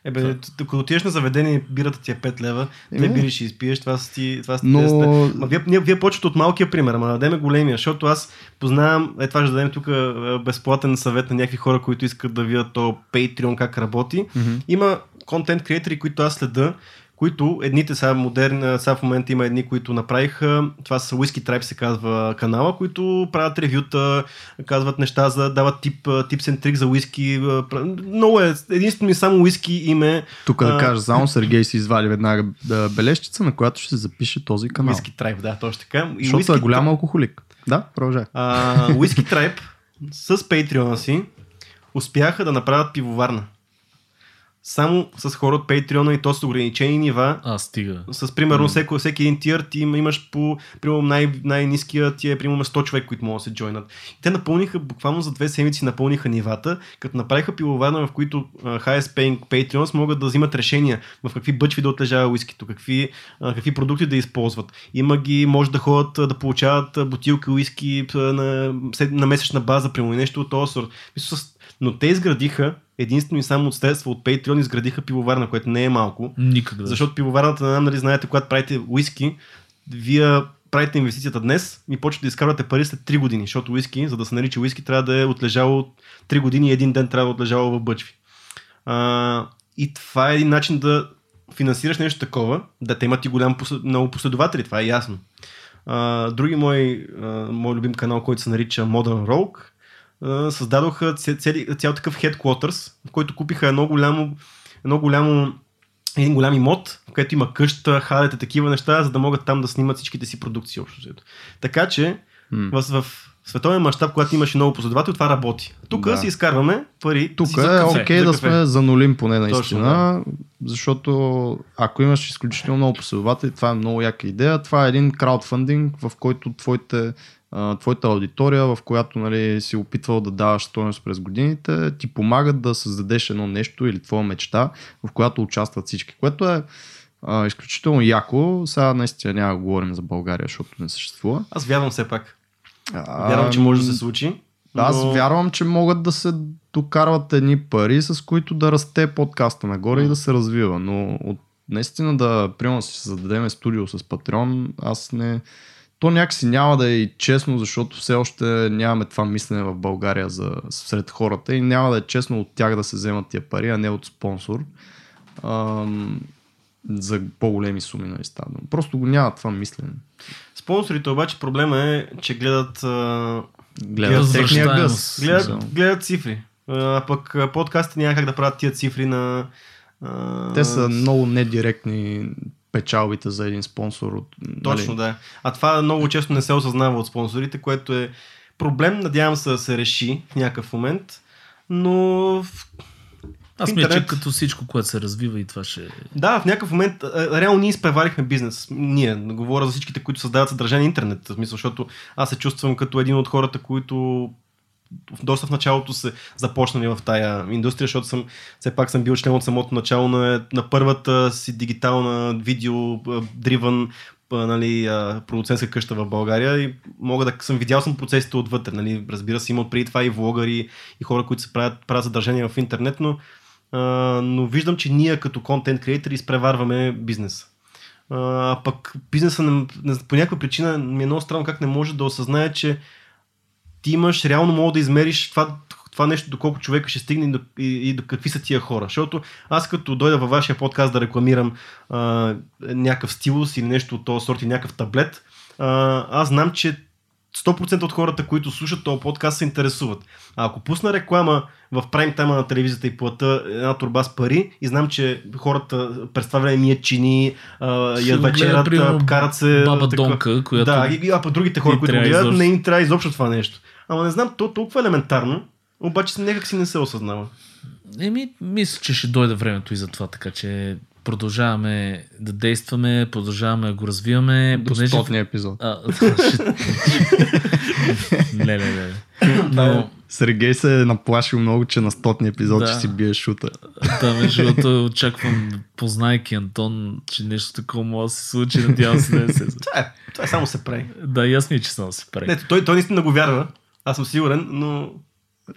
Ебе, като отидеш на заведение бирата ти е 5 лева, две Еми. бири ще изпиеш, това са ти, това са ти Но- 10. Ма вие, ние, вие почвате от малкия пример, ама да дадем големия, защото аз познавам, е това ще дадем тук е, безплатен съвет на някакви хора, които искат да видят то Patreon как работи. Има контент креатори, които аз следа, които едните са модерни, сега в момента има едни, които направиха, това са Whisky Tribe се казва канала, които правят ревюта, казват неща, за, дават тип, типс and трик за пра- Много е, единствено и само whisky име Тук да кажа, само Сергей си извади веднага бележчица, на която ще се запише този канал. Whisky Tribe, да, точно така. И Защото Whisky е голям алкохолик. Да, продължай. А, Whisky Tribe с Patreon си успяха да направят пивоварна. Само с хора от Patreon и то с ограничени нива. А, стига. С примерно всеки, всеки един тир ти има- имаш по примерно най- най-ниския ти е примерно 100 човек, които могат да се джойнат. И те напълниха, буквално за две седмици напълниха нивата, като направиха пивоварна, в които а, highest paying Patreons могат да взимат решения в какви бъчви да отлежава уискито, какви, а, какви продукти да използват. Има ги, може да ходят да получават бутилки уиски на, на месечна база, примерно нещо от този сорт. Но те изградиха единствено и само от средства от Patreon изградиха пивоварна, което не е малко. Никак да. Защото пивоварната, знам дали знаете, когато правите уиски, вие правите инвестицията днес и почвате да изкарвате пари след 3 години, защото уиски, за да се нарича уиски, трябва да е отлежало 3 години и един ден трябва да е отлежало в бъчви. А, и това е един начин да финансираш нещо такова, да те имат и голям, много последователи, това е ясно. А, други мой, а, мой любим канал, който се нарича Modern Rogue, създадоха цели, цял такъв headquarters, в който купиха едно голямо, едно голямо един голям имот, в където има къща, хадете, такива неща, за да могат там да снимат всичките си продукции общо. Така че М. в, в световен мащаб, когато имаш много последователи, това работи. Тук Да. си изкарваме пари. Тук си е окей за да сме за нулим поне Точно, наистина, защото ако имаш изключително много последователи, това е много яка идея. Това е един краудфандинг, в който твоите, а, твоята аудитория, в която нали, си опитвал да даваш стойност през годините, ти помагат да създадеш едно нещо или твоя мечта, в която участват всички, което е а, изключително яко. Сега наистина няма да говорим за България, защото не съществува. Аз вярвам все пак. Вярвам, че може да се случи. Аз но... вярвам, че могат да се докарват едни пари, с които да расте подкаста нагоре и да се развива. Но от наистина да, примерно, да си създадем студио с Patreon, аз не... То някакси няма да е и честно, защото все още нямаме това мислене в България за, сред хората и няма да е честно от тях да се вземат тия пари, а не от спонсор. Ам, за по-големи суми, става. дума. Просто го няма това мислене. Спонсорите обаче проблема е, че гледат, а, Гледат техния Възвръщаемост. гъс. гледат, гледат цифри. А пък подкастите няма как да правят тия цифри на... а, Те са много недиректни печалбите за един спонсор. От, Точно, нали, да. А това много често не се осъзнава от спонсорите, което е проблем. Надявам се да се реши в някакъв момент. Но в- Аз мисля, че интернет. като всичко, което се развива и това ще... да, в някакъв момент реално ние изпреварихме бизнес. Ние, говоря за всичките, които създават съдържание на интернет. В смисъл, защото аз се чувствам като един от хората, които доста в началото се започнали в тая индустрия, защото съм, все пак съм бил член от самото начало на, на първата си дигитална видео а, дриван а, нали, продуцентска къща в България и мога да съм видял съм процесите отвътре. Нали. Разбира се, има преди това и влогари, и хора, които се правят, правят съдържание в интернет, но, а, но виждам, че ние като контент креатори изпреварваме бизнес. А пък бизнеса не, не, по някаква причина ми е много странно как не може да осъзнае, че ти имаш, реално мога да измериш това, това нещо, доколко човека ще стигне и до, и, и до какви са тия хора. Защото аз като дойда във вашия подкаст да рекламирам а, някакъв стилус или нещо от този сорт и някакъв таблет, а, аз знам, че 100% от хората, които слушат този подкаст, се интересуват. А ако пусна реклама в прайм тайма на телевизията и плата една турба с пари и знам, че хората през това време мият чини, а, Ще ят го гледа, вечерят, примерно, а, карат се... Баба такова. Донка, която... Да, а пък другите хора, които го гледат, изобщо. не им трябва изобщо това нещо. Ама не знам, то толкова елементарно, обаче някак си не се осъзнава. Еми, мисля, че ще дойде времето и за това, така че продължаваме да действаме, продължаваме да го развиваме. До понеже- стотния епизод. А, ле, ле, ле. Но, Сергей се е наплашил много, че на стотния епизод Да. ще си бие шута. да, между другото, очаквам, познайки Антон, че нещо такова може да се случи. Надявам се да не се случи. Това е, това е само се прави. Да, аз ми, че само се прави. Не, той, той наистина го вярва. Аз съм сигурен, но Но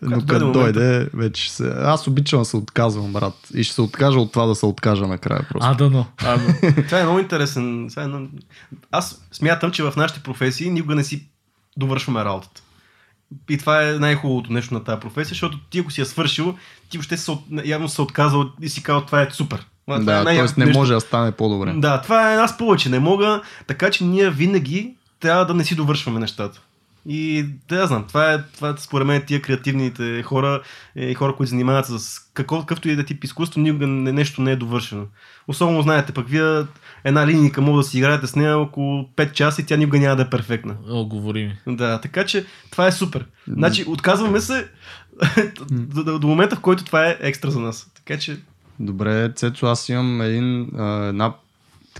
Когато като дойде момента. дойде, вече се... Аз обичам да се отказвам, брат. И ще се откажа от това да се откажа накрая просто. А, да, но. А, това е много интересен. Това е много... Аз смятам, че в нашите професии никога не си довършваме работата. И това е най-хубавото нещо на тази професия, защото ти ако си я свършил, ти въобще се, от- явно се отказал и си казал, това е супер. Това е да, най-якото т.е. не нещо. може да стане по-добре. Да, това е аз повече не мога, така че ние винаги трябва да не си довършваме нещата. И да я знам, това е, това е според мен тия креативните хора и хора, които занимават с какво, какъвто и да е тип изкуство, никога не, нещо не е довършено. Особено знаете, пък вие една линейка може да си играете с нея около 5 часа и тя никога няма да е перфектна. О, говори ми. Да, така че това е супер. Значи отказваме се до, до, до момента, в който това е екстра за нас. Така че Добре, Цецо, аз имам един, а, една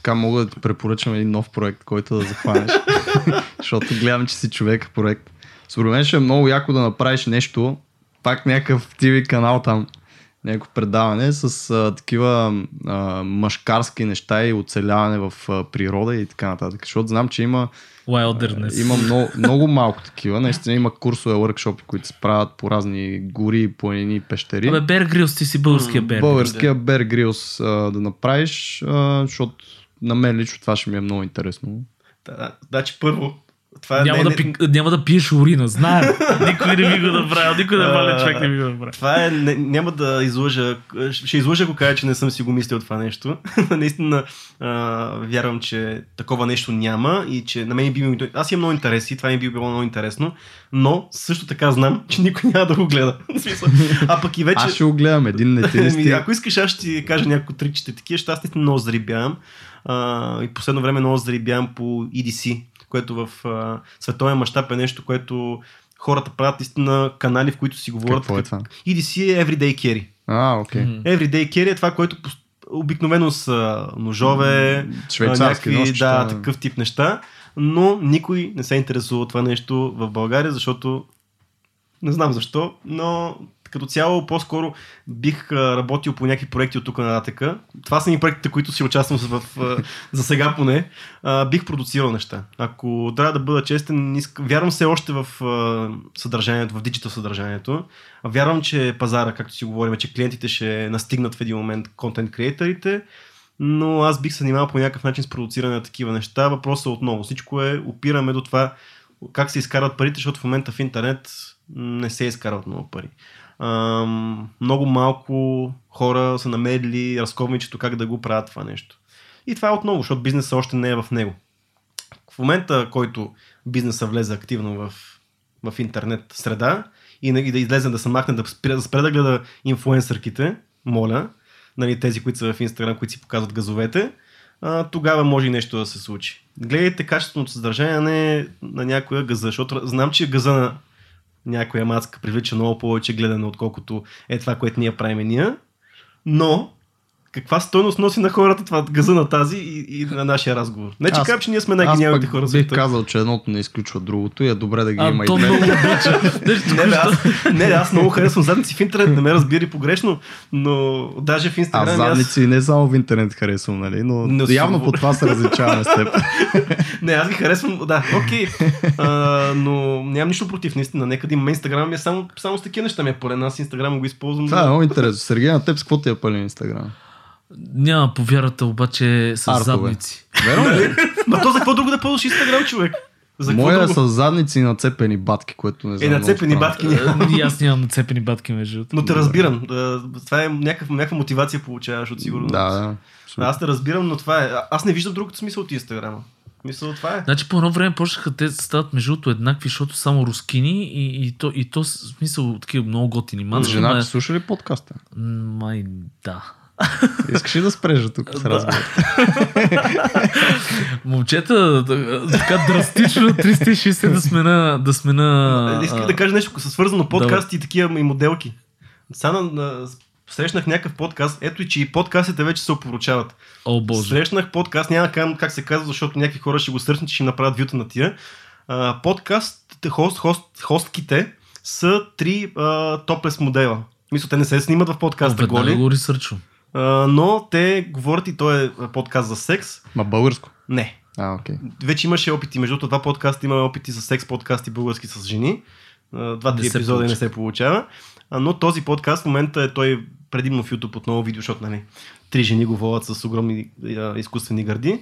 така мога да ти препоръчам един нов проект, който да захванеш. Защото гледам, че си човек проект. Според мен ще е много яко да направиш нещо, пак някакъв TV канал там, някакво предаване с а, такива а, мъжкарски неща и оцеляване в а, природа и така нататък. Защото знам, че има, Wilderness. има много, много малко такива. Наистина има курсове, workshopи, които се правят по разни гори, планини, пещери. Абе, Бер Грилс, ти си българския Бер. Българския Бер Грилс а, да направиш, а, защото на мен лично това ще ми е много интересно. да, значи първо, това е Няма, не, да не, пи, няма да пиеш урина, знаем. Никой не би го направил, никой нормален човек не би го направил. Това е, не, няма да излъжа, ще излъжа ако кажа, че не съм си го мислил това нещо. Наистина а, вярвам, че такова нещо няма и че на мен би ми... Аз имам много интереси, това ми би било много интересно, но също така знам, че никой няма да го гледа. А пък и вече... Аз ще го гледам, един не ти не Ами, ако искаш, аз ще ти кажа няколко трикчета такива, защото аз наистина много зарибявам. А, и последно време много зарибявам по EDC, което в а, световен мащаб е нещо, което хората правят наистина канали, в които си говорят. Какво е това? EDC е Everyday Carry. А, окей. М. Everyday Carry е това, което обикновено са ножове, Швейцарски някакви, ножчета. да, такъв тип неща, но никой не се интересува от това нещо в България, защото не знам защо, но като цяло по-скоро бих работил по някакви проекти от тук нататък. Това са ни проектите, които си участвам в, за сега поне. Бих продуцирал неща. Ако трябва да бъда честен, вярвам се още в съдържанието, в диджитал съдържанието. Вярвам, че пазара, както си говорим, че клиентите ще настигнат в един момент контент креаторите, но аз бих се занимавал по някакъв начин с продуциране на такива неща. Въпросът отново, всичко е, опираме до това как се изкарват парите, защото в момента в интернет не се изкарват много пари. Много малко хора са намерили разковничето как да го правят това нещо. И това е отново, защото бизнесът още не е в него. В момента, който бизнеса влезе активно в, в интернет среда и, и да излезе да се махне, да спре, да спре да гледа инфлуенсърките, моля, нали, тези, които са в Инстаграм, които си показват газовете, а, тогава може и нещо да се случи. Гледайте качественото съдържание, а не на някоя газа, защото знам, че газа на някоя мацка привлича много повече гледане, отколкото е това, което ние правим ние, но каква стойност носи на хората това газа на тази и, и на нашия разговор. Не, че Аз- казвам, че ние сме Аз най-гениалните хора в бих казал, че едното не изключва другото и е добре да ги А, има и двете. Не, бе, аз, не, бе, аз много харесвам задници в интернет, не ме разбири погрешно, но даже в Аз Инстаграм задници не само в интернет харесвам, нали? Но, Но явно по това се различаваме с теб. Не, аз ги харесвам, да, окей. А, но нямам нищо против, наистина. Нека да имаме Инстаграм, ми е само, само с такива неща ми е поред нас. Инстаграм го използвам. Това е много интересно. Сергей, на теб с какво ти е пълен Инстаграм? Няма повярвате обаче с Артове. задници. Верно ли? Ма то за какво друго да ползваш Инстаграм, човек? За Моя е друго? с задници и нацепени батки, което не Е, знам. много нацепени батки няма. Е, И аз нямам нацепени батки между другото. Но те разбирам. Това е някаква мотивация получаваш от сигурно. Да, да. Аз те разбирам, но това е. Аз не виждам друг смисъл от Инстаграма. Мисъл, това е. Значи по едно време почнаха те да стават между другото еднакви, защото само рускини и, и, то, и то смисъл такива много готини мацки. Жена ма- слуша ли подкаста? Май да. Искаш ли да спрежа тук с Да. разговор? Момчета, да- така драстично 360 да смена... Да смена Исках а, да кажа нещо със свързано подкаст и такива и моделки. Сега на, на, срещнах някакъв подкаст, ето и че и подкастите вече се опоручават. О, боже. Срещнах подкаст, няма да кажа как се казва, защото някакви хора ще го че ще им направят вюта на тия. А, подкаст, хост, хост, хостките са три а, топлес модела. Мисля, те не се снимат в подкаста Веднага голи, го ресърчвам. Но те говорят и той е подкаст за секс. Ма българско. Не, А, окей. вече имаше опити. Между другото, два подкаста има опити за секс подкасти български с жени. Два-три епизода не се получава. Но този подкаст в момента е той предимно в YouTube отново видео, защото нали, три жени го водят с огромни а, изкуствени гърди.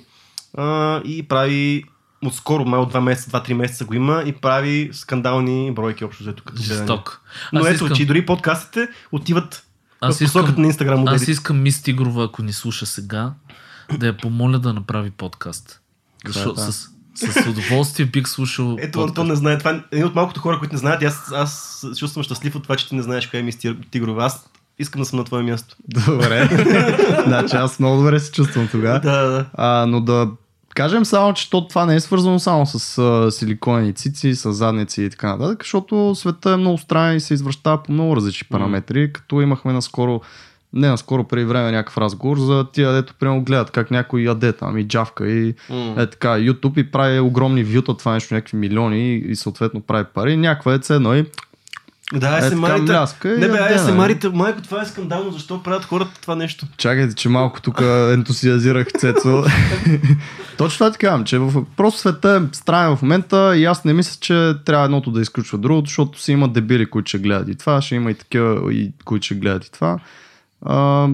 А, и прави отскоро, май от 2 месеца, 2-3 месеца го има и прави скандални бройки общо взето като. Жесток. Но ето, искам- че и дори подкастите отиват Аз искам, на Инстаграм аз моделите. искам Мис Тигрова, ако ни слуша сега, да я помоля да направи подкаст. Защото да. с, с удоволствие бих слушал Ето, подкаст. Антон не знае. Това е един от малкото хора, които не знаят. Аз, аз се чувствам щастлив от това, че ти не знаеш кой е Мис Тигрова. Аз искам да съм на твое място. Добре. значи аз много добре се чувствам тогава. Да, да. А, но да кажем само, че то, това не е свързано само с а, силиконени цици, с задници и така нататък, защото света е много странен и се извръщава по много различни параметри, като имахме наскоро не наскоро преди време някакъв разговор за тия, дето прямо гледат как някой яде там и джавка и М. е така, YouTube и прави огромни вюта, това нещо, някакви милиони и съответно прави пари. Някаква е цено и Да, Е, мляска и Не бе, яде, SMR-ите, майко, това е скандално. Защо правят хората това нещо? Чакайте, че малко тук ентусиазирах Цецо. Точно това ти казвам, че в, просто света е странен в момента и аз не мисля, че трябва едното да изключва другото, защото си има дебили, които ще гледат и това, ще има и такива, и, които ще гледат и това. А,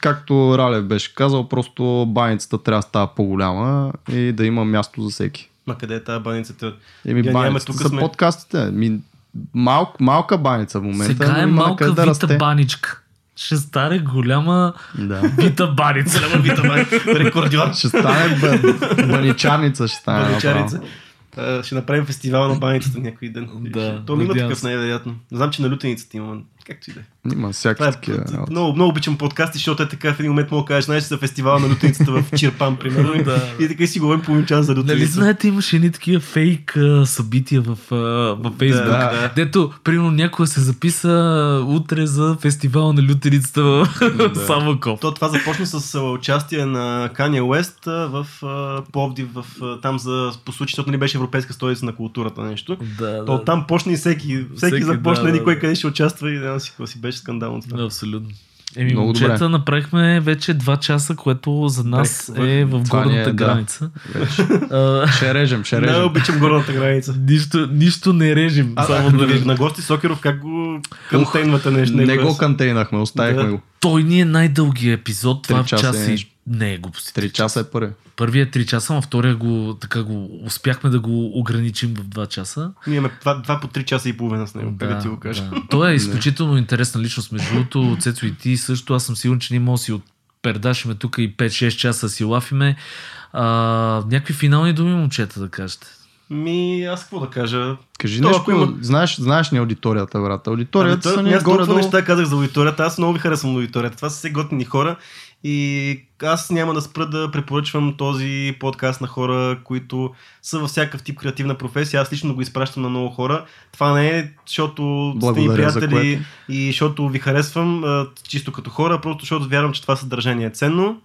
както Ралев беше казал, просто баницата трябва да става по-голяма и да има място за всеки. Ма къде е тази баницата? Еми, баницата тук са сме. подкастите. Ми, мал, малка баница в момента. Сега е малка да вита расте. баничка. Ще стане голяма Да. вита баница. Голяма вита баница. Рекордьор. Ще стане ба- баничарница, ще стане. Баничарица. направо. А, Ще направим фестивал на баницата някой ден. Да, То има такъв най-вероятно. Знам, че на лютеницата има. Както и да е. Има всякакви е, такива. много, много обичам подкасти, защото е така в един момент мога да кажеш, знаеш, за фестивала на лютеницата в Чирпан, примерно. и- Да. И така си говорим половин час за Нали лютеница. знаете, имаше едни такива фейк а, събития в, а, във Фейсбук. Да, да. Дето, примерно, някой се записа утре за фестивал на лютерицата в Самокоп. То, това започна с а, участие на Kanye Уест в а, Пловдив, в, а, там за, по случай, защото не беше европейска столица на културата нещо. Да, То там почна и всеки, всеки, Всеки, започна да, да, да, никой да. къде ще участва и да, си, какво си беше скандално това. Да, абсолютно. Еми, Много момчета, добре. направихме вече 2 часа, което за нас е в е, горната да. граница. Ще режем, ще Не режем. обичам горната граница. нищо, нищо не режем. А, само а, да да режем. на гости Сокеров, как го контейнвате нещо? Не него го е- кантейнахме, оставихме Да. го. Той ни е най-дългият епизод. Това часа час е и... Не е глупости. Три часа е първи. Първият е 3 часа, а втория го, така го успяхме да го ограничим в 2 часа. Ние имаме два, два по три часа и половина с него, как да ти го кажа. Да. Той е изключително интересна личност. Между другото, Цецо и ти също. Аз съм сигурен, че ние може да си отпердашиме тук и 5-6 часа си лафиме. А, някакви финални думи, момчета, да кажете. Ми, аз какво да кажа? Кажи То, нещо, има- знаеш, знаеш ни аудиторията, брат. Аудиторията са Ами, ни аз толкова горе-долу. неща казах за аудиторията. Аз много ви харесвам аудиторията. Това са все готини хора. И аз няма да спра да препоръчвам този подкаст на хора, които са във всякакъв тип креативна професия. Аз лично го изпращам на много хора. Това не е, защото сте ми приятели и защото ви харесвам чисто като хора, просто защото вярвам, че това съдържание е ценно.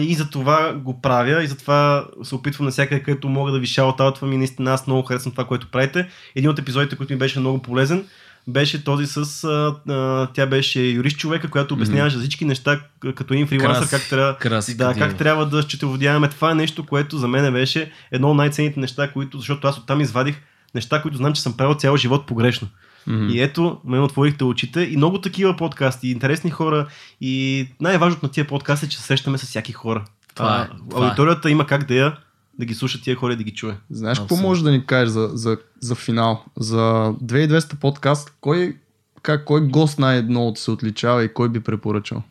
И за това го правя и затова се опитвам навсякъде, където мога да ви шаутаутвам и наистина аз много харесвам това, което правите. Един от епизодите, който ми беше много полезен, беше този с... А, тя беше юрист човека, която обясняваше за всички неща като един фрилансър, как трябва, Краси да, как трябва да счетоводяваме. Това е нещо, което за мен беше едно от най-ценните неща, които, защото аз оттам извадих неща, които знам, че съм правил цял живот погрешно. Мгм. И ето, ме отворихте очите и много такива подкасти, интересни хора и най-важното на тия подкасти е, че се срещаме с всяки хора. Това е, А, това е. аудиторията има как да я да ги слуша тия хора и да ги чуе. Знаеш какво може да ни кажеш за, за, за финал? За 2200 подкаст, кой, как, кой гост ти се отличава и кой би препоръчал?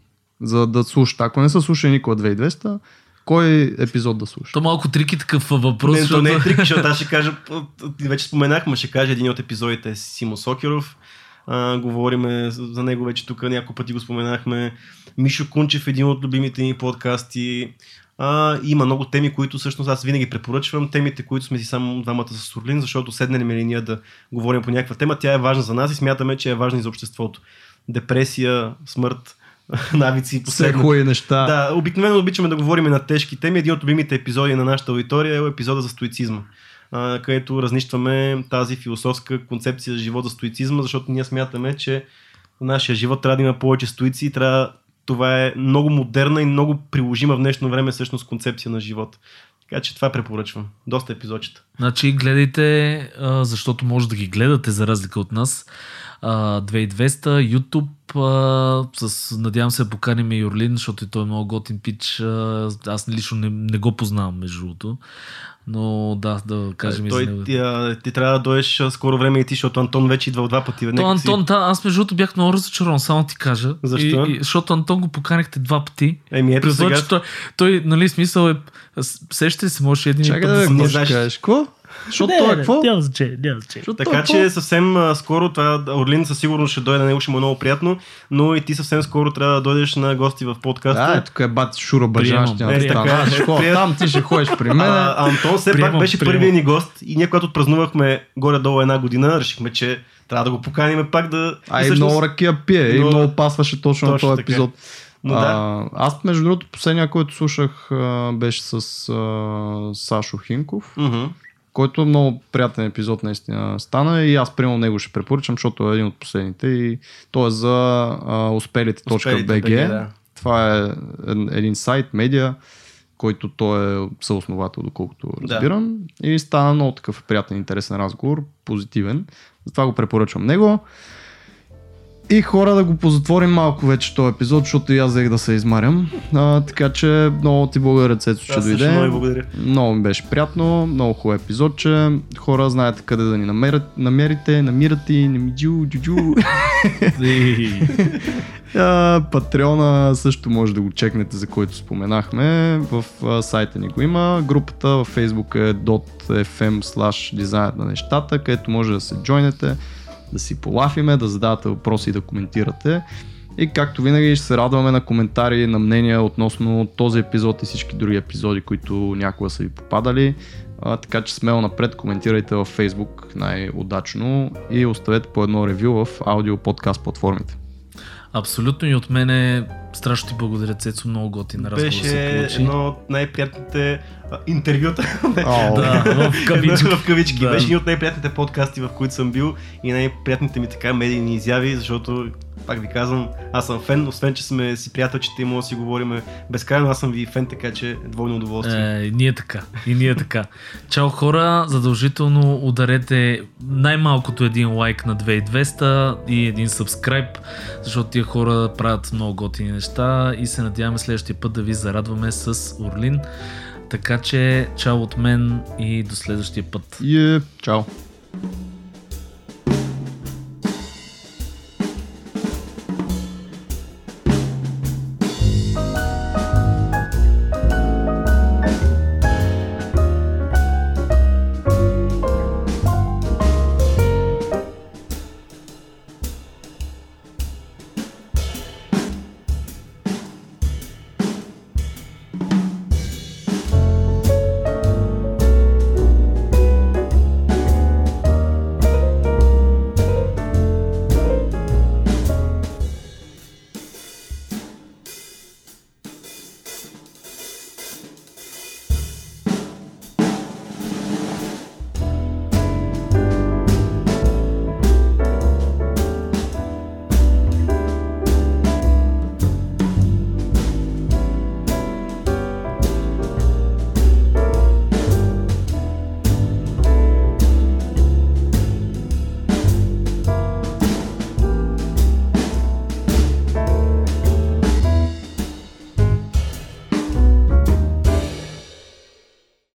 За да слушаш. Ако не са слушали никога 2200, кой епизод да слушаш? То малко трики такъв въпрос. не, то защото- не е трик, защото аз ще кажа, вече споменах, ма ще кажа един от епизодите е Симо Сокеров. А, говориме за за него вече тук няколко пъти го споменахме. Мишо Кунчев, един от любимите ни подкасти. А, има много теми, които всъщност аз винаги препоръчвам. Темите, които сме си само двамата с Орлин, защото седнали ме ли ние да говорим по някаква тема, тя е важна за нас и смятаме, че е важна и за обществото. Депресия, смърт, навици, Все последно. хубави неща. Да, обикновено обичаме да говорим на тежки теми. Един от любимите епизоди на нашата аудитория е епизода за стоицизма, където разнищваме тази философска концепция за живот за стоицизма, защото ние смятаме, че нашия живот трябва да има повече стоици и трябва това е много модерна и много приложима в днешно време всъщност концепция на живот. Така че това препоръчвам. Доста епизодчета. Значи гледайте, защото може да ги гледате за разлика от нас. А, 2200, YouTube, а, с, надявам се да поканим и Юрлин, защото и той е много готин пич. А, аз лично не, не го познавам между другото. Но да, да кажем и за него. ти, а, ти трябва да дойдеш скоро време и ти, защото Антон вече идва два пъти. То Нека си- Антон, да, аз между другото бях много разочарован, само ти кажа. Защо? И, и, защото Антон го поканихте два пъти. Еми ето сега. той, той, нали, смисъл е... Сещате се, може един Чакай път да, да да знаеш. ще кажеш? Защото Не, той е какво? Няма значение, няма значение. Така е че какво? съвсем а, скоро, това, Орлин със сигурност ще дойде на него, ще му е много приятно, но и ти съвсем скоро трябва да дойдеш на гости в подкаста. Да, е, тук е бати Шура Бажан, ще Е, така е. Прият- Там ти ще ходиш при мен. а, Антон все Приемам, пак беше приемам. първият ни гост и ние, когато отпразнувахме горе-долу една година, решихме, че трябва да го поканим пак да... А и и всъщност- много ракия пие и но- много пасваше точно, на Точно този така. епизод. Но да, а, аз, между другото, последния, който слушах, а, беше с а, Сашо Хинков, Мгм. Който много приятен епизод наистина стана и аз примерно него ще препоръчам, защото е един от последните и той е за а, успелите.bg. Да. Това е ед- един сайт, медиа, който той е съосновател, доколкото Да. разбирам. И стана много такъв приятен, интересен разговор, позитивен. Затова го препоръчвам него. И хора да го позатворим малко вече този епизод, защото и аз взех да се измарям. А, така че много ти благодаря, Цецо, че Аз дойде. много благодаря. Много ми беше приятно, много хубав епизодче. Хора, знаете къде да ни намерят, намерите, намирате не ми джу, джу, Патреона също може да го чекнете, за който споменахме. В а, сайта ни го има. Групата във Facebook е .fm slash дизайнът на нещата, където може да се джойнете. Да си полафиме, да задавате въпроси и да коментирате. И както винаги ще се радваме на коментари, на мнения относно този епизод и всички други епизоди, които някога са ви попадали. А, така че смело напред коментирайте във Facebook най-удачно и оставете по едно ревю в аудио подкаст платформите. Абсолютно и от мене страшно ти благодаря, Цецо, много готин разговор Беше се получи. едно от най-приятните а, интервюта. Да, в кавички. в кавички. Да. Беше един от най-приятните подкасти, в които съм бил и най-приятните ми така медийни изяви, защото пак ви казвам, аз съм фен, освен че сме си приятелчета и може да си говорим безкрайно, аз съм ви фен, така че двойно удоволствие. Е, и ние така. И ние така. Чао хора, задължително ударете най-малкото един лайк на 2200 и един сабскрайб, защото тия хора правят много готини неща и се надяваме следващия път да ви зарадваме с Орлин. Така че, чао от мен и до следващия път. Е, чао.